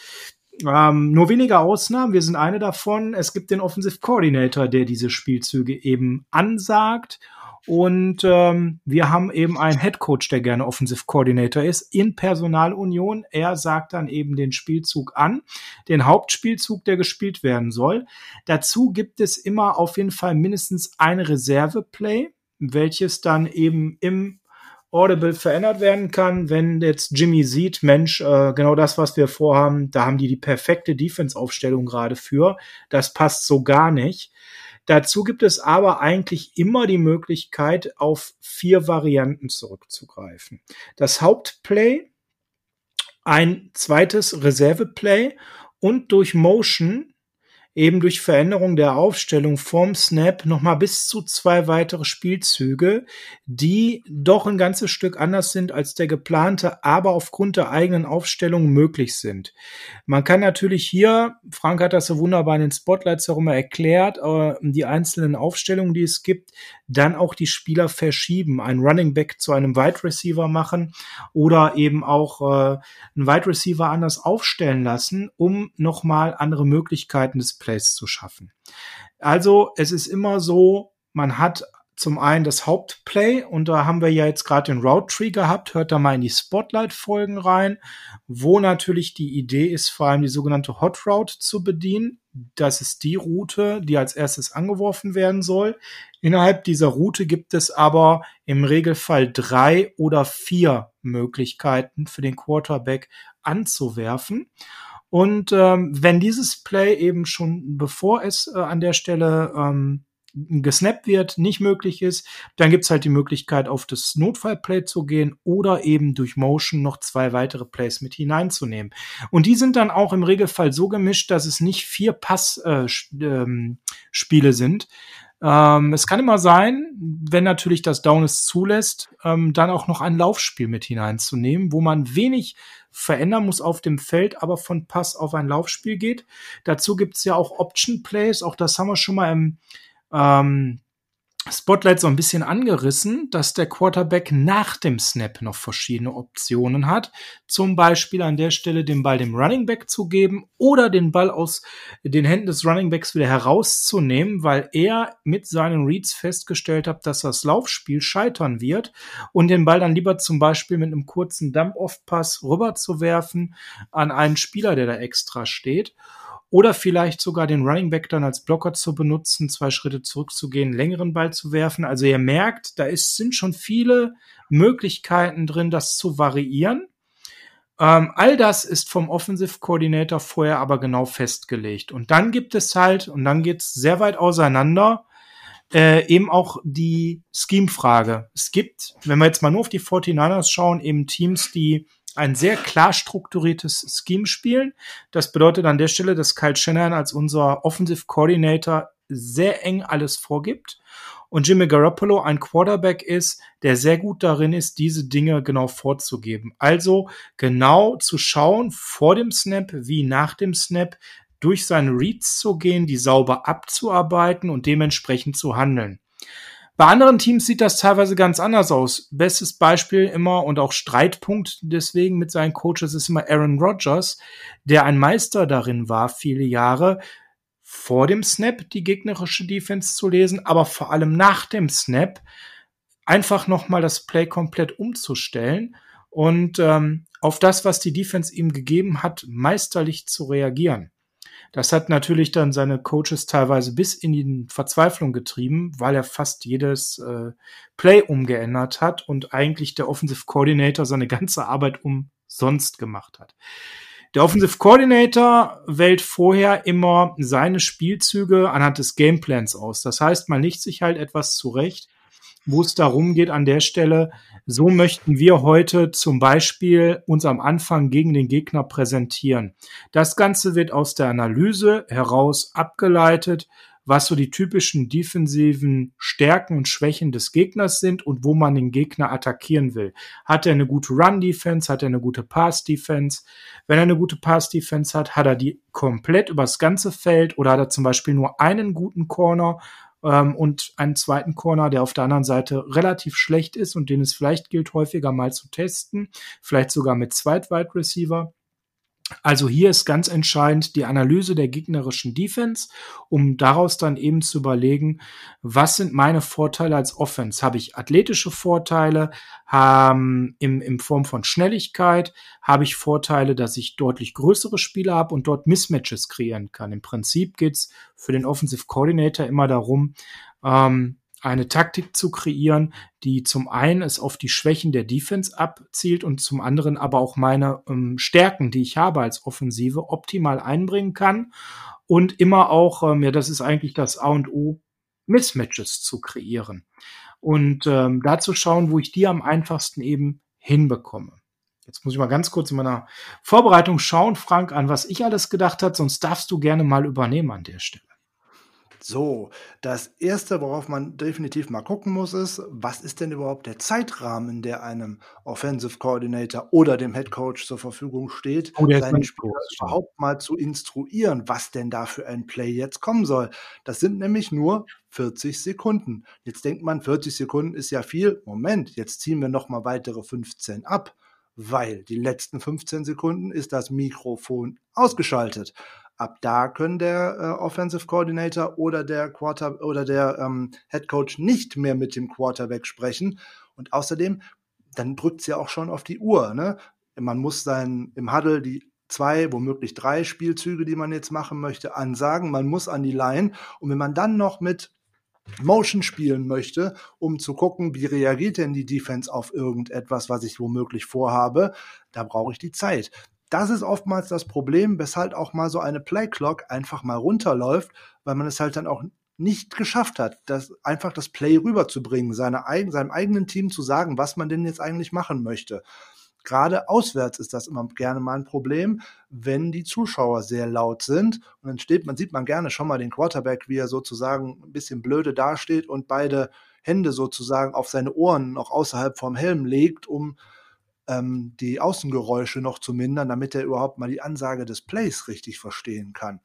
ähm, nur wenige Ausnahmen, wir sind eine davon. Es gibt den Offensive Coordinator, der diese Spielzüge eben ansagt. Und ähm, wir haben eben einen Head Coach, der gerne Offensive Coordinator ist, in Personalunion. Er sagt dann eben den Spielzug an, den Hauptspielzug, der gespielt werden soll. Dazu gibt es immer auf jeden Fall mindestens eine Reserve-Play, welches dann eben im Audible verändert werden kann, wenn jetzt Jimmy sieht, Mensch, äh, genau das, was wir vorhaben, da haben die die perfekte Defense-Aufstellung gerade für. Das passt so gar nicht. Dazu gibt es aber eigentlich immer die Möglichkeit, auf vier Varianten zurückzugreifen. Das Hauptplay, ein zweites Reserveplay und durch Motion eben durch Veränderung der Aufstellung vorm Snap nochmal bis zu zwei weitere Spielzüge, die doch ein ganzes Stück anders sind als der geplante, aber aufgrund der eigenen Aufstellung möglich sind. Man kann natürlich hier, Frank hat das so wunderbar in den Spotlights herum erklärt, äh, die einzelnen Aufstellungen, die es gibt, dann auch die Spieler verschieben, einen Running Back zu einem Wide Receiver machen oder eben auch äh, einen Wide Receiver anders aufstellen lassen, um nochmal andere Möglichkeiten des Plays zu schaffen. Also es ist immer so, man hat zum einen das Hauptplay und da haben wir ja jetzt gerade den Route Tree gehabt. Hört da mal in die Spotlight-Folgen rein, wo natürlich die Idee ist, vor allem die sogenannte Hot Route zu bedienen. Das ist die Route, die als erstes angeworfen werden soll. Innerhalb dieser Route gibt es aber im Regelfall drei oder vier Möglichkeiten für den Quarterback anzuwerfen. Und ähm, wenn dieses Play eben schon bevor es äh, an der Stelle ähm, gesnappt wird, nicht möglich ist, dann gibt's halt die Möglichkeit, auf das Notfallplay zu gehen oder eben durch Motion noch zwei weitere Plays mit hineinzunehmen. Und die sind dann auch im Regelfall so gemischt, dass es nicht vier Passspiele äh, ähm, sind, ähm, es kann immer sein, wenn natürlich das Down es zulässt, ähm, dann auch noch ein Laufspiel mit hineinzunehmen, wo man wenig verändern muss auf dem Feld, aber von Pass auf ein Laufspiel geht. Dazu gibt's ja auch Option Plays, auch das haben wir schon mal im ähm, Spotlight so ein bisschen angerissen, dass der Quarterback nach dem Snap noch verschiedene Optionen hat. Zum Beispiel an der Stelle den Ball dem Running Back zu geben oder den Ball aus den Händen des Running Backs wieder herauszunehmen, weil er mit seinen Reads festgestellt hat, dass das Laufspiel scheitern wird und den Ball dann lieber zum Beispiel mit einem kurzen Dump-Off-Pass rüber zu werfen an einen Spieler, der da extra steht oder vielleicht sogar den Running Back dann als Blocker zu benutzen, zwei Schritte zurückzugehen, längeren Ball zu werfen. Also ihr merkt, da ist, sind schon viele Möglichkeiten drin, das zu variieren. Ähm, all das ist vom Offensive Coordinator vorher aber genau festgelegt. Und dann gibt es halt, und dann geht's sehr weit auseinander, äh, eben auch die Scheme-Frage. Es gibt, wenn wir jetzt mal nur auf die 49ers schauen, eben Teams, die ein sehr klar strukturiertes Scheme spielen. Das bedeutet an der Stelle, dass Kyle Shanahan als unser Offensive Coordinator sehr eng alles vorgibt und Jimmy Garoppolo ein Quarterback ist, der sehr gut darin ist, diese Dinge genau vorzugeben. Also genau zu schauen vor dem Snap wie nach dem Snap durch seine Reads zu gehen, die sauber abzuarbeiten und dementsprechend zu handeln. Bei anderen Teams sieht das teilweise ganz anders aus. Bestes Beispiel immer und auch Streitpunkt deswegen mit seinen Coaches ist immer Aaron Rodgers, der ein Meister darin war, viele Jahre vor dem Snap die gegnerische Defense zu lesen, aber vor allem nach dem Snap einfach nochmal das Play komplett umzustellen und ähm, auf das, was die Defense ihm gegeben hat, meisterlich zu reagieren. Das hat natürlich dann seine Coaches teilweise bis in die Verzweiflung getrieben, weil er fast jedes äh, Play umgeändert hat und eigentlich der Offensive Coordinator seine ganze Arbeit umsonst gemacht hat. Der Offensive Coordinator wählt vorher immer seine Spielzüge anhand des Gameplans aus. Das heißt, man legt sich halt etwas zurecht, wo es darum geht an der Stelle, so möchten wir heute zum Beispiel uns am Anfang gegen den Gegner präsentieren. Das Ganze wird aus der Analyse heraus abgeleitet, was so die typischen defensiven Stärken und Schwächen des Gegners sind und wo man den Gegner attackieren will. Hat er eine gute Run-Defense? Hat er eine gute Pass-Defense? Wenn er eine gute Pass-Defense hat, hat er die komplett übers ganze Feld oder hat er zum Beispiel nur einen guten Corner ähm, und einen zweiten Corner, der auf der anderen Seite relativ schlecht ist und den es vielleicht gilt, häufiger mal zu testen, vielleicht sogar mit Zweit-Wide Receiver. Also hier ist ganz entscheidend die Analyse der gegnerischen Defense, um daraus dann eben zu überlegen, was sind meine Vorteile als Offense? Habe ich athletische Vorteile ähm, im, in Form von Schnelligkeit? Habe ich Vorteile, dass ich deutlich größere Spieler habe und dort Mismatches kreieren kann? Im Prinzip geht's für den Offensive Coordinator immer darum, ähm, eine Taktik zu kreieren, die zum einen es auf die Schwächen der Defense abzielt und zum anderen aber auch meine ähm, Stärken, die ich habe als Offensive, optimal einbringen kann und immer auch, ähm, ja, das ist eigentlich das A und O, Mismatches zu kreieren und ähm, dazu schauen, wo ich die am einfachsten eben hinbekomme. Jetzt muss ich mal ganz kurz in meiner Vorbereitung schauen, Frank, an was ich alles gedacht habe, sonst darfst du gerne mal übernehmen an der Stelle. So, das erste, worauf man definitiv mal gucken muss, ist, was ist denn überhaupt der Zeitrahmen, der einem Offensive Coordinator oder dem Head Coach zur Verfügung steht, oh, seinen Spieler überhaupt mal zu instruieren, was denn da für ein Play jetzt kommen soll. Das sind nämlich nur 40 Sekunden. Jetzt denkt man, 40 Sekunden ist ja viel. Moment, jetzt ziehen wir noch mal weitere 15 ab, weil die letzten 15 Sekunden ist das Mikrofon ausgeschaltet. Ab da können der äh, Offensive Coordinator oder der Quarter oder der ähm, Head Coach nicht mehr mit dem Quarterback sprechen. Und außerdem, dann drückt es ja auch schon auf die Uhr. Ne? Man muss sein im Huddle die zwei, womöglich drei Spielzüge, die man jetzt machen möchte, ansagen. Man muss an die Line. Und wenn man dann noch mit Motion spielen möchte, um zu gucken, wie reagiert denn die Defense auf irgendetwas, was ich womöglich vorhabe, da brauche ich die Zeit das ist oftmals das Problem, weshalb auch mal so eine Play-Clock einfach mal runterläuft, weil man es halt dann auch nicht geschafft hat, das einfach das Play rüberzubringen, seine, seinem eigenen Team zu sagen, was man denn jetzt eigentlich machen möchte. Gerade auswärts ist das immer gerne mal ein Problem, wenn die Zuschauer sehr laut sind. Und dann steht man, sieht man gerne schon mal den Quarterback, wie er sozusagen ein bisschen blöde dasteht und beide Hände sozusagen auf seine Ohren noch außerhalb vom Helm legt, um ähm, die Außengeräusche noch zu mindern, damit er überhaupt mal die Ansage des Plays richtig verstehen kann.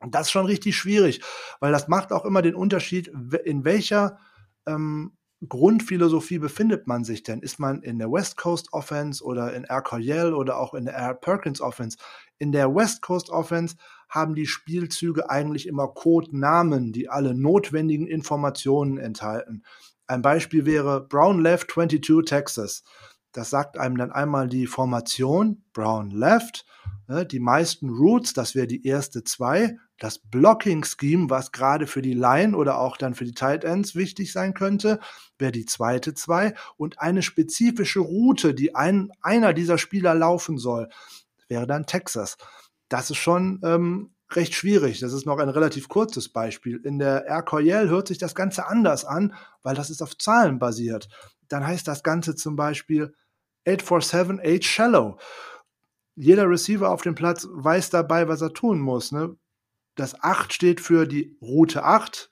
Und das ist schon richtig schwierig, weil das macht auch immer den Unterschied, in welcher ähm, Grundphilosophie befindet man sich denn? Ist man in der West Coast Offense oder in Air Coryell oder auch in der Air Perkins Offense? In der West Coast Offense haben die Spielzüge eigentlich immer Codenamen, die alle notwendigen Informationen enthalten. Ein Beispiel wäre Brown Left 22 Texas. Das sagt einem dann einmal die Formation, Brown Left, ne, die meisten Roots, das wäre die erste zwei, das Blocking Scheme, was gerade für die Line oder auch dann für die Tight Ends wichtig sein könnte, wäre die zweite zwei und eine spezifische Route, die ein, einer dieser Spieler laufen soll, wäre dann Texas. Das ist schon ähm, recht schwierig. Das ist noch ein relativ kurzes Beispiel. In der Air Coryell hört sich das Ganze anders an, weil das ist auf Zahlen basiert. Dann heißt das Ganze zum Beispiel 847, 8 Shallow. Jeder Receiver auf dem Platz weiß dabei, was er tun muss. Ne? Das 8 steht für die Route 8,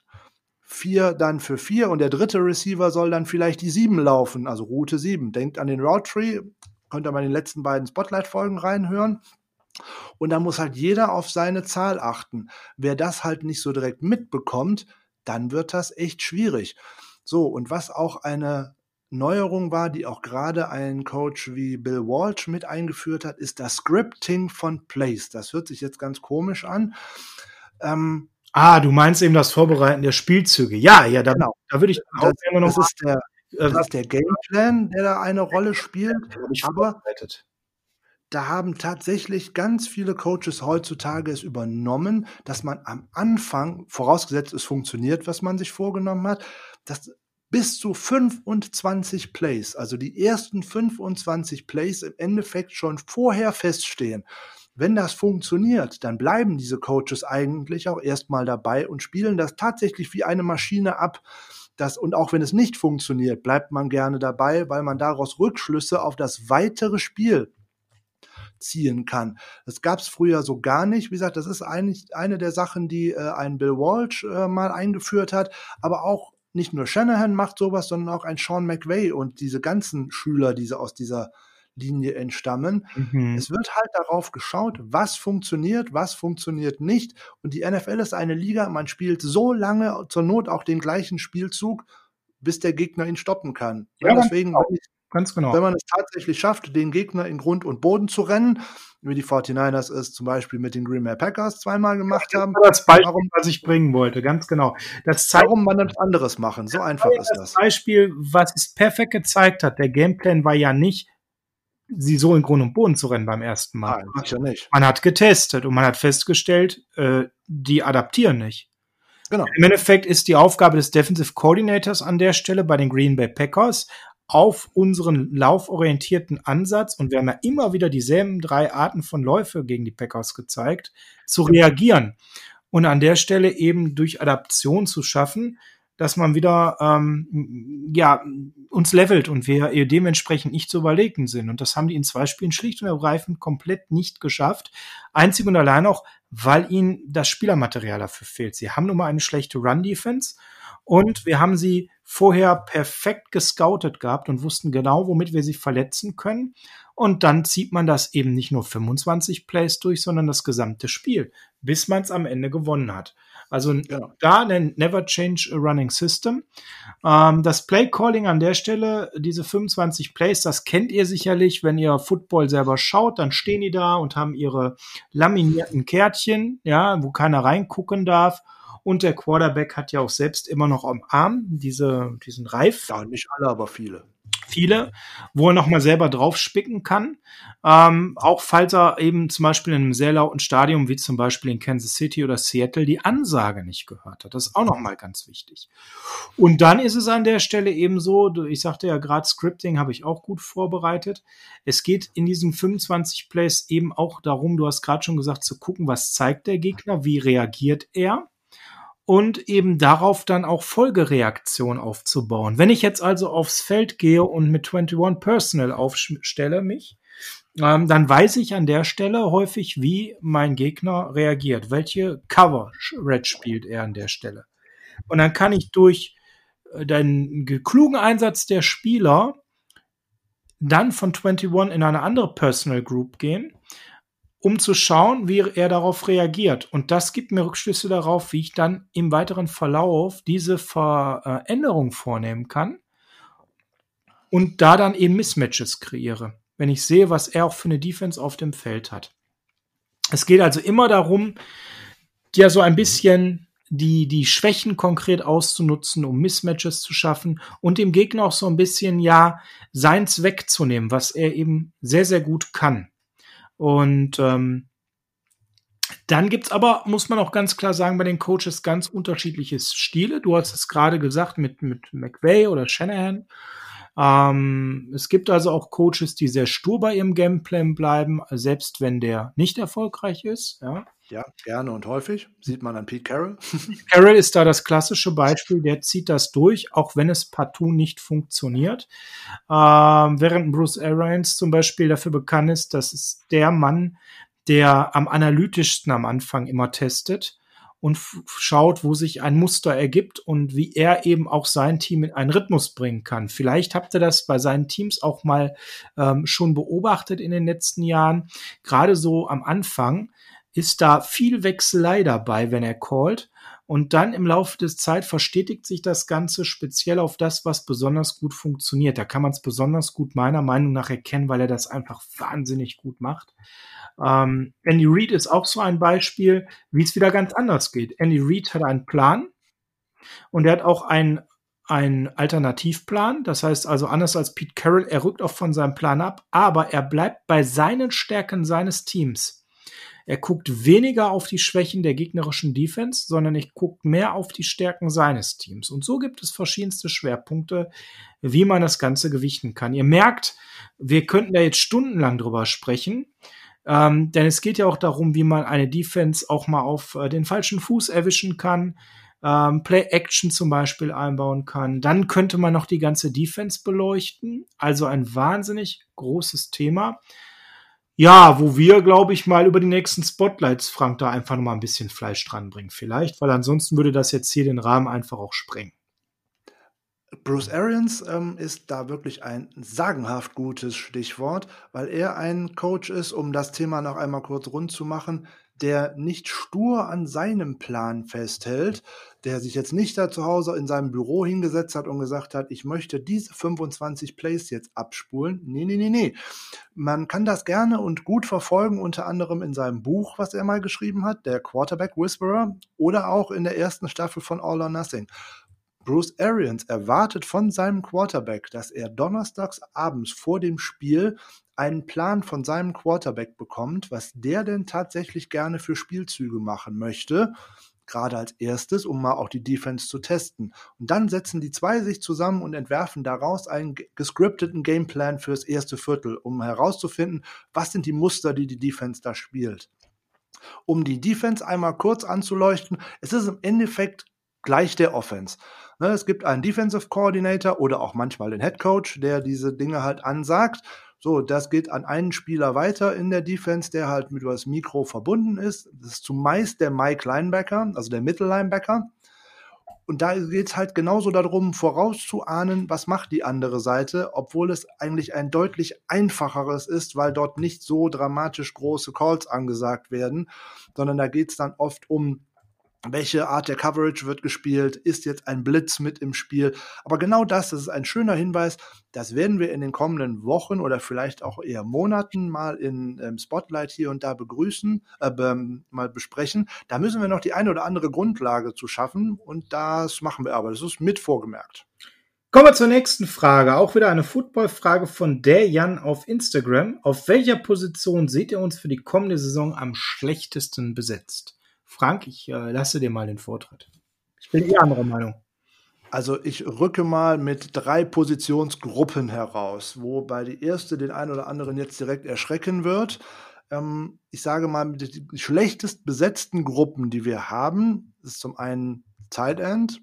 4 dann für 4 und der dritte Receiver soll dann vielleicht die 7 laufen, also Route 7. Denkt an den Route Tree, könnt ihr mal in den letzten beiden Spotlight-Folgen reinhören. Und da muss halt jeder auf seine Zahl achten. Wer das halt nicht so direkt mitbekommt, dann wird das echt schwierig. So, und was auch eine Neuerung war, die auch gerade ein Coach wie Bill Walsh mit eingeführt hat, ist das Scripting von Plays. Das hört sich jetzt ganz komisch an. Ähm, ah, du meinst eben das Vorbereiten der Spielzüge. Ja, ja, da, genau. da würde ich das, immer noch. Das ist, der, äh, das ist der Gameplan, der da eine Rolle spielt. Aber da haben tatsächlich ganz viele Coaches heutzutage es übernommen, dass man am Anfang, vorausgesetzt es funktioniert, was man sich vorgenommen hat, dass bis zu 25 Plays, also die ersten 25 Plays im Endeffekt schon vorher feststehen. Wenn das funktioniert, dann bleiben diese Coaches eigentlich auch erstmal dabei und spielen das tatsächlich wie eine Maschine ab. Das, und auch wenn es nicht funktioniert, bleibt man gerne dabei, weil man daraus Rückschlüsse auf das weitere Spiel ziehen kann. Das gab es früher so gar nicht. Wie gesagt, das ist eigentlich eine der Sachen, die äh, ein Bill Walsh äh, mal eingeführt hat, aber auch nicht nur Shanahan macht sowas, sondern auch ein Sean McVay und diese ganzen Schüler, die aus dieser Linie entstammen. Mhm. Es wird halt darauf geschaut, was funktioniert, was funktioniert nicht. Und die NFL ist eine Liga, man spielt so lange, zur Not auch den gleichen Spielzug, bis der Gegner ihn stoppen kann. Ja, deswegen, wenn, ich, ganz genau. wenn man es tatsächlich schafft, den Gegner in Grund und Boden zu rennen, wie die 49ers es zum Beispiel mit den Green Bay Packers zweimal gemacht das haben. Das Beispiel, warum, was ich bringen wollte, ganz genau. Das zeigt, warum man das anderes machen, so einfach ist das. Das Beispiel, was es perfekt gezeigt hat, der Gameplan war ja nicht, sie so in Grund und Boden zu rennen beim ersten Mal. Nein, ja nicht. Man hat getestet und man hat festgestellt, äh, die adaptieren nicht. Genau. Im Endeffekt ist die Aufgabe des Defensive Coordinators an der Stelle bei den Green Bay Packers auf unseren lauforientierten Ansatz, und wir haben ja immer wieder dieselben drei Arten von Läufe gegen die Packers gezeigt, zu reagieren. Und an der Stelle eben durch Adaption zu schaffen, dass man wieder ähm, ja uns levelt und wir dementsprechend nicht zu überlegen sind. Und das haben die in zwei Spielen schlicht und ergreifend komplett nicht geschafft. Einzig und allein auch, weil ihnen das Spielermaterial dafür fehlt. Sie haben nun mal eine schlechte Run-Defense und wir haben sie vorher perfekt gescoutet gehabt und wussten genau, womit wir sie verletzen können. Und dann zieht man das eben nicht nur 25 Plays durch, sondern das gesamte Spiel, bis man es am Ende gewonnen hat. Also genau. da ein Never Change a Running System. Ähm, das Play Calling an der Stelle, diese 25 Plays, das kennt ihr sicherlich, wenn ihr Football selber schaut, dann stehen die da und haben ihre laminierten Kärtchen, ja, wo keiner reingucken darf. Und der Quarterback hat ja auch selbst immer noch am Arm diese, diesen Reif. Ja, nicht alle, aber viele viele, wo er nochmal selber drauf spicken kann. Ähm, auch falls er eben zum Beispiel in einem sehr lauten Stadion, wie zum Beispiel in Kansas City oder Seattle, die Ansage nicht gehört hat. Das ist auch nochmal ganz wichtig. Und dann ist es an der Stelle eben so, ich sagte ja gerade, Scripting habe ich auch gut vorbereitet. Es geht in diesen 25 Plays eben auch darum, du hast gerade schon gesagt, zu gucken, was zeigt der Gegner, wie reagiert er und eben darauf dann auch Folgereaktion aufzubauen. Wenn ich jetzt also aufs Feld gehe und mit 21 Personal aufstelle mich, ähm, dann weiß ich an der Stelle häufig, wie mein Gegner reagiert, welche Cover-Red spielt er an der Stelle. Und dann kann ich durch äh, den klugen Einsatz der Spieler dann von 21 in eine andere Personal Group gehen um zu schauen, wie er darauf reagiert. Und das gibt mir Rückschlüsse darauf, wie ich dann im weiteren Verlauf diese Veränderung vornehmen kann und da dann eben Mismatches kreiere, wenn ich sehe, was er auch für eine Defense auf dem Feld hat. Es geht also immer darum, ja so ein bisschen die, die Schwächen konkret auszunutzen, um Mismatches zu schaffen und dem Gegner auch so ein bisschen, ja, seins wegzunehmen, was er eben sehr, sehr gut kann. Und ähm, dann gibt's aber, muss man auch ganz klar sagen, bei den Coaches ganz unterschiedliche Stile. Du hast es gerade gesagt mit, mit McVay oder Shanahan. Ähm, es gibt also auch Coaches, die sehr stur bei ihrem Gameplan bleiben, selbst wenn der nicht erfolgreich ist. Ja, ja gerne und häufig. Sieht man an Pete Carroll. Carroll ist da das klassische Beispiel, der zieht das durch, auch wenn es partout nicht funktioniert. Ähm, während Bruce Arians zum Beispiel dafür bekannt ist, dass es der Mann, der am analytischsten am Anfang immer testet und schaut, wo sich ein Muster ergibt und wie er eben auch sein Team in einen Rhythmus bringen kann. Vielleicht habt ihr das bei seinen Teams auch mal ähm, schon beobachtet in den letzten Jahren. Gerade so am Anfang ist da viel Wechselei dabei, wenn er callt. Und dann im Laufe des Zeit verstetigt sich das Ganze speziell auf das, was besonders gut funktioniert. Da kann man es besonders gut meiner Meinung nach erkennen, weil er das einfach wahnsinnig gut macht. Ähm, Andy Reid ist auch so ein Beispiel, wie es wieder ganz anders geht. Andy Reid hat einen Plan und er hat auch einen, einen Alternativplan. Das heißt also anders als Pete Carroll, er rückt auch von seinem Plan ab, aber er bleibt bei seinen Stärken seines Teams. Er guckt weniger auf die Schwächen der gegnerischen Defense, sondern er guckt mehr auf die Stärken seines Teams. Und so gibt es verschiedenste Schwerpunkte, wie man das Ganze gewichten kann. Ihr merkt, wir könnten da jetzt stundenlang drüber sprechen. Ähm, denn es geht ja auch darum, wie man eine Defense auch mal auf äh, den falschen Fuß erwischen kann, ähm, Play-Action zum Beispiel einbauen kann. Dann könnte man noch die ganze Defense beleuchten. Also ein wahnsinnig großes Thema. Ja, wo wir, glaube ich, mal über die nächsten Spotlights, Frank, da einfach noch mal ein bisschen Fleisch dran bringen, vielleicht, weil ansonsten würde das jetzt hier den Rahmen einfach auch sprengen. Bruce Arians ähm, ist da wirklich ein sagenhaft gutes Stichwort, weil er ein Coach ist, um das Thema noch einmal kurz rund zu machen, der nicht stur an seinem Plan festhält, der sich jetzt nicht da zu Hause in seinem Büro hingesetzt hat und gesagt hat, ich möchte diese 25 Plays jetzt abspulen. Nee, nee, nee, nee. Man kann das gerne und gut verfolgen, unter anderem in seinem Buch, was er mal geschrieben hat, der Quarterback Whisperer, oder auch in der ersten Staffel von All or Nothing. Bruce Arians erwartet von seinem Quarterback, dass er donnerstags abends vor dem Spiel einen Plan von seinem Quarterback bekommt, was der denn tatsächlich gerne für Spielzüge machen möchte, gerade als erstes, um mal auch die Defense zu testen. Und dann setzen die zwei sich zusammen und entwerfen daraus einen gescripteten Gameplan fürs erste Viertel, um herauszufinden, was sind die Muster, die die Defense da spielt. Um die Defense einmal kurz anzuleuchten, es ist im Endeffekt gleich der Offense. Ne, es gibt einen Defensive Coordinator oder auch manchmal den Head Coach, der diese Dinge halt ansagt. So, das geht an einen Spieler weiter in der Defense, der halt mit das Mikro verbunden ist. Das ist zumeist der Mike Linebacker, also der Mittellinebacker. Und da geht es halt genauso darum, vorauszuahnen, was macht die andere Seite, obwohl es eigentlich ein deutlich einfacheres ist, weil dort nicht so dramatisch große Calls angesagt werden, sondern da geht es dann oft um welche Art der Coverage wird gespielt, ist jetzt ein Blitz mit im Spiel. Aber genau das, das ist ein schöner Hinweis, das werden wir in den kommenden Wochen oder vielleicht auch eher Monaten mal in ähm, Spotlight hier und da begrüßen, äh, mal besprechen. Da müssen wir noch die eine oder andere Grundlage zu schaffen und das machen wir aber. Das ist mit vorgemerkt. Kommen wir zur nächsten Frage. Auch wieder eine Football-Frage von der Jan auf Instagram. Auf welcher Position seht ihr uns für die kommende Saison am schlechtesten besetzt? Frank, ich äh, lasse dir mal den Vortritt. Ich bin eher anderer Meinung. Also ich rücke mal mit drei Positionsgruppen heraus, wobei die erste den einen oder anderen jetzt direkt erschrecken wird. Ähm, ich sage mal, die schlechtest besetzten Gruppen, die wir haben, ist zum einen Tight End,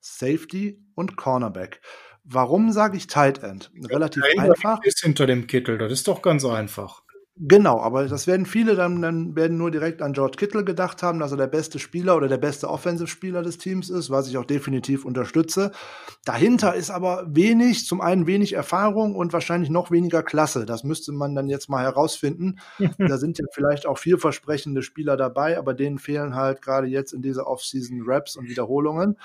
Safety und Cornerback. Warum sage ich Tight End? Relativ ja, einfach. Ist hinter dem Kittel, das ist doch ganz einfach. Genau, aber das werden viele dann, dann werden nur direkt an George Kittle gedacht haben, dass er der beste Spieler oder der beste Offensive-Spieler des Teams ist, was ich auch definitiv unterstütze. Dahinter ist aber wenig, zum einen wenig Erfahrung und wahrscheinlich noch weniger Klasse. Das müsste man dann jetzt mal herausfinden. da sind ja vielleicht auch vielversprechende Spieler dabei, aber denen fehlen halt gerade jetzt in dieser Offseason Raps und Wiederholungen.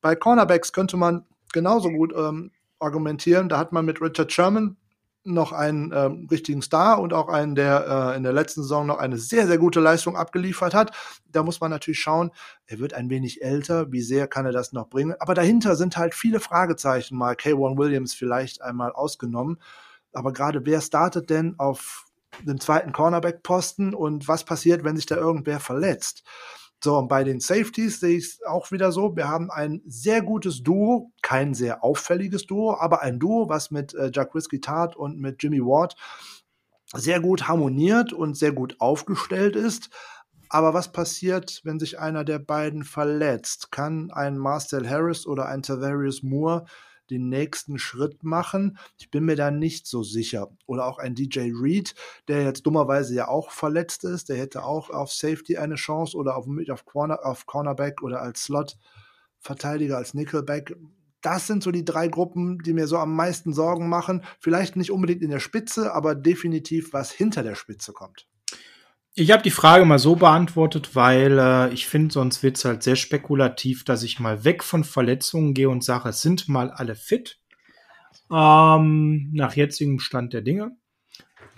Bei Cornerbacks könnte man genauso gut ähm, argumentieren. Da hat man mit Richard Sherman noch einen ähm, richtigen Star und auch einen, der äh, in der letzten Saison noch eine sehr, sehr gute Leistung abgeliefert hat. Da muss man natürlich schauen, er wird ein wenig älter, wie sehr kann er das noch bringen. Aber dahinter sind halt viele Fragezeichen, mal K1 Williams vielleicht einmal ausgenommen. Aber gerade wer startet denn auf dem zweiten Cornerback-Posten und was passiert, wenn sich da irgendwer verletzt? So, und bei den Safeties sehe ich es auch wieder so. Wir haben ein sehr gutes Duo, kein sehr auffälliges Duo, aber ein Duo, was mit äh, Jack Whiskey Tart und mit Jimmy Ward sehr gut harmoniert und sehr gut aufgestellt ist. Aber was passiert, wenn sich einer der beiden verletzt? Kann ein Marcel Harris oder ein Tavarius Moore den nächsten Schritt machen. Ich bin mir da nicht so sicher. Oder auch ein DJ Reed, der jetzt dummerweise ja auch verletzt ist, der hätte auch auf Safety eine Chance oder auf, auf, Corner, auf Cornerback oder als Slot-Verteidiger, als Nickelback. Das sind so die drei Gruppen, die mir so am meisten Sorgen machen. Vielleicht nicht unbedingt in der Spitze, aber definitiv, was hinter der Spitze kommt. Ich habe die Frage mal so beantwortet, weil äh, ich finde, sonst wird es halt sehr spekulativ, dass ich mal weg von Verletzungen gehe und sage, sind mal alle fit. Ähm, nach jetzigem Stand der Dinge.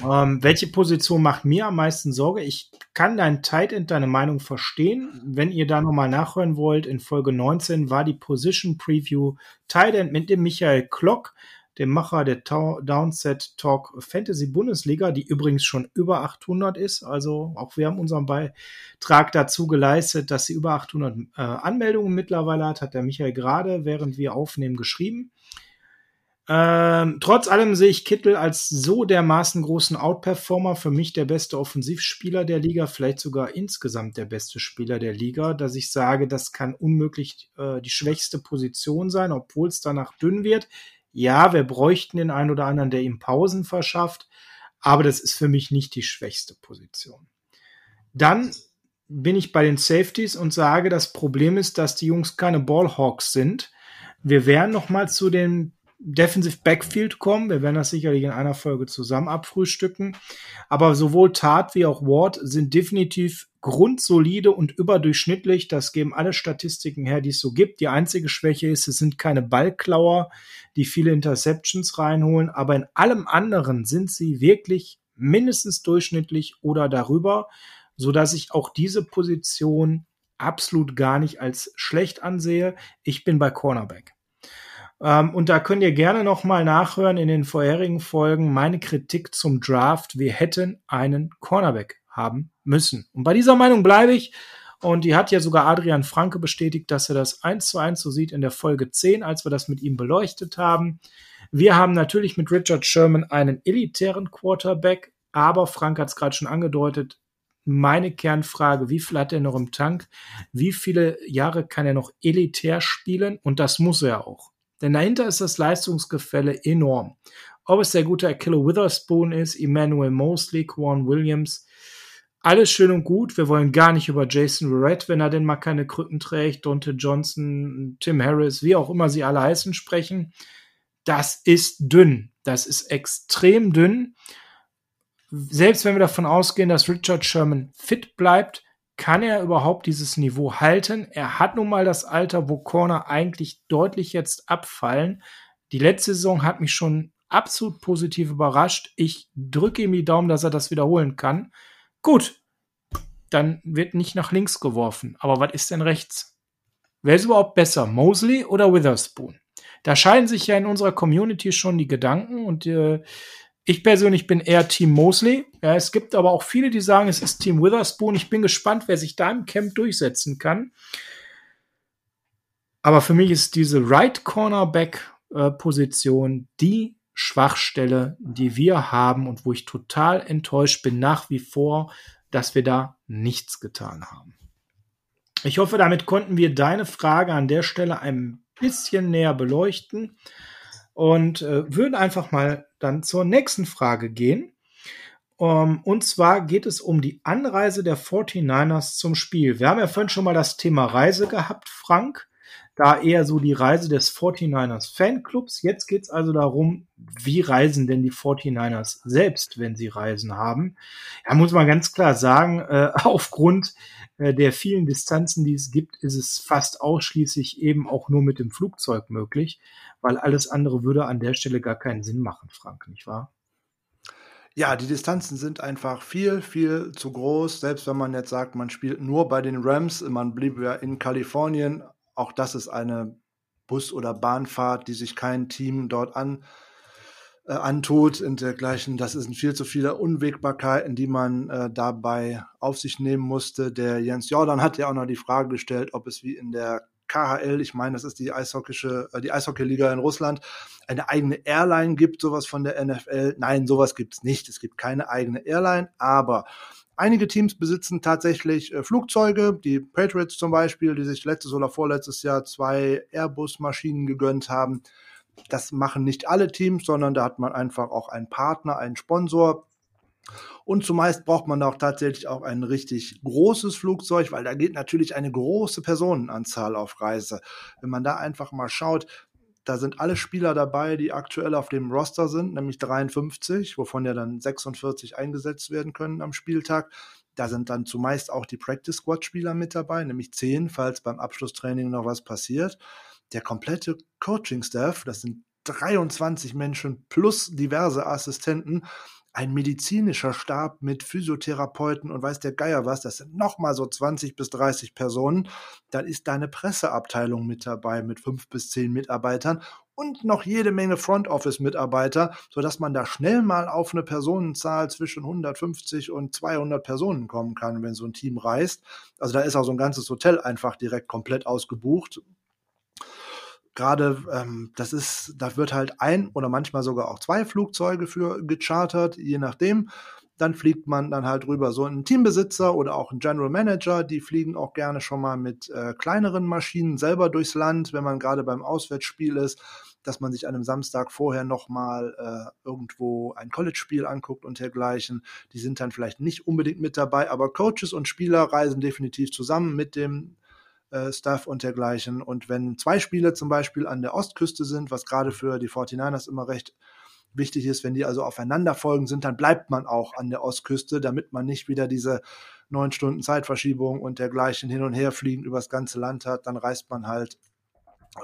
Ähm, welche Position macht mir am meisten Sorge? Ich kann dein Tight End, deine Meinung verstehen. Wenn ihr da nochmal nachhören wollt, in Folge 19 war die Position Preview Tight End mit dem Michael Klock dem Macher der Downset Talk Fantasy Bundesliga, die übrigens schon über 800 ist. Also auch wir haben unseren Beitrag dazu geleistet, dass sie über 800 äh, Anmeldungen mittlerweile hat, hat der Michael gerade, während wir aufnehmen, geschrieben. Ähm, trotz allem sehe ich Kittel als so dermaßen großen Outperformer, für mich der beste Offensivspieler der Liga, vielleicht sogar insgesamt der beste Spieler der Liga, dass ich sage, das kann unmöglich äh, die schwächste Position sein, obwohl es danach dünn wird. Ja, wir bräuchten den einen oder anderen, der ihm Pausen verschafft. aber das ist für mich nicht die schwächste Position. Dann bin ich bei den Safeties und sage, das Problem ist, dass die Jungs keine Ballhawks sind. Wir werden noch mal zu den Defensive Backfield kommen. Wir werden das sicherlich in einer Folge zusammen abfrühstücken. Aber sowohl Tat wie auch Ward sind definitiv grundsolide und überdurchschnittlich. Das geben alle Statistiken her, die es so gibt. Die einzige Schwäche ist, es sind keine Ballklauer, die viele Interceptions reinholen. Aber in allem anderen sind sie wirklich mindestens durchschnittlich oder darüber, so dass ich auch diese Position absolut gar nicht als schlecht ansehe. Ich bin bei Cornerback. Ähm, und da könnt ihr gerne nochmal nachhören in den vorherigen Folgen meine Kritik zum Draft. Wir hätten einen Cornerback haben müssen. Und bei dieser Meinung bleibe ich. Und die hat ja sogar Adrian Franke bestätigt, dass er das eins zu eins so sieht in der Folge 10, als wir das mit ihm beleuchtet haben. Wir haben natürlich mit Richard Sherman einen elitären Quarterback, aber Frank hat es gerade schon angedeutet, meine Kernfrage, wie viel hat er noch im Tank? Wie viele Jahre kann er noch elitär spielen? Und das muss er auch. Denn dahinter ist das Leistungsgefälle enorm. Ob es der gute Akilo Witherspoon ist, Emmanuel Mosley, Quan Williams, alles schön und gut. Wir wollen gar nicht über Jason Verrett, wenn er denn mal keine Krücken trägt, Dante Johnson, Tim Harris, wie auch immer sie alle heißen, sprechen. Das ist dünn. Das ist extrem dünn. Selbst wenn wir davon ausgehen, dass Richard Sherman fit bleibt, kann er überhaupt dieses Niveau halten? Er hat nun mal das Alter, wo Corner eigentlich deutlich jetzt abfallen. Die letzte Saison hat mich schon absolut positiv überrascht. Ich drücke ihm die Daumen, dass er das wiederholen kann. Gut, dann wird nicht nach links geworfen. Aber was ist denn rechts? Wer ist überhaupt besser, Mosley oder Witherspoon? Da scheiden sich ja in unserer Community schon die Gedanken und äh, ich persönlich bin eher Team Mosley. Ja, es gibt aber auch viele, die sagen, es ist Team Witherspoon. Ich bin gespannt, wer sich da im Camp durchsetzen kann. Aber für mich ist diese Right Cornerback äh, Position die Schwachstelle, die wir haben und wo ich total enttäuscht bin nach wie vor, dass wir da nichts getan haben. Ich hoffe, damit konnten wir deine Frage an der Stelle ein bisschen näher beleuchten und äh, würden einfach mal dann zur nächsten Frage gehen. Um, ähm, und zwar geht es um die Anreise der 49ers zum Spiel. Wir haben ja vorhin schon mal das Thema Reise gehabt, Frank. Da eher so die Reise des 49ers Fanclubs. Jetzt geht es also darum, wie reisen denn die 49ers selbst, wenn sie Reisen haben. Ja, muss man ganz klar sagen, äh, aufgrund äh, der vielen Distanzen, die es gibt, ist es fast ausschließlich eben auch nur mit dem Flugzeug möglich weil alles andere würde an der Stelle gar keinen Sinn machen, Frank, nicht wahr? Ja, die Distanzen sind einfach viel, viel zu groß. Selbst wenn man jetzt sagt, man spielt nur bei den Rams, man blieb ja in Kalifornien, auch das ist eine Bus- oder Bahnfahrt, die sich kein Team dort an, äh, antut und dergleichen. Das sind viel zu viele Unwägbarkeiten, die man äh, dabei auf sich nehmen musste. Der Jens Jordan hat ja auch noch die Frage gestellt, ob es wie in der KHL, ich meine, das ist die Eishockeysche, äh, die Eishockeyliga in Russland, eine eigene Airline gibt, sowas von der NFL. Nein, sowas gibt's nicht. Es gibt keine eigene Airline, aber Einige Teams besitzen tatsächlich äh, Flugzeuge, die Patriots zum Beispiel, die sich letztes oder vorletztes Jahr zwei Airbus-Maschinen gegönnt haben. Das machen nicht alle Teams, sondern da hat man einfach auch einen Partner, einen Sponsor. Und zumeist braucht man auch tatsächlich auch ein richtig großes Flugzeug, weil da geht natürlich eine große Personenanzahl auf Reise. Wenn man da einfach mal schaut, da sind alle Spieler dabei, die aktuell auf dem Roster sind, nämlich 53, wovon ja dann 46 eingesetzt werden können am Spieltag. Da sind dann zumeist auch die Practice Squad Spieler mit dabei, nämlich 10, falls beim Abschlusstraining noch was passiert. Der komplette Coaching Staff, das sind 23 Menschen plus diverse Assistenten, ein medizinischer Stab mit Physiotherapeuten und weiß der Geier was, das sind nochmal so 20 bis 30 Personen. Dann ist da eine Presseabteilung mit dabei mit fünf bis zehn Mitarbeitern und noch jede Menge Front Office Mitarbeiter, sodass man da schnell mal auf eine Personenzahl zwischen 150 und 200 Personen kommen kann, wenn so ein Team reist. Also da ist auch so ein ganzes Hotel einfach direkt komplett ausgebucht gerade ähm, das ist, da wird halt ein oder manchmal sogar auch zwei Flugzeuge für gechartert, je nachdem. Dann fliegt man dann halt rüber. So ein Teambesitzer oder auch ein General Manager, die fliegen auch gerne schon mal mit äh, kleineren Maschinen selber durchs Land, wenn man gerade beim Auswärtsspiel ist. dass man sich an einem Samstag vorher nochmal äh, irgendwo ein College-Spiel anguckt und dergleichen. Die sind dann vielleicht nicht unbedingt mit dabei, aber Coaches und Spieler reisen definitiv zusammen mit dem äh, Staff und dergleichen. Und wenn zwei Spiele zum Beispiel an der Ostküste sind, was gerade für die 49ers immer recht wichtig ist, wenn die also aufeinander folgen sind, dann bleibt man auch an der Ostküste, damit man nicht wieder diese neun Stunden Zeitverschiebung und dergleichen hin und her fliegen übers ganze Land hat. Dann reist man halt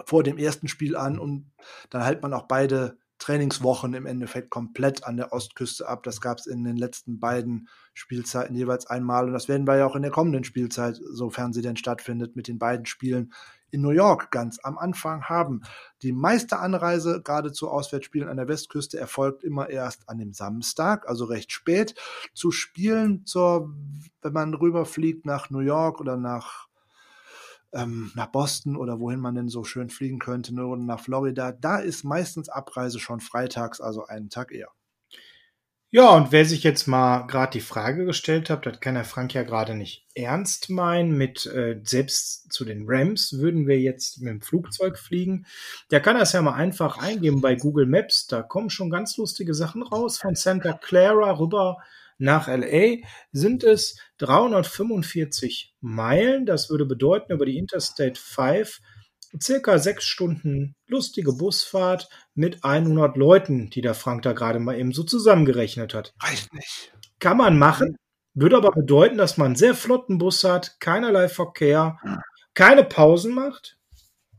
vor dem ersten Spiel an und dann hält man auch beide Trainingswochen im Endeffekt komplett an der Ostküste ab. Das gab es in den letzten beiden Spielzeiten jeweils einmal und das werden wir ja auch in der kommenden Spielzeit, sofern sie denn stattfindet, mit den beiden Spielen in New York ganz am Anfang haben. Die meiste Anreise, gerade zu Auswärtsspielen an der Westküste, erfolgt immer erst an dem Samstag, also recht spät. Zu Spielen, zur, wenn man rüberfliegt nach New York oder nach ähm, nach Boston oder wohin man denn so schön fliegen könnte, ne, oder nach Florida, da ist meistens Abreise schon freitags, also einen Tag eher. Ja, und wer sich jetzt mal gerade die Frage gestellt hat, das kann der Frank ja gerade nicht ernst meinen, mit äh, selbst zu den Rams würden wir jetzt mit dem Flugzeug fliegen. Der kann das ja mal einfach eingeben bei Google Maps. Da kommen schon ganz lustige Sachen raus. Von Santa Clara rüber nach LA sind es 345 Meilen. Das würde bedeuten, über die Interstate 5 circa sechs Stunden lustige Busfahrt mit 100 Leuten, die der Frank da gerade mal eben so zusammengerechnet hat. Reicht nicht. Kann man machen, würde aber bedeuten, dass man einen sehr flotten Bus hat, keinerlei Verkehr, keine Pausen macht.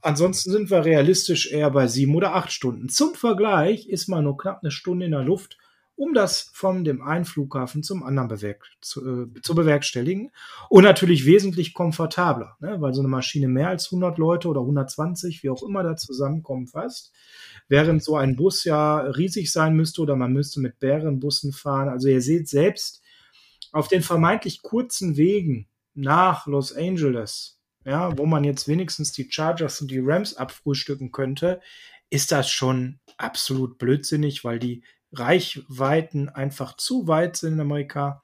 Ansonsten sind wir realistisch eher bei sieben oder acht Stunden. Zum Vergleich ist man nur knapp eine Stunde in der Luft um das von dem einen Flughafen zum anderen bewerk zu, äh, zu, bewerkstelligen. Und natürlich wesentlich komfortabler, ne? weil so eine Maschine mehr als 100 Leute oder 120, wie auch immer da zusammenkommen fast, während so ein Bus ja riesig sein müsste oder man müsste mit mehreren Bussen fahren. Also ihr seht selbst auf den vermeintlich kurzen Wegen nach Los Angeles, ja, wo man jetzt wenigstens die Chargers und die Rams abfrühstücken könnte, ist das schon absolut blödsinnig, weil die Reichweiten einfach zu weit sind in Amerika.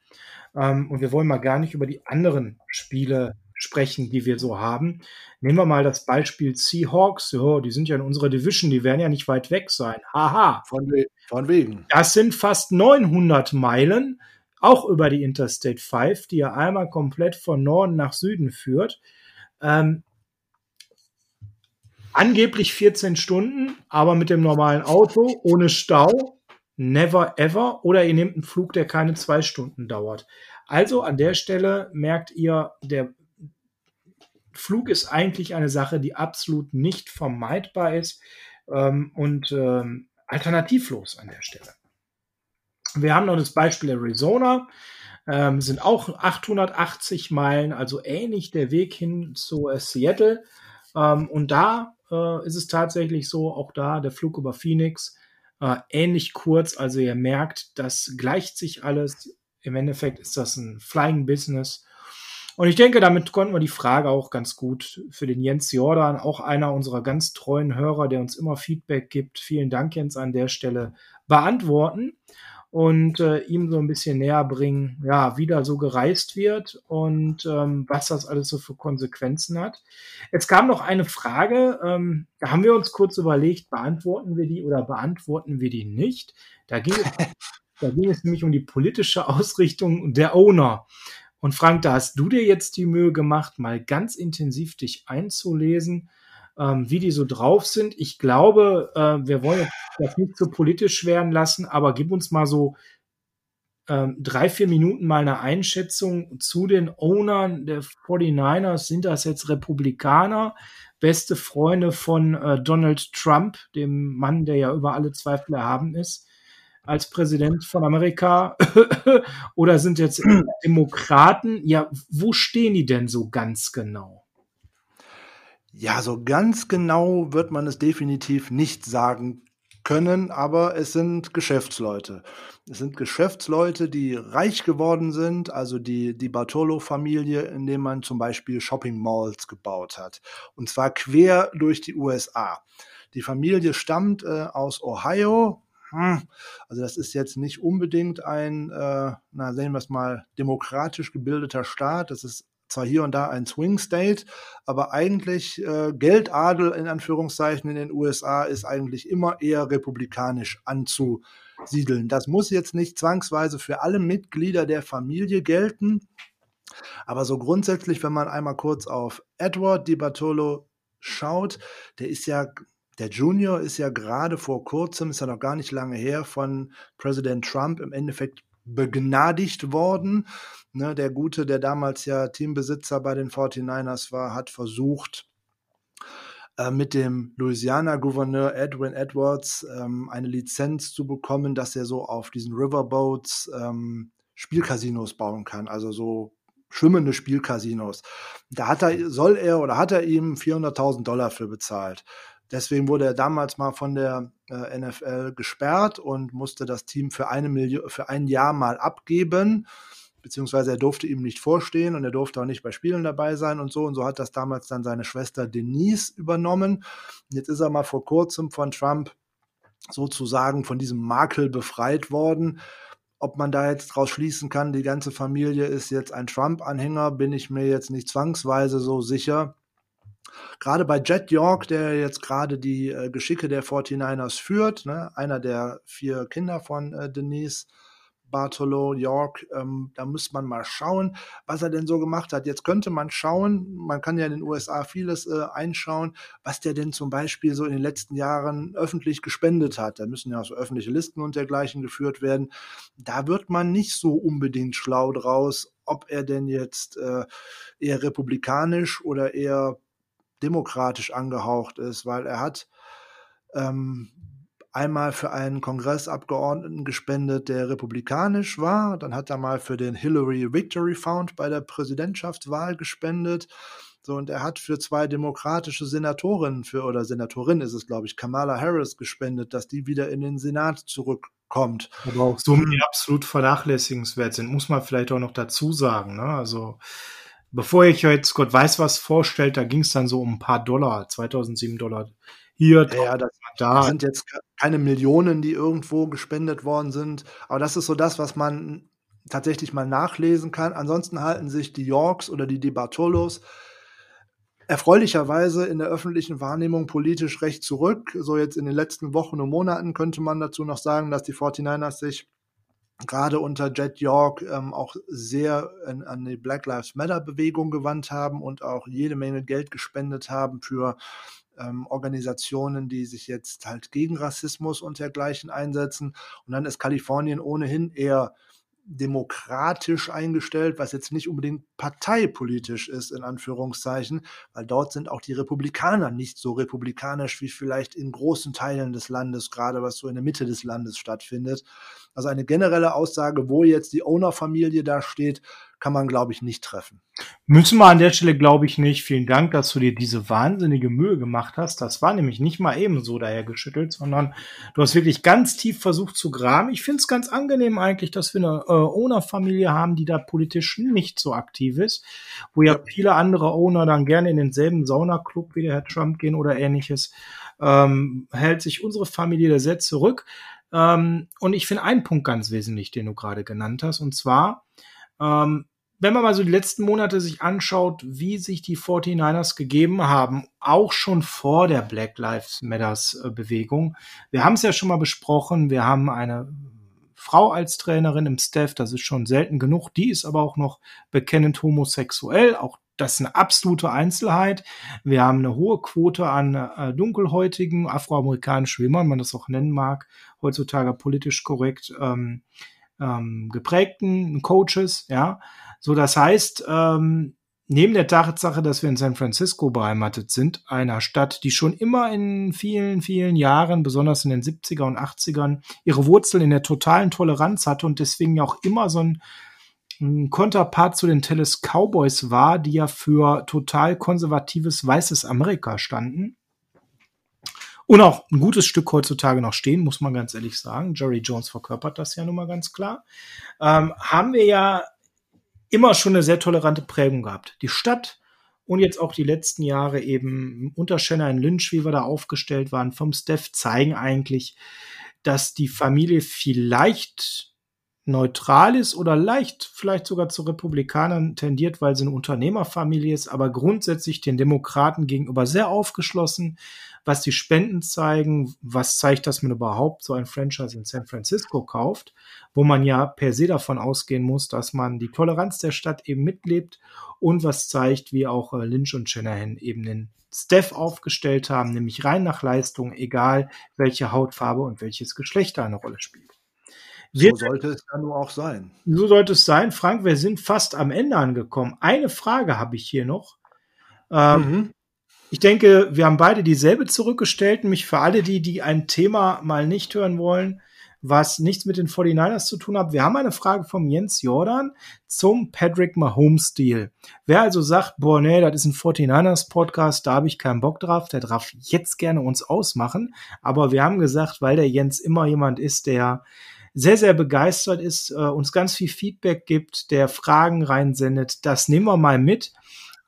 Ähm, und wir wollen mal gar nicht über die anderen Spiele sprechen, die wir so haben. Nehmen wir mal das Beispiel Seahawks. Ja, die sind ja in unserer Division, die werden ja nicht weit weg sein. Haha. Von, we von wegen. Das sind fast 900 Meilen, auch über die Interstate 5, die ja einmal komplett von Norden nach Süden führt. Ähm, angeblich 14 Stunden, aber mit dem normalen Auto, ohne Stau never ever oder ihr nehmt einen Flug, der keine zwei Stunden dauert. Also an der Stelle merkt ihr, der Flug ist eigentlich eine Sache, die absolut nicht vermeidbar ist ähm, und ähm, alternativlos an der Stelle. Wir haben noch das Beispiel Arizona, ähm, sind auch 880 Meilen, also ähnlich der Weg hin zu äh, Seattle. Ähm, und da äh, ist es tatsächlich so, auch da der Flug über Phoenix äh, ähnlich kurz. Also ihr merkt, das gleicht sich alles. Im Endeffekt ist das ein Flying Business. Und ich denke, damit konnten wir die Frage auch ganz gut für den Jens Jordan, auch einer unserer ganz treuen Hörer, der uns immer Feedback gibt. Vielen Dank, Jens, an der Stelle beantworten und äh, ihm so ein bisschen näher bringen, ja, wie da so gereist wird und ähm, was das alles so für Konsequenzen hat. Jetzt kam noch eine Frage, ähm, da haben wir uns kurz überlegt, beantworten wir die oder beantworten wir die nicht. Da ging es, da ging es nämlich um die politische Ausrichtung der Owner. Und Frank, da hast du dir jetzt die Mühe gemacht, mal ganz intensiv dich einzulesen ähm, wie die so drauf sind. Ich glaube, äh, wir wollen das nicht so politisch werden lassen, aber gib uns mal so ähm, drei, vier Minuten mal eine Einschätzung zu den Ownern der 49ers. Sind das jetzt Republikaner, beste Freunde von äh, Donald Trump, dem Mann, der ja über alle Zweifel erhaben ist? als Präsident von Amerika oder sind jetzt Demokraten? Ja, wo stehen die denn so ganz genau? Ja, so ganz genau wird man es definitiv nicht sagen können, aber es sind Geschäftsleute. Es sind Geschäftsleute, die reich geworden sind, also die, die Bartolo-Familie, indem man zum Beispiel Shopping Malls gebaut hat. Und zwar quer durch die USA. Die Familie stammt äh, aus Ohio. Hm, also das ist jetzt nicht unbedingt ein, äh, na sehen wir es mal, demokratisch gebildeter Staat. Das ist zwar hier und da ein Swing State, aber eigentlich äh, Geldadel in Anführungszeichen in den USA ist eigentlich immer eher republikanisch anzusiedeln. Das muss jetzt nicht zwangsweise für alle Mitglieder der Familie gelten, aber so grundsätzlich, wenn man einmal kurz auf Edward Di Bartolo schaut, der ist ja der Junior ist ja gerade vor kurzem, ist ja noch gar nicht lange her, von Präsident Trump im Endeffekt begnadigt worden. Ne, der Gute, der damals ja Teambesitzer bei den 49ers war, hat versucht, äh, mit dem Louisiana-Gouverneur Edwin Edwards ähm, eine Lizenz zu bekommen, dass er so auf diesen Riverboats ähm, Spielcasinos bauen kann, also so schwimmende Spielcasinos. Da hat er, soll er oder hat er ihm 400.000 Dollar für bezahlt. Deswegen wurde er damals mal von der äh, NFL gesperrt und musste das Team für, eine Million, für ein Jahr mal abgeben. Beziehungsweise er durfte ihm nicht vorstehen und er durfte auch nicht bei Spielen dabei sein und so. Und so hat das damals dann seine Schwester Denise übernommen. Jetzt ist er mal vor kurzem von Trump sozusagen von diesem Makel befreit worden. Ob man da jetzt draus schließen kann, die ganze Familie ist jetzt ein Trump-Anhänger, bin ich mir jetzt nicht zwangsweise so sicher. Gerade bei Jet York, der jetzt gerade die äh, Geschicke der 49ers führt, ne, einer der vier Kinder von äh, Denise Bartolo York, ähm, da muss man mal schauen, was er denn so gemacht hat. Jetzt könnte man schauen, man kann ja in den USA vieles äh, einschauen, was der denn zum Beispiel so in den letzten Jahren öffentlich gespendet hat. Da müssen ja so öffentliche Listen und dergleichen geführt werden. Da wird man nicht so unbedingt schlau draus, ob er denn jetzt äh, eher republikanisch oder eher demokratisch angehaucht ist, weil er hat ähm, einmal für einen Kongressabgeordneten gespendet, der republikanisch war. Dann hat er mal für den Hillary Victory Fund bei der Präsidentschaftswahl gespendet. So, und er hat für zwei demokratische Senatorinnen für, oder Senatorin ist es, glaube ich, Kamala Harris gespendet, dass die wieder in den Senat zurückkommt. Aber auch Summen, die absolut vernachlässigenswert sind, muss man vielleicht auch noch dazu sagen. Ne? Also bevor ich jetzt Gott weiß was vorstellt, da ging es dann so um ein paar Dollar, 2007 Dollar hier. Ja, das, da. sind jetzt keine Millionen, die irgendwo gespendet worden sind, aber das ist so das, was man tatsächlich mal nachlesen kann. Ansonsten halten sich die Yorks oder die DeBartolos erfreulicherweise in der öffentlichen Wahrnehmung politisch recht zurück. So jetzt in den letzten Wochen und Monaten könnte man dazu noch sagen, dass die 49ers sich gerade unter Jet York ähm, auch sehr an, an, die Black Lives Matter Bewegung gewandt haben und auch jede Menge Geld gespendet haben für ähm, Organisationen, die sich jetzt halt gegen Rassismus und dergleichen einsetzen. Und dann ist Kalifornien ohnehin eher demokratisch eingestellt, was jetzt nicht unbedingt parteipolitisch ist, in Anführungszeichen, weil dort sind auch die Republikaner nicht so republikanisch wie vielleicht in großen Teilen des Landes, gerade was so in der Mitte des Landes stattfindet. Also eine generelle Aussage, wo jetzt die Owner-Familie da steht, kann man, glaube ich, nicht treffen. Müssen wir an der Stelle, glaube ich, nicht. Vielen Dank, dass du dir diese wahnsinnige Mühe gemacht hast. Das war nämlich nicht mal eben so dahergeschüttelt, sondern du hast wirklich ganz tief versucht zu graben. Ich finde es ganz angenehm eigentlich, dass wir eine äh, Owner-Familie haben, die da politisch nicht so aktiv ist, wo ja viele andere Owner dann gerne in denselben Saunaclub wie der Herr Trump gehen oder ähnliches. Ähm, hält sich unsere Familie da sehr zurück. Ähm, und ich finde einen Punkt ganz wesentlich, den du gerade genannt hast, und zwar, ähm, wenn man mal so die letzten Monate sich anschaut, wie sich die 49ers gegeben haben, auch schon vor der Black Lives Matters äh, Bewegung. Wir haben es ja schon mal besprochen, wir haben eine Frau als Trainerin im Staff, das ist schon selten genug, die ist aber auch noch bekennend homosexuell, auch das ist eine absolute Einzelheit. Wir haben eine hohe Quote an äh, dunkelhäutigen afroamerikanischen Schwimmern, man das auch nennen mag, heutzutage politisch korrekt ähm, ähm, geprägten Coaches, ja. So, das heißt, ähm, neben der Tatsache, dass wir in San Francisco beheimatet sind, einer Stadt, die schon immer in vielen, vielen Jahren, besonders in den 70er und 80ern, ihre Wurzeln in der totalen Toleranz hatte und deswegen ja auch immer so ein, ein Konterpart zu den Dallas Cowboys war, die ja für total konservatives weißes Amerika standen und auch ein gutes Stück heutzutage noch stehen, muss man ganz ehrlich sagen. Jerry Jones verkörpert das ja nun mal ganz klar. Ähm, haben wir ja immer schon eine sehr tolerante Prägung gehabt. Die Stadt und jetzt auch die letzten Jahre eben unter Shannon Lynch, wie wir da aufgestellt waren, vom Steph zeigen eigentlich, dass die Familie vielleicht neutral ist oder leicht vielleicht sogar zu Republikanern tendiert, weil sie eine Unternehmerfamilie ist, aber grundsätzlich den Demokraten gegenüber sehr aufgeschlossen, was die Spenden zeigen, was zeigt, dass man überhaupt so ein Franchise in San Francisco kauft, wo man ja per se davon ausgehen muss, dass man die Toleranz der Stadt eben mitlebt und was zeigt, wie auch äh, Lynch und Shanahan eben den Staff aufgestellt haben, nämlich rein nach Leistung, egal welche Hautfarbe und welches Geschlecht da eine Rolle spielt. So sollte es dann nur auch sein. So sollte es sein. Frank, wir sind fast am Ende angekommen. Eine Frage habe ich hier noch. Ähm, mhm. Ich denke, wir haben beide dieselbe zurückgestellt, nämlich für alle die, die ein Thema mal nicht hören wollen, was nichts mit den 49ers zu tun hat. Wir haben eine Frage vom Jens Jordan zum Patrick Mahomes-Deal. Wer also sagt, boah, nee, das ist ein 49ers-Podcast, da habe ich keinen Bock drauf, der darf jetzt gerne uns ausmachen. Aber wir haben gesagt, weil der Jens immer jemand ist, der sehr, sehr begeistert ist, äh, uns ganz viel Feedback gibt, der Fragen reinsendet, das nehmen wir mal mit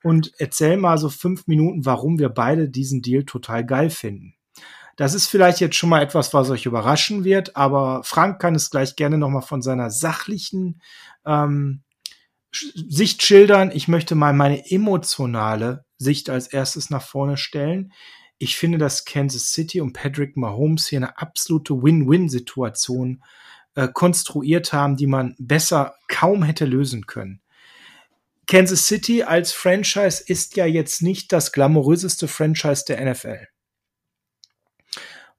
und erzähl mal so fünf Minuten, warum wir beide diesen Deal total geil finden. Das ist vielleicht jetzt schon mal etwas, was euch überraschen wird, aber Frank kann es gleich gerne nochmal von seiner sachlichen ähm, Sicht schildern. Ich möchte mal meine emotionale Sicht als erstes nach vorne stellen. Ich finde, dass Kansas City und Patrick Mahomes hier eine absolute Win-Win-Situation äh, konstruiert haben, die man besser kaum hätte lösen können. Kansas City als Franchise ist ja jetzt nicht das glamouröseste Franchise der NFL.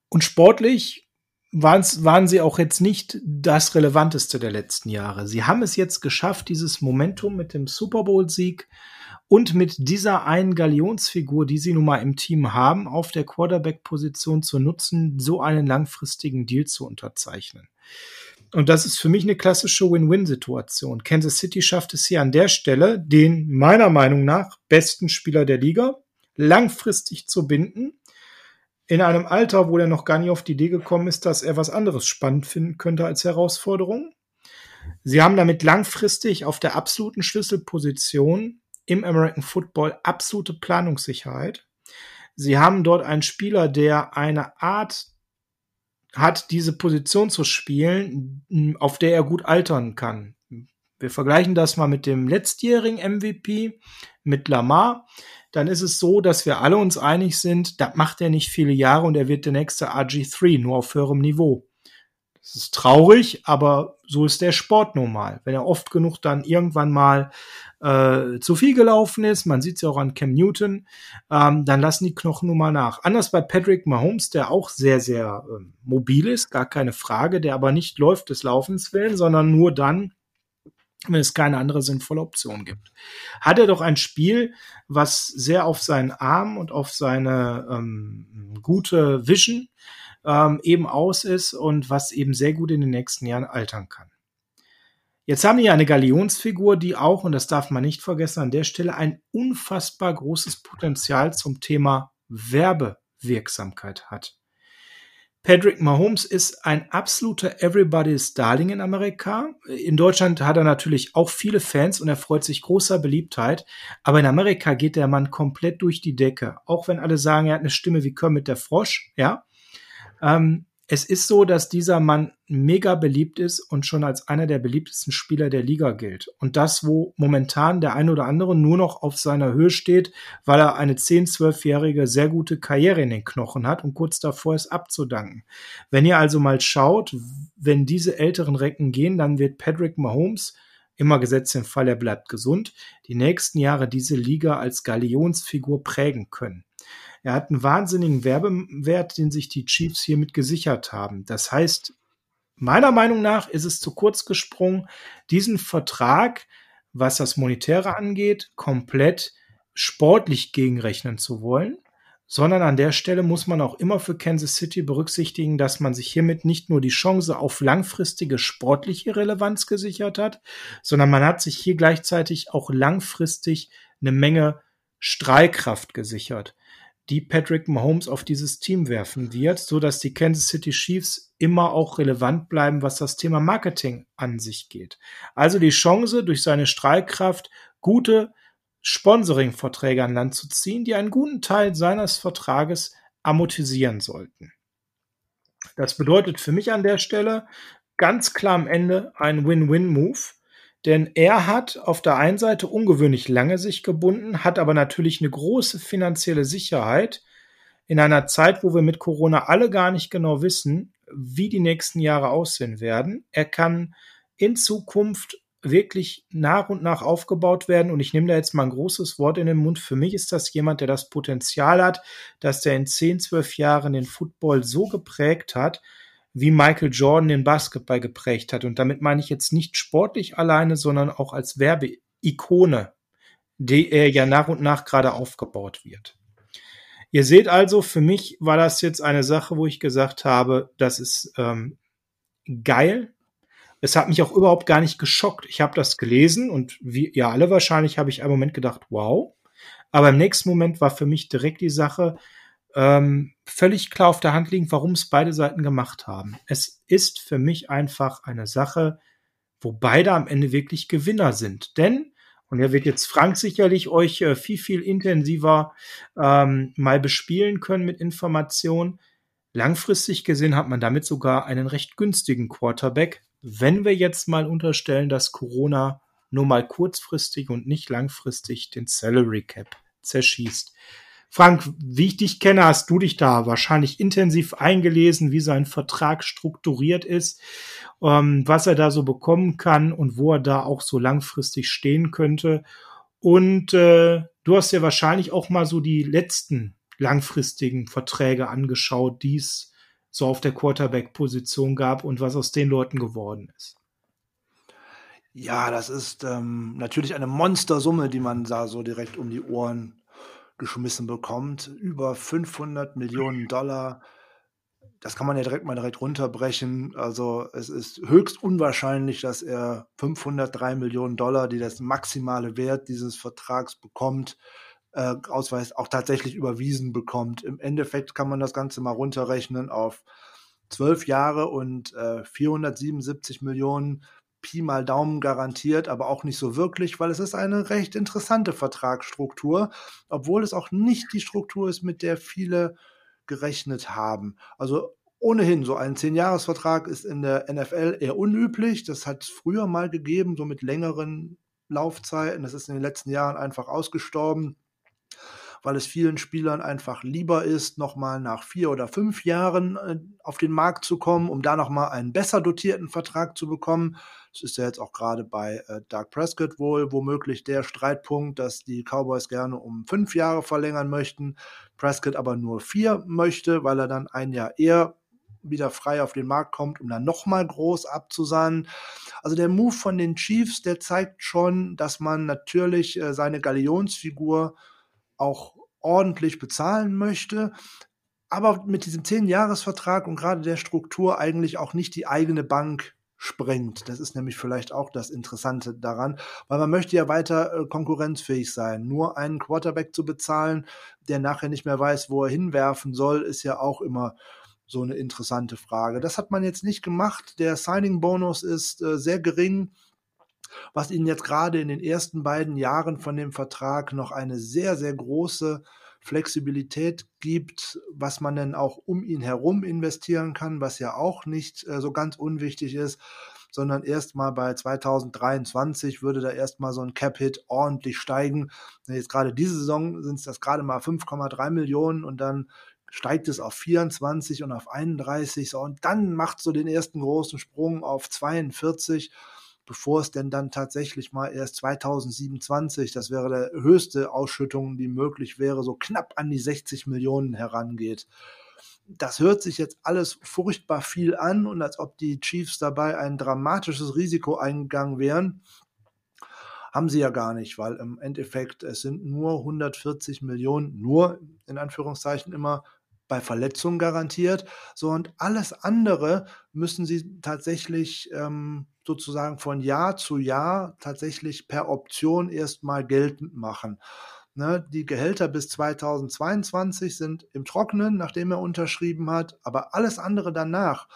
Und sportlich waren sie auch jetzt nicht das Relevanteste der letzten Jahre. Sie haben es jetzt geschafft, dieses Momentum mit dem Super Bowl-Sieg und mit dieser einen Galionsfigur, die sie nun mal im Team haben, auf der Quarterback-Position zu nutzen, so einen langfristigen Deal zu unterzeichnen. Und das ist für mich eine klassische Win-Win-Situation. Kansas City schafft es hier an der Stelle, den meiner Meinung nach besten Spieler der Liga langfristig zu binden. In einem Alter, wo er noch gar nicht auf die Idee gekommen ist, dass er was anderes spannend finden könnte als Herausforderung. Sie haben damit langfristig auf der absoluten Schlüsselposition im American Football absolute Planungssicherheit. Sie haben dort einen Spieler, der eine Art hat, diese Position zu spielen, auf der er gut altern kann. Wir vergleichen das mal mit dem letztjährigen MVP, mit Lamar. Dann ist es so, dass wir alle uns einig sind, da macht er nicht viele Jahre und er wird der nächste RG3, nur auf höherem Niveau. Das ist traurig, aber so ist der Sport nun mal. Wenn er oft genug dann irgendwann mal äh, zu viel gelaufen ist, man sieht es ja auch an Cam Newton, ähm, dann lassen die Knochen nun mal nach. Anders bei Patrick Mahomes, der auch sehr, sehr äh, mobil ist, gar keine Frage, der aber nicht läuft des Laufens willen, sondern nur dann, wenn es keine andere sinnvolle Option gibt. Hat er doch ein Spiel, was sehr auf seinen Arm und auf seine ähm, gute Vision ähm, eben aus ist und was eben sehr gut in den nächsten Jahren altern kann. Jetzt haben wir eine Galionsfigur, die auch, und das darf man nicht vergessen, an der Stelle ein unfassbar großes Potenzial zum Thema Werbewirksamkeit hat. Patrick Mahomes ist ein absoluter Everybody's Darling in Amerika. In Deutschland hat er natürlich auch viele Fans und er freut sich großer Beliebtheit. Aber in Amerika geht der Mann komplett durch die Decke. Auch wenn alle sagen, er hat eine Stimme wie Kermit der Frosch, ja. Ähm, es ist so, dass dieser Mann mega beliebt ist und schon als einer der beliebtesten Spieler der Liga gilt. Und das, wo momentan der ein oder andere nur noch auf seiner Höhe steht, weil er eine 10-, 12-jährige sehr gute Karriere in den Knochen hat und kurz davor ist abzudanken. Wenn ihr also mal schaut, wenn diese älteren Recken gehen, dann wird Patrick Mahomes immer gesetzt im Fall, er bleibt gesund, die nächsten Jahre diese Liga als Galionsfigur prägen können. Er hat einen wahnsinnigen Werbewert, den sich die Chiefs hiermit gesichert haben. Das heißt, meiner Meinung nach ist es zu kurz gesprungen, diesen Vertrag, was das Monetäre angeht, komplett sportlich gegenrechnen zu wollen, sondern an der Stelle muss man auch immer für Kansas City berücksichtigen, dass man sich hiermit nicht nur die Chance auf langfristige sportliche Relevanz gesichert hat, sondern man hat sich hier gleichzeitig auch langfristig eine Menge Strahlkraft gesichert die Patrick Mahomes auf dieses Team werfen wird, so dass die Kansas City Chiefs immer auch relevant bleiben, was das Thema Marketing an sich geht. Also die Chance, durch seine Strahlkraft gute Sponsoring-Verträge an Land zu ziehen, die einen guten Teil seines Vertrages amortisieren sollten. Das bedeutet für mich an der Stelle, ganz klar am Ende ein Win-Win-Move. Denn er hat auf der einen Seite ungewöhnlich lange sich gebunden, hat aber natürlich eine große finanzielle Sicherheit in einer Zeit, wo wir mit Corona alle gar nicht genau wissen, wie die nächsten Jahre aussehen werden. Er kann in Zukunft wirklich nach und nach aufgebaut werden. Und ich nehme da jetzt mal ein großes Wort in den Mund. Für mich ist das jemand, der das Potenzial hat, dass der in 10, 12 Jahren den Football so geprägt hat, wie Michael Jordan den Basketball geprägt hat. Und damit meine ich jetzt nicht sportlich alleine, sondern auch als Werbeikone, die er ja nach und nach gerade aufgebaut wird. Ihr seht also, für mich war das jetzt eine Sache, wo ich gesagt habe, das ist ähm, geil. Es hat mich auch überhaupt gar nicht geschockt. Ich habe das gelesen und wie ihr alle wahrscheinlich habe ich einen Moment gedacht, wow. Aber im nächsten Moment war für mich direkt die Sache, ähm, völlig klar auf der Hand liegen, warum es beide Seiten gemacht haben. Es ist für mich einfach eine Sache, wo beide am Ende wirklich Gewinner sind. Denn, und er wird jetzt Frank sicherlich euch äh, viel, viel intensiver ähm, mal bespielen können mit Informationen. Langfristig gesehen hat man damit sogar einen recht günstigen Quarterback, wenn wir jetzt mal unterstellen, dass Corona nur mal kurzfristig und nicht langfristig den Salary Cap zerschießt. Frank, wie ich dich kenne, hast du dich da wahrscheinlich intensiv eingelesen, wie sein Vertrag strukturiert ist, ähm, was er da so bekommen kann und wo er da auch so langfristig stehen könnte. Und äh, du hast ja wahrscheinlich auch mal so die letzten langfristigen Verträge angeschaut, die es so auf der Quarterback-Position gab und was aus den Leuten geworden ist. Ja, das ist ähm, natürlich eine Monstersumme, die man da so direkt um die Ohren geschmissen bekommt. Über 500 Millionen Dollar. Das kann man ja direkt mal direkt runterbrechen. Also es ist höchst unwahrscheinlich, dass er 503 Millionen Dollar, die das maximale Wert dieses Vertrags bekommt, äh, Ausweis auch tatsächlich überwiesen bekommt. Im Endeffekt kann man das Ganze mal runterrechnen auf zwölf Jahre und äh, 477 Millionen Pi mal Daumen garantiert, aber auch nicht so wirklich, weil es ist eine recht interessante Vertragsstruktur, obwohl es auch nicht die Struktur ist, mit der viele gerechnet haben. Also ohnehin, so ein Zehn-Jahres-Vertrag ist in der NFL eher unüblich. Das hat es früher mal gegeben, so mit längeren Laufzeiten. Das ist in den letzten Jahren einfach ausgestorben weil es vielen Spielern einfach lieber ist, nochmal nach vier oder fünf Jahren äh, auf den Markt zu kommen, um da nochmal einen besser dotierten Vertrag zu bekommen. Das ist ja jetzt auch gerade bei äh, Doug Prescott wohl womöglich der Streitpunkt, dass die Cowboys gerne um fünf Jahre verlängern möchten, Prescott aber nur vier möchte, weil er dann ein Jahr eher wieder frei auf den Markt kommt, um dann nochmal groß abzusahnen. Also der Move von den Chiefs, der zeigt schon, dass man natürlich äh, seine Galionsfigur auch ordentlich bezahlen möchte, aber mit diesem 10-Jahres-Vertrag und gerade der Struktur eigentlich auch nicht die eigene Bank sprengt. Das ist nämlich vielleicht auch das Interessante daran, weil man möchte ja weiter äh, konkurrenzfähig sein. Nur einen Quarterback zu bezahlen, der nachher nicht mehr weiß, wo er hinwerfen soll, ist ja auch immer so eine interessante Frage. Das hat man jetzt nicht gemacht. Der Signing-Bonus ist äh, sehr gering was ihnen jetzt gerade in den ersten beiden Jahren von dem Vertrag noch eine sehr, sehr große Flexibilität gibt, was man dann auch um ihn herum investieren kann, was ja auch nicht äh, so ganz unwichtig ist, sondern erstmal bei 2023 würde da erstmal so ein Cap-Hit ordentlich steigen. Jetzt gerade diese Saison sind es das gerade mal 5,3 Millionen und dann steigt es auf 24 und auf 31 so, und dann macht so den ersten großen Sprung auf 42 bevor es denn dann tatsächlich mal erst 2027, das wäre der höchste Ausschüttung, die möglich wäre, so knapp an die 60 Millionen herangeht. Das hört sich jetzt alles furchtbar viel an und als ob die Chiefs dabei ein dramatisches Risiko eingegangen wären. Haben sie ja gar nicht, weil im Endeffekt es sind nur 140 Millionen, nur in Anführungszeichen immer bei Verletzungen garantiert. So und alles andere müssen sie tatsächlich ähm, sozusagen von Jahr zu Jahr tatsächlich per Option erstmal geltend machen. Ne, die Gehälter bis 2022 sind im Trockenen, nachdem er unterschrieben hat, aber alles andere danach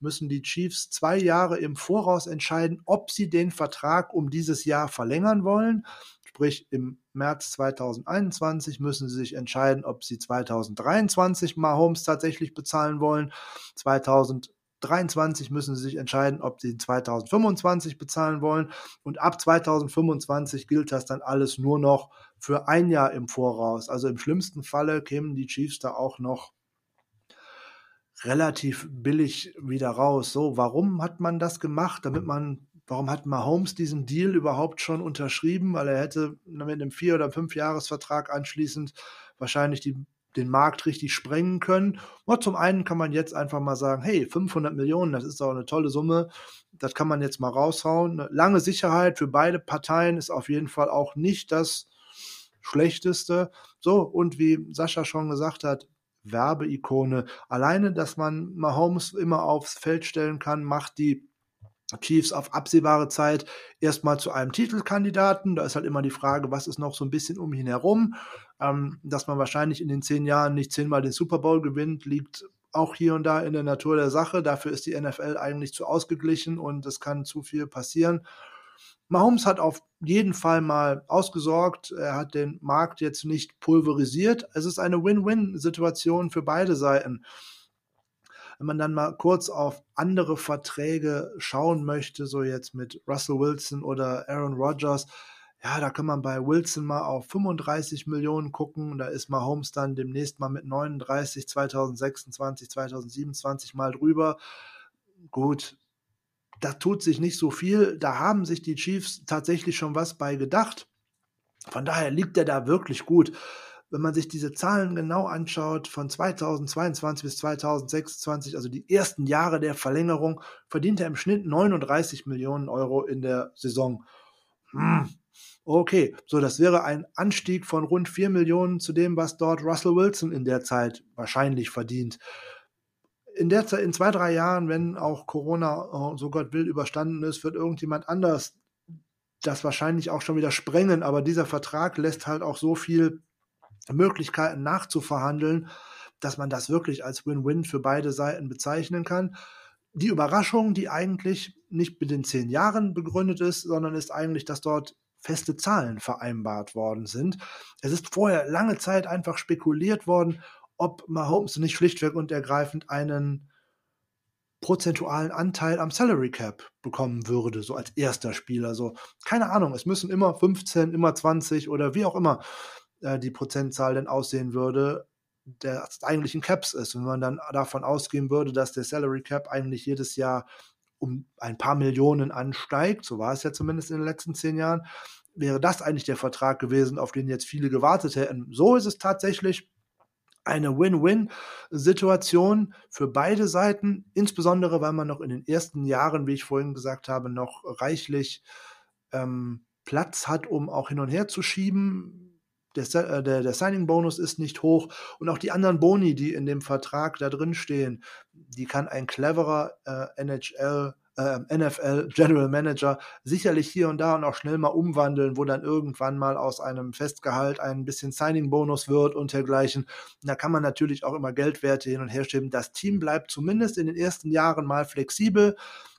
müssen die Chiefs zwei Jahre im Voraus entscheiden, ob sie den Vertrag um dieses Jahr verlängern wollen. Sprich, im März 2021 müssen sie sich entscheiden, ob sie 2023 Mahomes tatsächlich bezahlen wollen, 2000 2023 müssen sie sich entscheiden, ob sie 2025 bezahlen wollen. Und ab 2025 gilt das dann alles nur noch für ein Jahr im Voraus. Also im schlimmsten Falle kämen die Chiefs da auch noch relativ billig wieder raus. So, warum hat man das gemacht? Damit man, warum hat Mahomes diesen Deal überhaupt schon unterschrieben? Weil er hätte mit einem Vier- oder Fünf-Jahres-Vertrag anschließend wahrscheinlich die, den Markt richtig sprengen können. Und zum einen kann man jetzt einfach mal sagen, hey, 500 Millionen, das ist doch eine tolle Summe. Das kann man jetzt mal raushauen. Eine lange Sicherheit für beide Parteien ist auf jeden Fall auch nicht das Schlechteste. So, und wie Sascha schon gesagt hat, Werbeikone. Alleine, dass man Mahomes immer aufs Feld stellen kann, macht die Chiefs auf absehbare Zeit erstmal zu einem Titelkandidaten. Da ist halt immer die Frage, was ist noch so ein bisschen um ihn herum. Ähm, dass man wahrscheinlich in den zehn Jahren nicht zehnmal den Super Bowl gewinnt, liegt auch hier und da in der Natur der Sache. Dafür ist die NFL eigentlich zu ausgeglichen und es kann zu viel passieren. Mahomes hat auf jeden Fall mal ausgesorgt. Er hat den Markt jetzt nicht pulverisiert. Es ist eine Win-Win-Situation für beide Seiten. Wenn man dann mal kurz auf andere Verträge schauen möchte, so jetzt mit Russell Wilson oder Aaron Rodgers, ja, da kann man bei Wilson mal auf 35 Millionen gucken. Da ist Mahomes dann demnächst mal mit 39, 2026, 2027 mal drüber. Gut, da tut sich nicht so viel. Da haben sich die Chiefs tatsächlich schon was bei gedacht. Von daher liegt er da wirklich gut. Wenn man sich diese Zahlen genau anschaut, von 2022 bis 2026, also die ersten Jahre der Verlängerung, verdient er im Schnitt 39 Millionen Euro in der Saison. Hm. Okay, so das wäre ein Anstieg von rund 4 Millionen zu dem, was dort Russell Wilson in der Zeit wahrscheinlich verdient in der Zeit, in zwei, drei Jahren, wenn auch Corona, äh, so Gott will, überstanden ist, wird irgendjemand anders das wahrscheinlich auch schon wieder sprengen. Aber dieser Vertrag lässt halt auch so viel Möglichkeiten nachzuverhandeln, dass man das wirklich als Win-Win für beide Seiten bezeichnen kann. Die Überraschung, die eigentlich nicht mit den zehn Jahren begründet ist, sondern ist eigentlich, dass dort feste Zahlen vereinbart worden sind. Es ist vorher lange Zeit einfach spekuliert worden, ob Mahomes nicht schlichtweg und ergreifend einen prozentualen Anteil am Salary Cap bekommen würde, so als erster Spieler. So, keine Ahnung, es müssen immer 15, immer 20 oder wie auch immer äh, die Prozentzahl denn aussehen würde, der eigentlichen Caps ist. Wenn man dann davon ausgehen würde, dass der Salary Cap eigentlich jedes Jahr um ein paar Millionen ansteigt, so war es ja zumindest in den letzten zehn Jahren, wäre das eigentlich der Vertrag gewesen, auf den jetzt viele gewartet hätten. So ist es tatsächlich eine Win-Win-Situation für beide Seiten, insbesondere weil man noch in den ersten Jahren, wie ich vorhin gesagt habe, noch reichlich ähm, Platz hat, um auch hin und her zu schieben. Der, äh, der, der Signing-Bonus ist nicht hoch und auch die anderen Boni, die in dem Vertrag da drin stehen, die kann ein cleverer äh, NHL äh, NFL General Manager sicherlich hier und da und auch schnell mal umwandeln, wo dann irgendwann mal aus einem Festgehalt ein bisschen Signing-Bonus wird und dergleichen. Da kann man natürlich auch immer Geldwerte hin und her schieben. Das Team bleibt zumindest in den ersten Jahren mal flexibel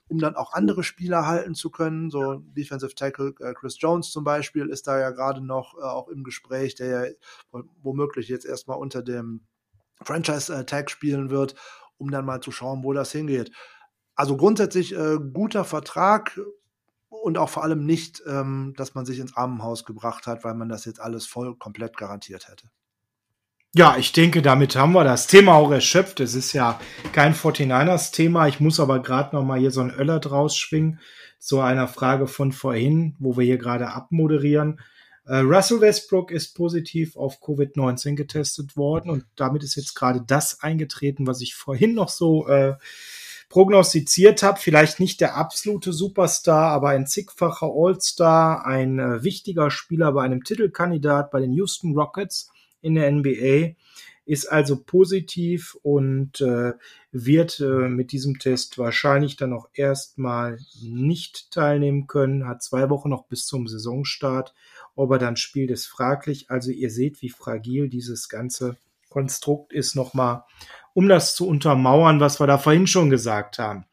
um dann auch andere Spieler halten zu können. So Defensive Tackle äh, Chris Jones zum Beispiel ist da ja gerade noch äh, auch im Gespräch, der ja womöglich jetzt erstmal unter dem Franchise-Tag spielen wird, um dann mal zu schauen, wo das hingeht. Also grundsätzlich äh, guter Vertrag und auch vor allem nicht, ähm, dass man sich ins Armenhaus gebracht hat, weil man das jetzt alles voll komplett garantiert hätte. Ja, ich denke, damit haben wir das Thema auch erschöpft. Es ist ja kein 49ers-Thema. Ich muss aber gerade noch mal hier so ein Öller draus schwingen zu einer Frage von vorhin, wo wir hier gerade abmoderieren. Äh, Russell Westbrook ist positiv auf Covid-19 getestet worden und damit ist jetzt gerade das eingetreten, was ich vorhin noch so äh, prognostiziert habe. Vielleicht nicht der absolute Superstar, aber ein zigfacher All-Star, ein äh, wichtiger Spieler bei einem Titelkandidat bei den Houston Rockets in der NBA, ist also positiv und äh, wird äh, mit diesem Test wahrscheinlich dann auch erstmal nicht teilnehmen können, hat zwei Wochen noch bis zum Saisonstart. Ob er dann spielt, ist fraglich. Also ihr seht, wie fragil dieses ganze Konstrukt ist nochmal um das zu untermauern, was wir da vorhin schon gesagt haben.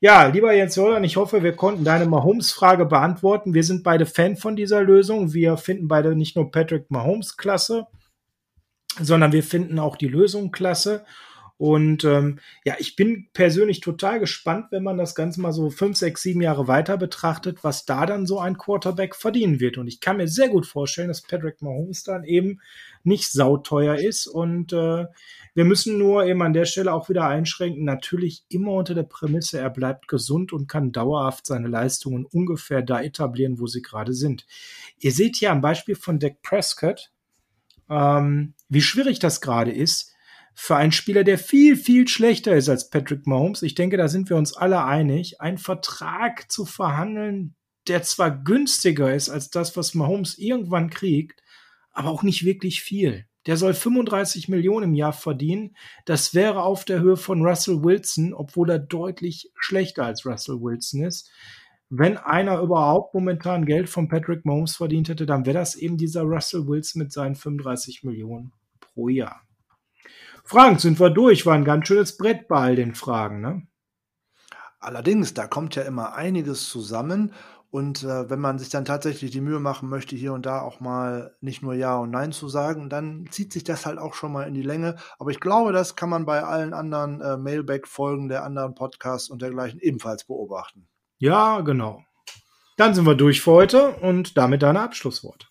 Ja, lieber Jens Jordan, ich hoffe, wir konnten deine Mahomes-Frage beantworten. Wir sind beide Fan von dieser Lösung. Wir finden beide nicht nur Patrick Mahomes klasse, sondern wir finden auch die Lösung klasse. Und ähm, ja, ich bin persönlich total gespannt, wenn man das Ganze mal so fünf, sechs, sieben Jahre weiter betrachtet, was da dann so ein Quarterback verdienen wird. Und ich kann mir sehr gut vorstellen, dass Patrick Mahomes dann eben nicht sauteuer ist. Und äh, wir müssen nur eben an der Stelle auch wieder einschränken, natürlich immer unter der Prämisse, er bleibt gesund und kann dauerhaft seine Leistungen ungefähr da etablieren, wo sie gerade sind. Ihr seht hier am Beispiel von Dak Prescott, ähm, wie schwierig das gerade ist für einen Spieler, der viel, viel schlechter ist als Patrick Mahomes. Ich denke, da sind wir uns alle einig, einen Vertrag zu verhandeln, der zwar günstiger ist als das, was Mahomes irgendwann kriegt, aber auch nicht wirklich viel. Der soll 35 Millionen im Jahr verdienen. Das wäre auf der Höhe von Russell Wilson, obwohl er deutlich schlechter als Russell Wilson ist. Wenn einer überhaupt momentan Geld von Patrick Mahomes verdient hätte, dann wäre das eben dieser Russell Wilson mit seinen 35 Millionen pro Jahr. Fragen sind wir durch, war ein ganz schönes Brett bei all den Fragen, ne? Allerdings, da kommt ja immer einiges zusammen und äh, wenn man sich dann tatsächlich die Mühe machen möchte, hier und da auch mal nicht nur Ja und Nein zu sagen, dann zieht sich das halt auch schon mal in die Länge. Aber ich glaube, das kann man bei allen anderen äh, Mailback-Folgen der anderen Podcasts und dergleichen ebenfalls beobachten. Ja, genau. Dann sind wir durch für heute und damit deine Abschlussworte.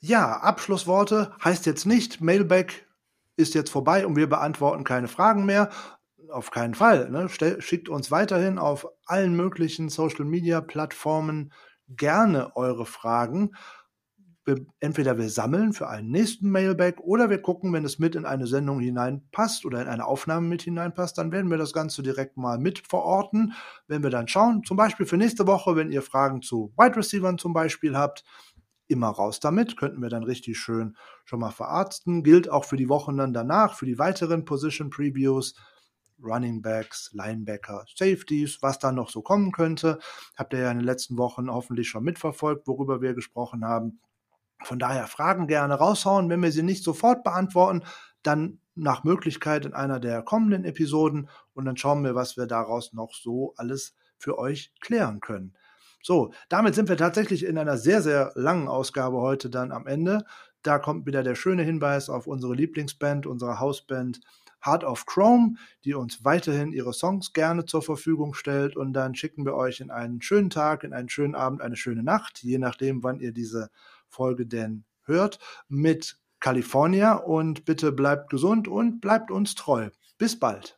Ja, Abschlussworte heißt jetzt nicht, Mailback ist jetzt vorbei und wir beantworten keine Fragen mehr, auf keinen Fall. Ne? Schickt uns weiterhin auf allen möglichen Social-Media-Plattformen gerne eure Fragen. Wir, entweder wir sammeln für einen nächsten Mailback oder wir gucken, wenn es mit in eine Sendung hineinpasst oder in eine Aufnahme mit hineinpasst, dann werden wir das Ganze direkt mal mit verorten. Wenn wir dann schauen, zum Beispiel für nächste Woche, wenn ihr Fragen zu Wide Receivers zum Beispiel habt, immer raus damit, könnten wir dann richtig schön schon mal verarzten. Gilt auch für die Wochen dann danach, für die weiteren Position Previews. Running Backs, Linebacker, Safeties, was da noch so kommen könnte. Habt ihr ja in den letzten Wochen hoffentlich schon mitverfolgt, worüber wir gesprochen haben. Von daher Fragen gerne raushauen. Wenn wir sie nicht sofort beantworten, dann nach Möglichkeit in einer der kommenden Episoden und dann schauen wir, was wir daraus noch so alles für euch klären können. So, damit sind wir tatsächlich in einer sehr, sehr langen Ausgabe heute dann am Ende. Da kommt wieder der schöne Hinweis auf unsere Lieblingsband, unsere Hausband Heart of Chrome, die uns weiterhin ihre Songs gerne zur Verfügung stellt. Und dann schicken wir euch in einen schönen Tag, in einen schönen Abend, eine schöne Nacht, je nachdem, wann ihr diese Folge denn hört, mit California. Und bitte bleibt gesund und bleibt uns treu. Bis bald.